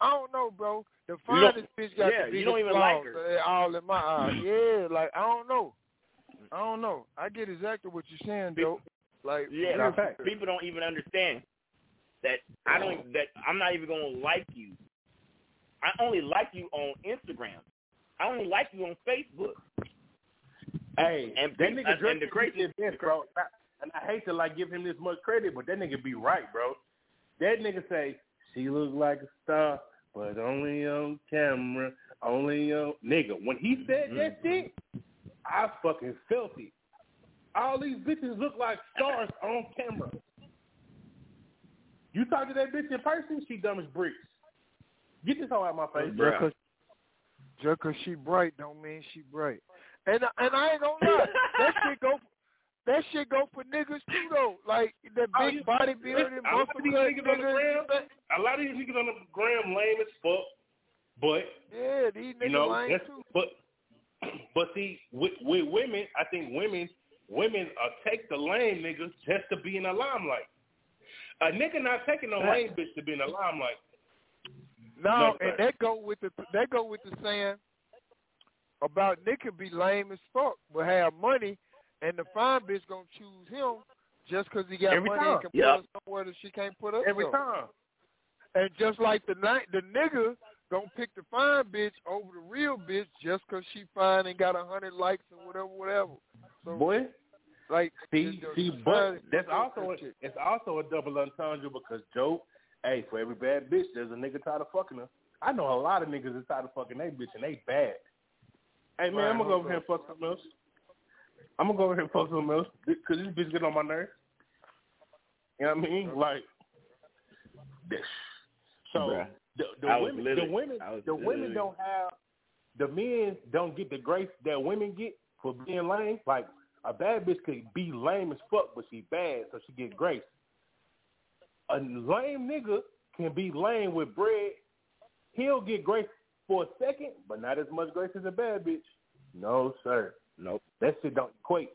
I don't know, bro. The finest bitch got yeah, the biggest you don't even like her. all in my eyes. yeah, like I don't know. I don't know. I get exactly what you're saying, though. Like Yeah, real for real. people don't even understand that I don't that I'm not even gonna like you. I only like you on Instagram. I only like you on Facebook. Hey, And that nigga and Drake the crazy- is this, bro. And I hate to like give him this much credit, but that nigga be right, bro. That nigga say she look like a star, but only on camera, only on nigga. When he said that mm-hmm. shit, I fucking felt it. All these bitches look like stars on camera. You talk to that bitch in person, she dumb as bricks. Get this hoe out my face, Just cause, just 'cause she bright don't mean she bright. And and I ain't gonna lie, that shit go that shit go for niggas too though. Like the Oh, big you- bodybuilding, listen, a lot muscle of these cut niggas on the gram, a lot of these niggas on the gram lame as fuck, but Yeah, these niggas you know, lame that's, too. but but see, with, with women, I think women women uh, take the lame niggas just to be in the limelight. A nigga not taking no lame bitch to be in the limelight. No, No, and sir. that go with the that go with the saying about nigga be lame as fuck, but have money, and the fine bitch gonna choose him just 'cause he got Every money time. and can Yep. put her somewhere that she can't put up. Every time. And just like the night, the nigga gonna pick the fine bitch over the real bitch just 'cause she fine and got a hundred likes or whatever, whatever. So, Boy, like see, the- the see, but that's also a, it's also a double entendre because Joe, hey, for every bad bitch, there's a nigga tired of fucking her. I know a lot of niggas that's tired of fucking they bitch and they bad. Hey man, Right, I'm gonna go over here and fuck something else. I'm gonna go over here and fuck something else because this bitch get on my nerves. You know what I mean? Like this. So Bruh. the, the women, the women, the women don't have the men don't get the grace that women get for being lame. Like a bad bitch could be lame as fuck, but she bad, so she get grace. A lame nigga can be lame with bread. He'll get grace for a second, but not as much grace as a bad bitch. No, sir. Nope. That shit don't equate.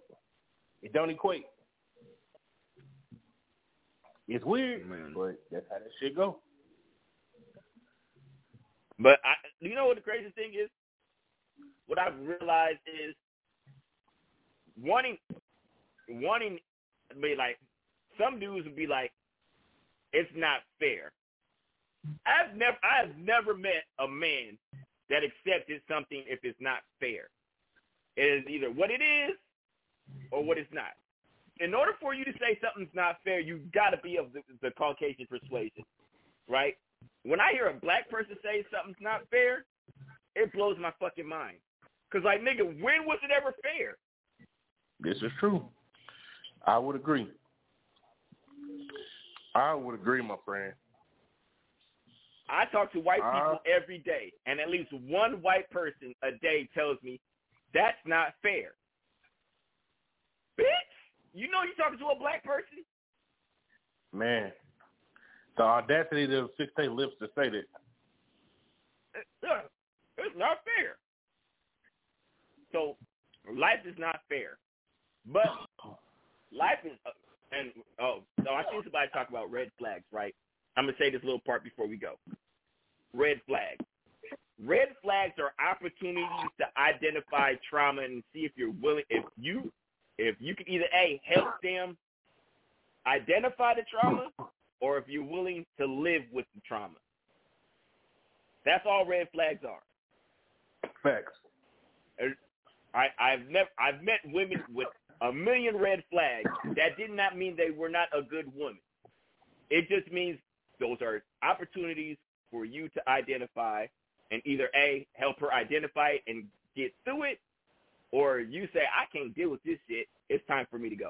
It don't equate. It's weird, Man. but that's how that shit go. But I, you know what the crazy thing is? What I've realized is wanting, wanting, be like, some dudes would be like, it's not fair. I've never, I've never met a man that accepted something if it's not fair. It is either what it is or what it's not. In order for you to say something's not fair, you've got to be of the, the Caucasian persuasion, right? When I hear a black person say something's not fair, it blows my fucking mind. Cause like nigga, when was it ever fair? This is true. I would agree. I would agree, my friend. I talk to white Uh, people every day, and at least one white person a day tells me that's not fair. Bitch, you know you're talking to a black person. Man, the audacity to fix their lips to say that. It's not fair. So life is not fair, but life is. And oh, so I seen somebody talk about red flags, right? I'm gonna say this little part before we go. Red flags. Red flags are opportunities to identify trauma and see if you're willing. If you, if you can either a help them identify the trauma, or if you're willing to live with the trauma. That's all red flags are. Facts. Er, I, I've never I've met women with a million red flags. That did not mean they were not a good woman. It just means those are opportunities for you to identify and either A, help her identify it and get through it, or you say, I can't deal with this shit. It's time for me to go.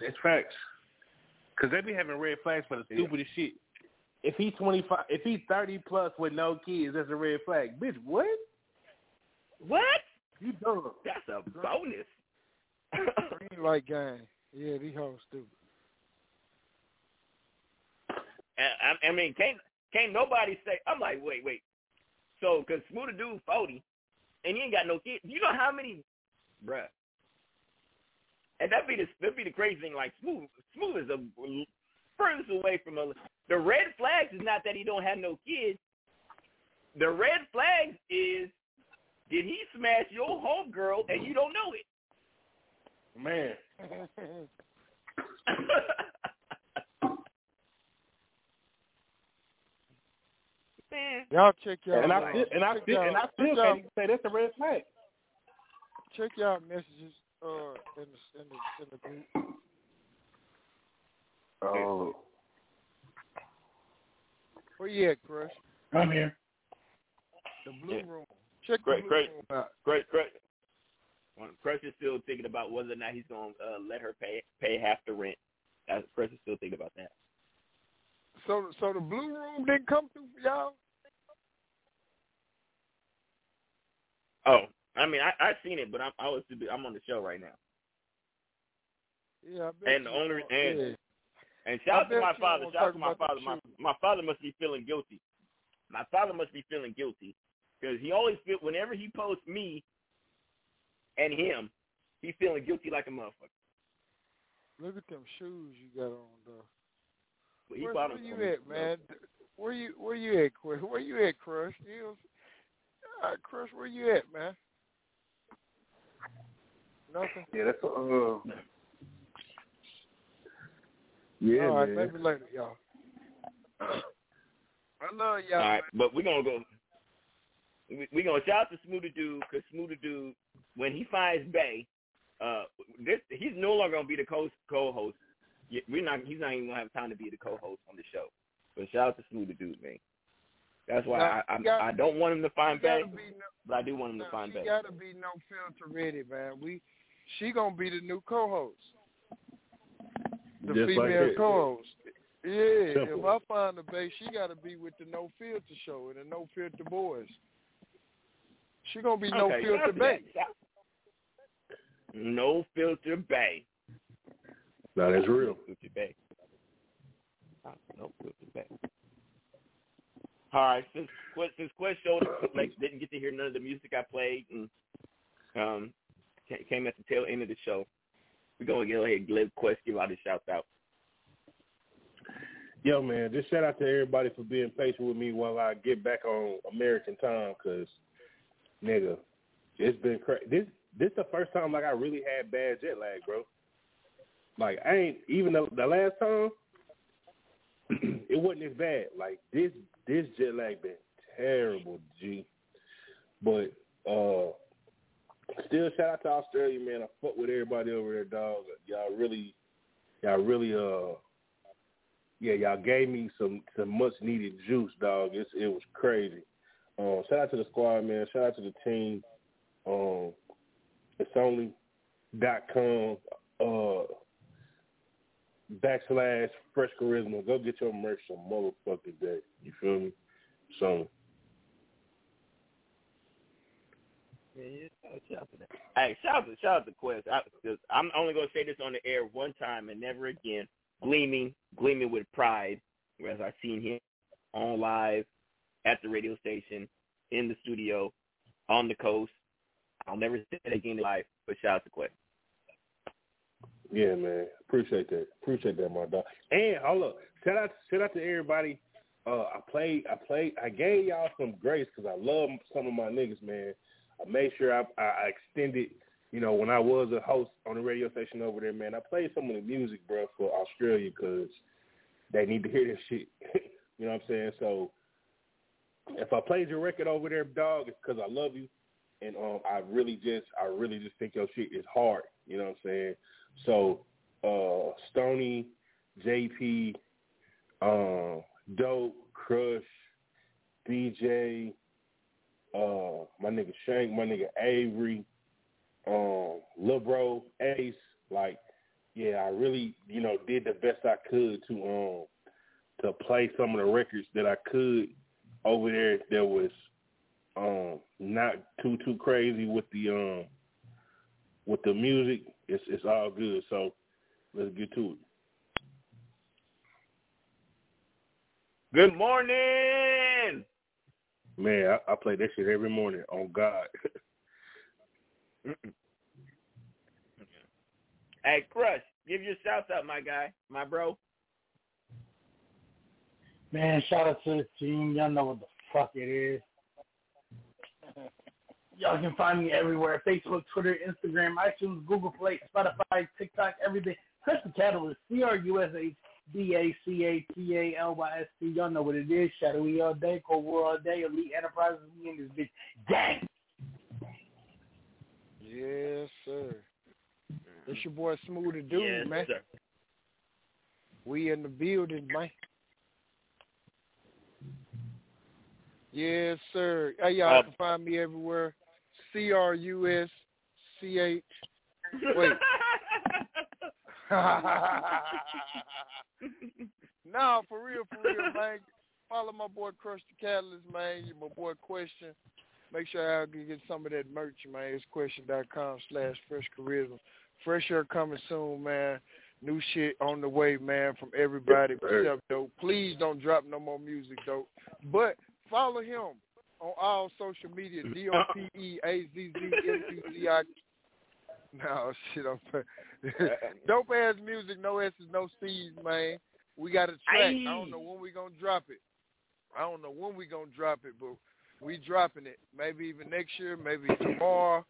That's facts. Cause they be having red flags for the stupidest shit. If he's twenty five, if he's thirty plus with no kids, that's a red flag. Bitch, what? What? You dumb. That's a bonus. Green light gang. Yeah, these hoes stupid. I, I mean, can't can't nobody say? I'm like, wait, wait. So, cause Smooth dude forty, and he ain't got no kids. You know how many, bruh? And that be the that be the crazy thing. Like Smooth, Smooth is a furthest away from a. The red flags is not that he don't have no kids. The red flags is did he smash your homegirl and you don't know it? Man. Man. Y'all check y'all. And I uh, still, and I still, and I still can't say that's a red flag. check y'all messages uh in the in the in the group. Oh. Where you at, Crush? I'm here. The blue Yeah. room. Check the Great, blue great, room out. great, great. Well, Crush is still thinking about whether or not he's gonna uh, let her pay pay half the rent. That's, Crush is still thinking about that. So so the blue room didn't come through for y'all? Oh, I mean, I I seen it, but I'm I was I'm on the show right now. Yeah, I bet And the you owner and yeah. And shout out to my father. Shout out to my father. My my father must be feeling guilty. My father must be feeling guilty because he always feel whenever he posts me and him, he's feeling guilty like a motherfucker. Look at them shoes you got on though. But he Where, bought where you me. at, man? Where you where you at, Crush? Where you at, Crush? You know, all right, Crush, where you at, man? Nothing. Yeah, that's uh. Yeah, All right, man. maybe later, y'all. I love y'all. All right, but we're gonna go. we- We're gonna shout out to Smooth the Dude because Smooth the Dude, when he finds bae, uh, this he's no longer gonna be the co co-host. We're not. He's not even gonna have time to be the co-host on the show. But shout out to Smooth the Dude, man. That's why Now, I you got- I, I don't want him to find She Bay, no, but I do want him to no, find she Bay. gotta be no filter ready, man. We she gonna be the new co-host, the Just female that. co-host. Yeah, Simple. if I find a bae, she gotta be with the no filter show and the no filter boys. She gonna be no Okay, shout filter out to bae. that. Shout- No filter bae. No, that's real. No filter bae. No filter bae. All right, since Quest, since Quest showed up, like didn't get to hear none of the music I played, and um, came at the tail end of the show, we're gonna go ahead and let Quest give out his shout out. Yo, man, just shout out to everybody for being patient with me while I get back on American time, cause nigga, it's been crazy. This this the first time like I really had bad jet lag, bro. Like I ain't even the, the last time, it wasn't as bad. Like this this jet lag been terrible, G. But uh, still shout out to Australia, man. I fuck with everybody over there, dog. Y'all really, y'all really uh yeah, y'all gave me some some much needed juice, dog. It's it was crazy. Um, shout out to the squad, man. Shout out to the team. Um, it's only dot com. Uh, backslash fresh charisma. Go get your merch some motherfucking day. You feel me? So Shout out to that. Hey, shout out to shout out to Quest. I, I'm only gonna say this on the air one time and never again. Gleaming, gleaming with pride, whereas I've seen him on live at the radio station, in the studio, on the coast. I'll never say it again in life, but shout out to Quest. Yeah, man. Appreciate that. Appreciate that, my dog. And hold up, shout out, shout out to everybody. Uh, I played, I played, I gave y'all some grace because I love some of my niggas, man. I made sure I, I, extended, you know, when I was a host on the radio station over there, man. I played some of the music, bro, for Australia because they need to hear this shit. you know what I'm saying? So if I played your record over there, dog, it's because I love you, and um, I really just, I really just think your shit is hard. You know what I'm saying? So, uh, Stony, JP, um, Dope, Crush, DJ, uh, my nigga Shank, my nigga Avery, um, Bro, Ace, like, yeah, I really, you know, did the best I could to um to play some of the records that I could over there that was um not too too crazy with the um with the music. It's it's all good. So let's get to it. Good morning. Man, I, I play that shit every morning. On God. hey, Crush, give your shouts out, my guy, my bro. Man, shout out to the team. Y'all know what the fuck it is. Y'all can find me everywhere. Facebook, Twitter, Instagram, iTunes, Google Play, Spotify, TikTok, everything. Crush the Catalyst, C-R-U-S-H-D-A-C-A-T-A-L-Y-S-T. Y'all know what it is. Shadowy all day, Cold War all day, Elite Enterprises. We in this bitch. Gang! Yes, sir. It's your boy Smooth the Dude, Yes, man. sir. We in the building, man. Yes, sir. Hey, y'all Uh, can find me everywhere. C R U S C H. Wait. No, for real, for real, man. Follow my boy Crush the Catalyst, man. You my boy Question. Make sure I can get some of that merch, man. It's question.com slash fresh charisma. Fresh air coming soon, man. New shit on the way, man, from everybody except dope. Please don't drop no more music, dope. But follow him on all social media. D No shit, I'm uh-uh. dope ass music, no S's, no C's, man. We got a track. I don't know when we gonna drop it. I don't know when we gonna drop it, but we dropping it. Maybe even next year, maybe tomorrow,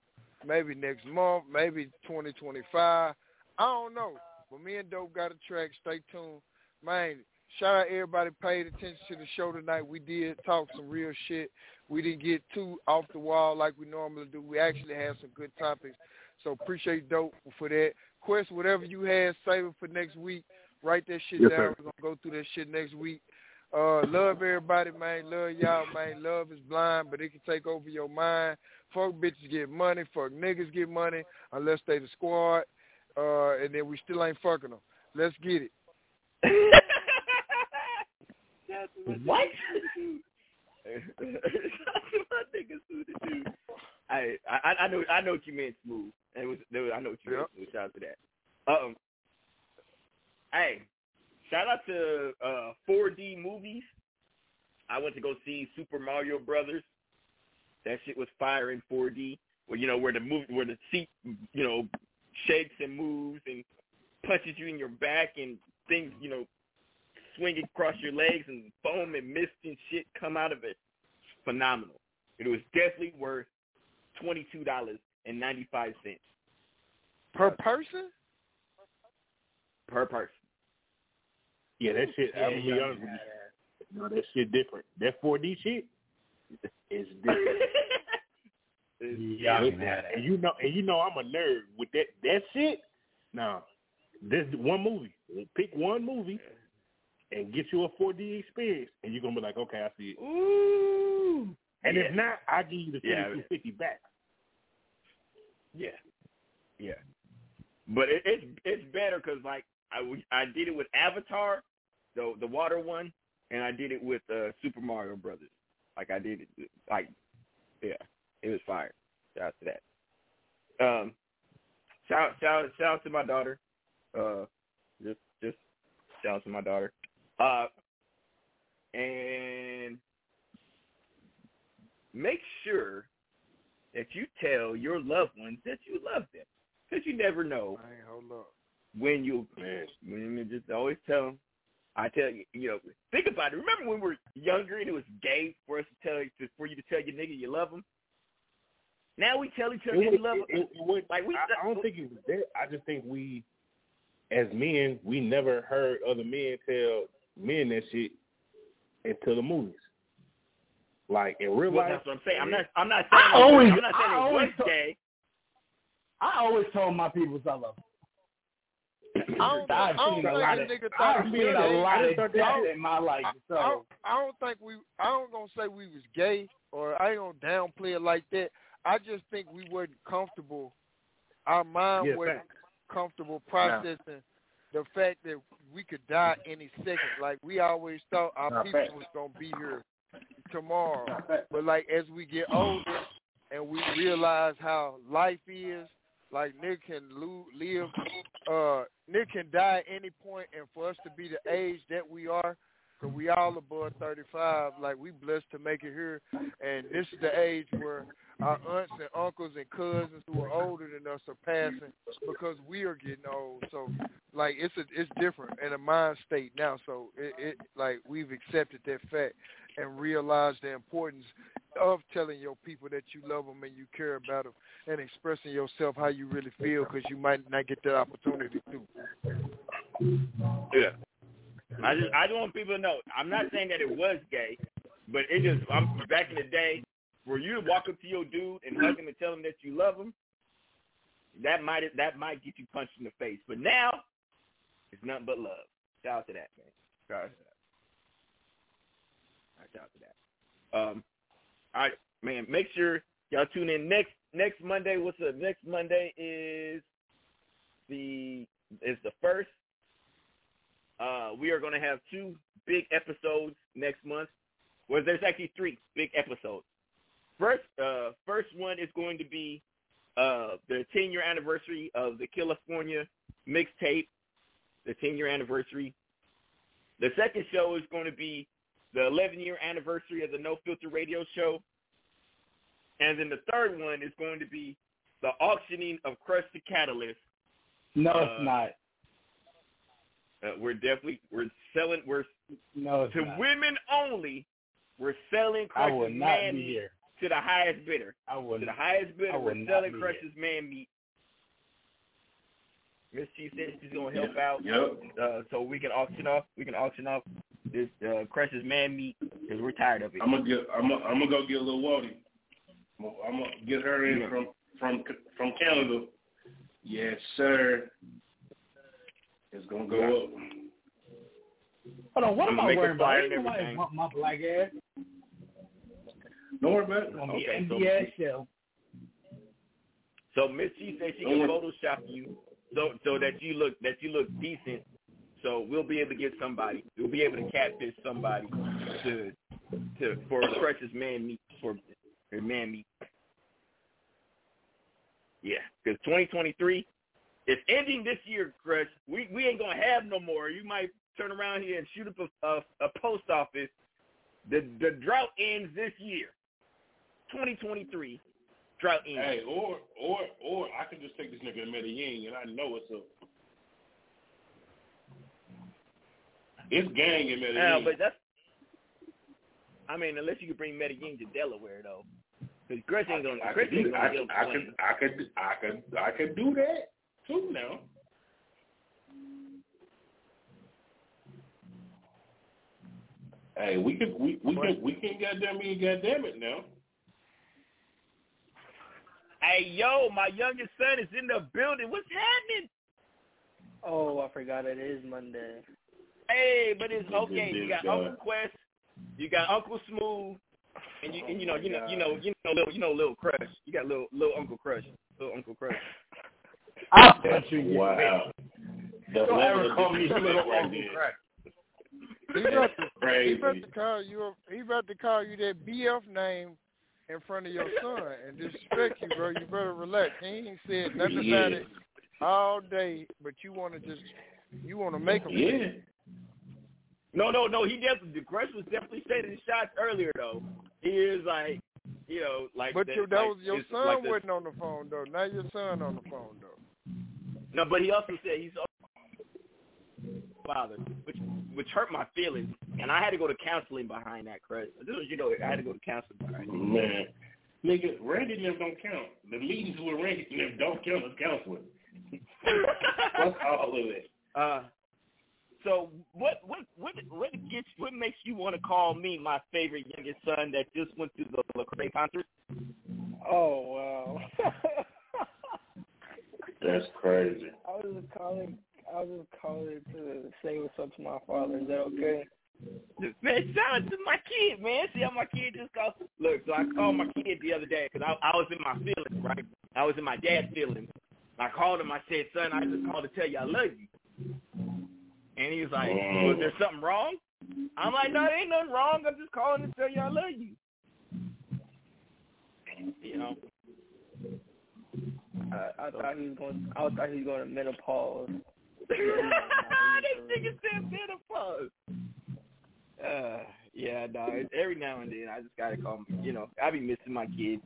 maybe next month, maybe 2025. I don't know. But me and Dope got a track. Stay tuned. Man, shout out everybody paid attention to the show tonight. We did talk some real shit. We didn't get too off the wall like we normally do. We actually had some good topics. So appreciate Dope for that. Quest, whatever you had, save it for next week. Write that shit Yes, down. sir. We're going to go through that shit next week. Uh, love everybody, man. Love y'all, man. Love is blind, but it can take over your mind. Fuck bitches get money. Fuck niggas get money unless they the squad. Uh, and then we still ain't fucking them. Let's get it. What? my nigga Smooth the Dude. I, I I know I know what you meant, Smooth. It was, it was I know what you meant. Smooth. Shout out to that. Um. Hey, shout out to uh 4D movies. I went to go see Super Mario Brothers. That shit was fire in 4D. Where you know where the move where the seat you know shakes and moves and punches you in your back and things you know swinging across your legs and foam and mist and shit come out of it. Phenomenal. It was definitely worth twenty two dollars and ninety five cents Per person? per person. Yeah, that shit. I'm gonna be Yeah, honest with you. No, that shit different. That 4D shit is different. Yeah, and you know, and you know, I'm a nerd with that that shit. Now, this one movie. Pick one movie and get you a 4D experience, and you're gonna be like, okay, I see it. Ooh. And yeah. if not, I give you the Yeah. 250 back. Yeah, yeah. But it, it's it's better because like I I did it with Avatar, the the water one, and I did it with uh, Super Mario Brothers. Like I did it, like yeah, it was fire. Shout out to that. Um, shout shout shout out to my daughter. Uh, just just shout out to my daughter. Uh, and make sure that you tell your loved ones that you love them, because you never know Hey, hold up. when you when you just always tell them. I tell you, you know, think about it. Remember when we were younger and it was gay for us to tell to, for you to tell your nigga you love him. Now we tell each other It we love it- him. it- it like we, I, I don't think it was that. I just think we, as men, we never heard other men tell men that shit until the movies. Like in real Well, life, that's what I'm saying. I'm not. I'm not saying. I it always- I'm not saying I it always told- gay. I always told my peoples I love them. I don't, I've I don't think a of, nigga thought I've seen a lot of just thought death that- in my life. I So don't, I don't think we. I don't gonna say we was gay, or I ain't gonna downplay it like that. I just think we wasn't comfortable. Our mind Yeah, wasn't facts. comfortable processing the fact that we could die any second. Like we always thought our Nah, people facts. was gonna be here tomorrow, but like as we get older and we realize how life is, like Nick can lo- live, uh, Nick can die at any point, and for us to be the age that we are, because we all above 35, like we blessed to make it here, and this is the age where our aunts and uncles and cousins who are older than us are passing because we are getting old. So, like it's a, it's different in a mind state now. So it, it like we've accepted that fact and realize the importance of telling your people that you love them and you care about them and expressing yourself how you really feel because you might not get that opportunity to. Yeah. I just I just want people to know. I'm not saying that it was gay, but it just I'm back in the day for you to walk up to your dude and hug him and tell him that you love him. That might that might get you punched in the face. But now it's nothing but love. Shout out to that man. Shout out to that. To that. Um, all right, man. Make sure y'all tune in next next Monday. What's up? Next Monday is the is the first. Uh, we are going to have two big episodes next month. Well, there's actually three big episodes. First, uh, first one is going to be uh, the 10 year anniversary of the California mixtape, the 10 year anniversary. The second show is going to be the 11 year anniversary of the No Filter Radio Show. And then the third one is going to be the auctioning of Crush the Catalyst. no, Uh, it's not. Uh, we're definitely we're selling we're No, it's to not. women only. We're selling I will Crush's man meat here. to the highest bidder. I will. To the highest bidder, I will we're selling be Crush's man meat. Miss Chief said she's gonna help out, Yep. uh, so we can auction off. We can auction off this uh, Crush's man meat because we're tired of it. I'm gonna get. I'm gonna, I'm gonna go get a little Wally. I'm gonna get her in Yeah. from from from Canada. Yes, sir. It's gonna go Yeah. up. Hold on, what I'm am I make a about? flyer Ain't and nobody everything. want my black ass Don't worry about it. on the Okay, so- NBA show. So Miss Chief said she Don't can worry. Photoshop you so so that you look that you look decent. So we'll be able to get somebody. We'll be able to catfish somebody to to for precious man meat for for man meat. Yeah, because 2023 is ending this year, Crush. We we ain't gonna have no more. You might turn around here and shoot up a, a, a post office. The the drought ends this year. 2023 drought ends. Hey, or or or I can just take this nigga to Medellin and I know it's a it's gang in Medellin. Yeah, but that's. I mean, unless you could bring Medellin to Delaware, though, because Chris ain't gonna. I Chris could, ain't do, gonna I, be could, I could, I could, I could, I could do that too now. Hey, we can, we, we can, we can goddamn me, goddamn it now. Hey, yo, my youngest son is in the building. What's happening? Oh, I forgot it is Monday. Hey, but it's okay. You got. Uncle Quest, you got Uncle Smooth, and you, and you know, you know, you know, you know, little, you know, little Crush. You got little, little Uncle Crush, little Uncle Crush. I'll punch you. Wow. The Don't ever call me disrespect little Uncle there. Crack. He about to, he Crazy. about to call you. He about to call you that BF name in front of your son and disrespect you, bro. You better relax. He ain't said nothing about Yeah. it all day, but you want to just you want to make him. Yeah. No, no, no. He definitely the Crush was definitely stating his shots earlier though. He is like, you know, like. But that, your, that like, was your son like wasn't on the phone though. Now your son on the phone though. No, but he also said he's father, which which hurt my feelings, and I had to go to counseling behind that. Crush. This was, you know, I had to go to counseling behind it. Man. Nigga, Randy and them don't count. The meetings with Randy and them don't count as counseling. Fuck all of it. Uh, so what what what what gets what makes you want to call me my favorite youngest son that just went to the Lecrae concert? Oh wow. That's crazy. I was just calling. I was just calling to say what's up to my father. Is that okay? Man, shout out to my kid, man. See how my kid just called. Look, so I called my kid the other day because I, I was in my feelings, right? I was in my dad's feelings. I called him. I said, "Son, I just called to tell you I love you." And he was like, "Was there something wrong?" I'm like, "No, there ain't nothing wrong. I'm just calling to tell you I love you." You know. I, I thought he was going. I thought he was going to menopause. this nigga said menopause. Uh, yeah, no. it- Every now and then, I just gotta call. My, you know, I be missing my kids,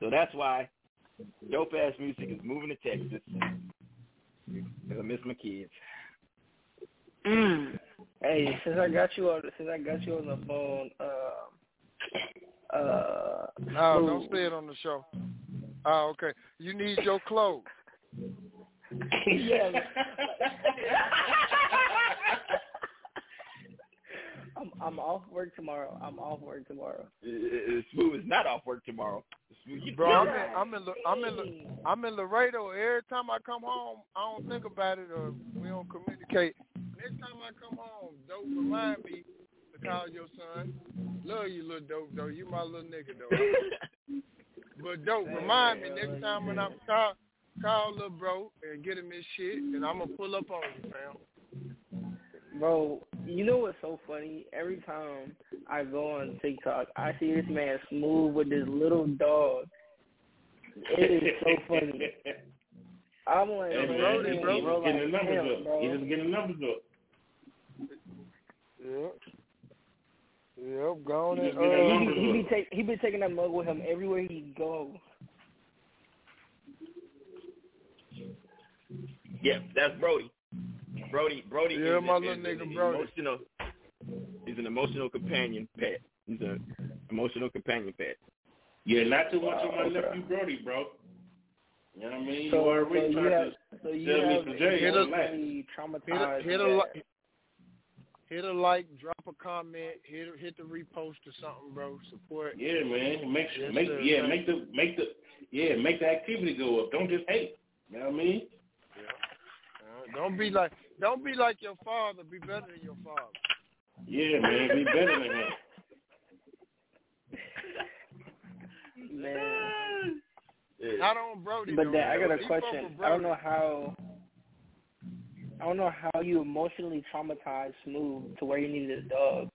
so that's why dope ass music is moving to Texas. Cause I miss my kids. Mm. Hey, since I got you on, since I got you on the phone, uh, uh, No, Smooth. don't say it on the show. Oh, okay. You need your clothes. yeah. I'm I'm off work tomorrow. I'm off work tomorrow. Smooth is not off work tomorrow. Bro, I'm in, I'm in, La- I'm in, La- I'm in Laredo. Every time I come home, I don't think about it or we don't communicate. Next time I come home, dope, remind me to call your son. Love you, little dope, though. You my little nigga, though. but dope, remind me next time when I'm call, call little bro and get him his shit, and I'm gonna pull up on you, fam. Bro, you know what's so funny? Every time I go on TikTok, I see this man smooth with this little dog. It is so funny. I'm like, Hey, man, bro, this he man just grow getting the like numbers him, up. bro. He just getting the numbers up. Yeah. Yep, gone He and just getting the uh, numbers He be up. take he be taking that mug with him everywhere he go. Yeah, that's Brody. Brody, Brody. Yeah, is, my is, little is nigga an Brody. Emotional. He's an emotional companion pet. He's an emotional companion pet. Yeah, not too much on my Okay. nephew Brody, bro. You know what I mean? So, you so already you tried have to so you tell have Mr. J Hit a- on that. emotionally hit a, hit a, dad. li- hit a like, drop a comment, hit hit the repost or something, bro. Support. Yeah, man. Make sure, Yes, make sir. yeah, make the make the yeah, make the activity go up. Don't just hate. You know what I mean? Uh, don't be like don't be like your father. Be better than your father. Yeah, man. Be better than him. Man. Not on Brody. But though, then I got a question. I don't know how. I don't know how you emotionally traumatized Smooth to where he needed a dog.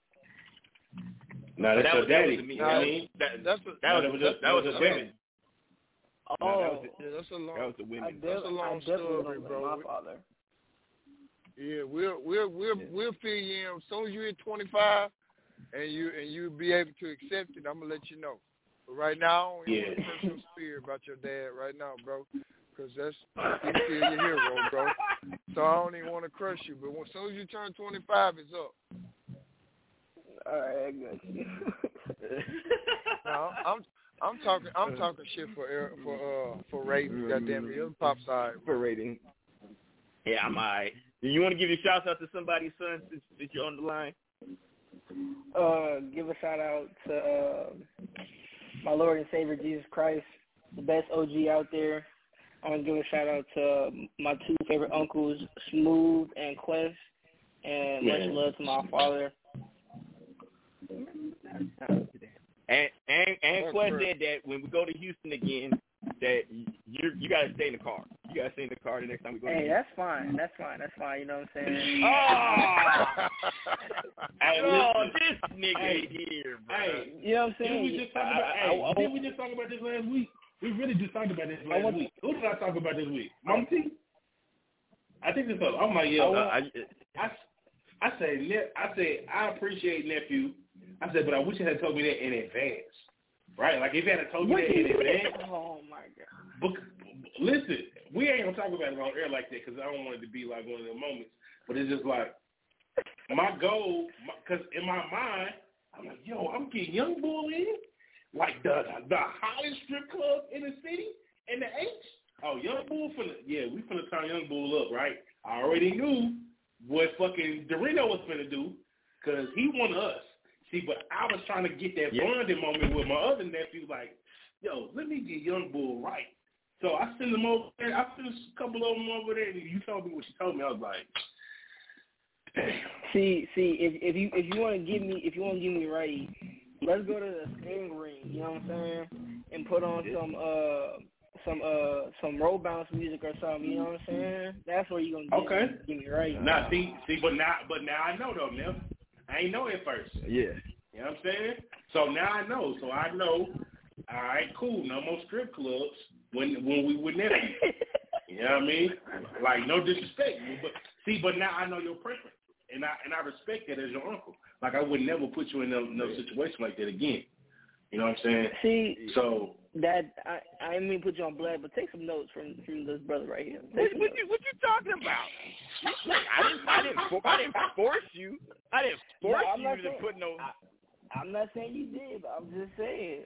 Now that's that your was, that daddy. was me. You I mean? That, That's a, that was that was that, a- that was that a women. Oh, No, that was yeah, that's a long. That was the I, women. That's a long story, bro. my father. Yeah, we'll we'll we'll we'll fill you in as soon as you hit 25, and you and you be able to accept it. I'm gonna let you know. But right now, I don't even want Yeah. crush spirit about your dad right now, bro, because that's he's still your hero, bro. So I don't even want to crush you. But when, as soon as you turn 25, it's up. All right, I got you. No, I'm I'm talking I'm talking shit for Eric- for uh for Raven. Goddamn it, you're the pop side. for rating. Yeah, I'm alright. Do you want to give your shouts out to somebody, son since, since you're on the line? uh, give a shout out to uh, my Lord and Savior Jesus Christ, the best OG out there. I want to give a shout out to my two favorite uncles, Smooth and Quest, and much love to my father. And and and Quest said that when we go to Houston again, that you you got to stay in the car. You gotta sing the car the next time we go. Hey, to that's fine. That's fine. That's fine. You know what I'm saying? Oh, Hey, oh this nigga Hey. here, bro. Hey, You know what I'm saying? didn't we just talk about? I- hey, I- I- didn't we just talk about this last week? We really just talked about this last week. Who did I talk about this week? Mom I think this. I'm like, yo, Uh, I, I, I say, I say, I appreciate nephew. I said, but I wish you had told me that in advance, right? Like if you had told me that in advance. Oh my god. But listen, we ain't gonna talk about it on air like that because I don't want it to be like one of the moments. But it's just like my goal, because in my mind, I'm like, yo, I'm getting Young Bull in, like the the hottest strip club in the city, and the H. Oh, Young Bull finna, yeah, we finna turn Young Bull up, right? I already knew what fucking Dorino was finna do, cause he won us. See, but I was trying to get that Yeah. bonding moment with my other nephew, like, yo, let me get Young Bull right. So I sent them over there. I sent a couple of them over there, and you told me what you told me. I was like, See, see, if if you if you want to give me if you want to give me right, let's go to the sting ring. You know what I'm saying? And put on some uh some uh some roll bounce music or something. You know what I'm saying? That's where you're gonna give, Okay. me, give me right. Now see, see, but now, but now I know though, Nev. I ain't know it first. Yeah. You know what I'm saying? So now I know. So I know. All right, cool. No more strip clubs when when we with nephew. you know what I mean? Like no disrespect, but see, but now I know your preference, and I and I respect that as your uncle. Like I would never put you in no, no situation like that again. You know what I'm saying? See, So that I I didn't mean to put you on blast, but take some notes from from this brother right here. What, what you what you talking about? I didn't I didn't I didn't force you. I didn't force No, I'm you not to saying- put no. I'm not saying you did, but I'm just saying.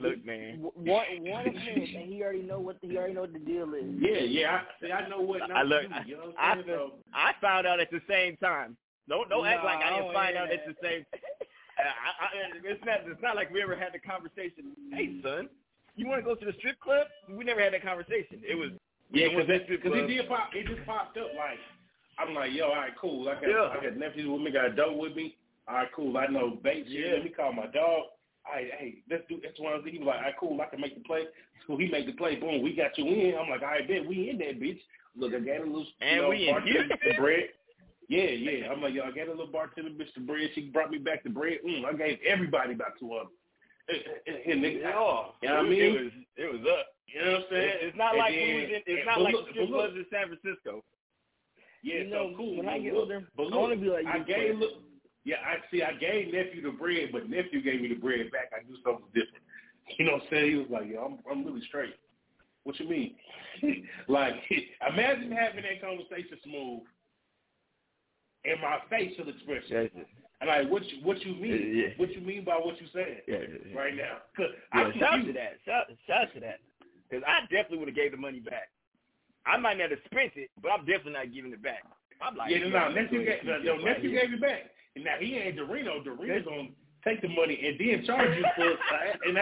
Look, man. W- One one appearance, and he already know what he already know what the deal is. yeah, yeah. I, see, I know what not I look. to do. You know what I I'm saying? So, I found out at the same time. Don't don't act like I I didn't don't find hear out at the same. I, I, it's not it's not like we ever had the conversation. Hey, son, you want to go to the strip club? We never had that conversation. It was Yeah, we because went to the strip club. it did pop. It just popped up. Like I'm like, yo, all right, cool. I got Yeah. I got nephews with me, got a dope with me. All right, cool. I know bait. Yeah. Let me call my dog. All right, hey, let's do. That's one of. He was like, all right, cool. I can make the play. So he make the play. Boom, we got you in. I'm like, all right, bet we in that bitch. Look, I got a little. And you know, we in bartender bread. Yeah, yeah. I'm like, yo, I got a little bartender bitch the bread. She brought me back the bread. Mm, I gave everybody about two of them. And nigga, Oh, you know what I it was it was up. You know what I'm saying? It- it's not And like then- we was in, it's not like look- the strip look, clubs in San Francisco. Yeah, You know, so cool. when I get Look, older, but I wanna be like I gave look. Yeah, I see. I gave nephew the bread, but nephew gave me the bread back. I do something different. You know what I'm saying? He was like, "Yo, I'm I'm really straight." What you mean? like, imagine having that conversation smooth, and my facial expression. And like, what you what you mean? Yeah, yeah. What you mean by what you saying Yeah, yeah, yeah. right now? 'Cause Yeah, I'm shout to that. Shout, shout to that. Because I definitely would have gave the money back. I might not have spent it, but I'm definitely not giving it back. I'm like, yeah, no, no, nephew gave, no, right gave it back. And now he ain't Dorino. Dorino's gonna take the money and then charge you for it. And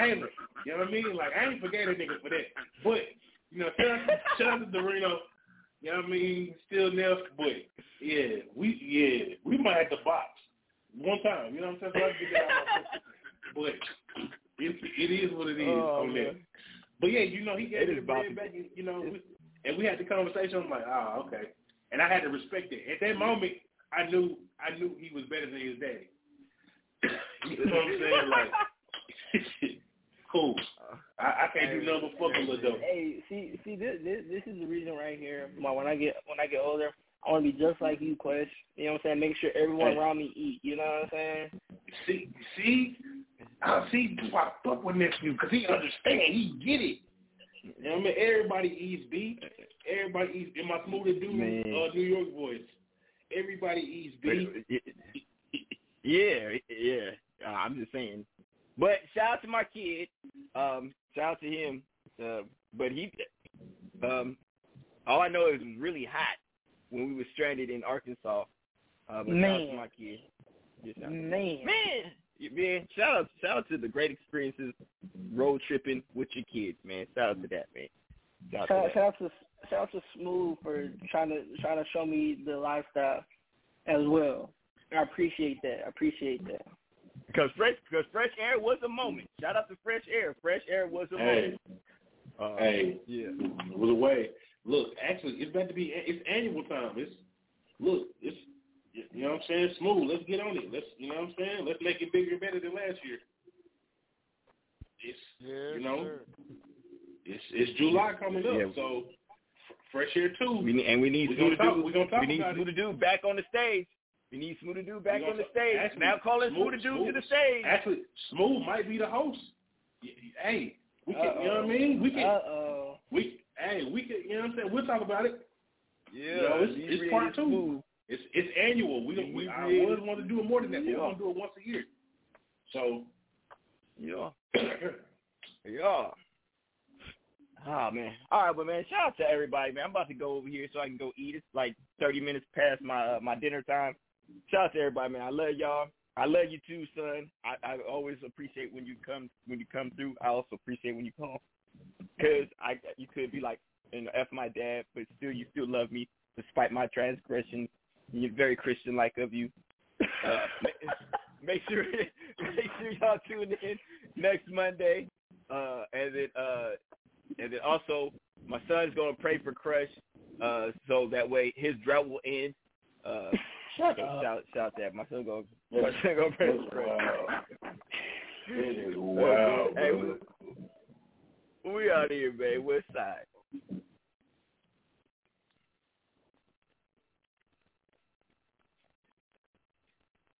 you know what I mean? Like I ain't forget a nigga for that. But you know, shout out, to, shout out to Dorino. You know what I mean? Still Neff, but yeah, we yeah we might have to box one time. You know what I'm saying? So I get that out of my. But it, it is what it is Oh, on man. that. But yeah, you know, he gave It me is the bread about back. You know, we, and we had the conversation. I'm like, oh, okay. And I had to respect it. At that moment, I knew I knew he was better than his daddy. you know what I'm saying? Like, cool. I, I can't do nothing but fuck with though. Hey, see, see, this, this this is the reason right here. My, when I get when I get older, I want to be just like you, Quest. You know what I'm saying? Make sure everyone Hey. around me eat. You know what I'm saying? See, see, I see. Do I fuck with nephew because he understand. He get it. You know what I mean? Everybody eats beef. Everybody eats. In my smoothie dude, uh, New York voice. Everybody eats beef. Yeah, yeah. Uh, I'm just saying. But shout out to my kid. Um, shout out to him. Uh, but he, um, all I know is it was really hot when we were stranded in Arkansas. Uh, but shout out to Man. my kid. Yeah, shout out to- Man, man, man. Shout out, shout out to the great experiences road tripping with your kids, man. Shout out to that, man. Shout out to that. shout out to shout out to Smooth for trying to trying to show me the lifestyle as well. I appreciate that. I appreciate that. Because fresh, because fresh air was a moment. Shout out to fresh air. Fresh air was a Hey. moment. Uh, Hey, yeah. it was a way. look, actually, it's about to be it's annual time. It's look, it's you know what I'm saying. Smooth. Let's get on it. Let's you know what I'm saying. Let's make it bigger and better than last year. It's yeah, you know, sir. it's it's July coming up, Yeah. so f- fresh air too. We need, and we need We Smooth gonna talk- Dude. we gonna talk We need about it. Smooth Dude back on the stage. We need Smooth Dude back on the stage. actually, now calling Smooth Dude to the stage. Actually, Smooth might be the host. Y- y- Hey, we can. You know what I mean? We can. Uh-oh. We hey, we can. You know what I'm saying? We'll talk about it. Yeah, you know, it's, it's part two. smooth. It's it's annual. We don't. We, I Inebriated. always want to do it more than that. We Yeah. want to do it once a year. So Yeah. Yeah. Oh man. All right, but man, shout out to everybody, man. I'm about to go over here so I can go eat. It's like 30 minutes past my uh, my dinner time. Shout out to everybody, man. I love y'all. I love you too, son. I, I always appreciate when you come when you come through. I also appreciate when you call, cause I you could be like, you know, f my dad, but still you still love me despite my transgressions. You're very Christian like of you. Uh, make, sure make sure y'all tune in next Monday. Uh, and then uh, and then also my son's gonna pray for Crush, uh, so that way his drought will end. Uh, Shut so up. Shout, shout that. My son gonna, my son gonna pray for Crush. it is wild, hey, we, we out here, man. West side.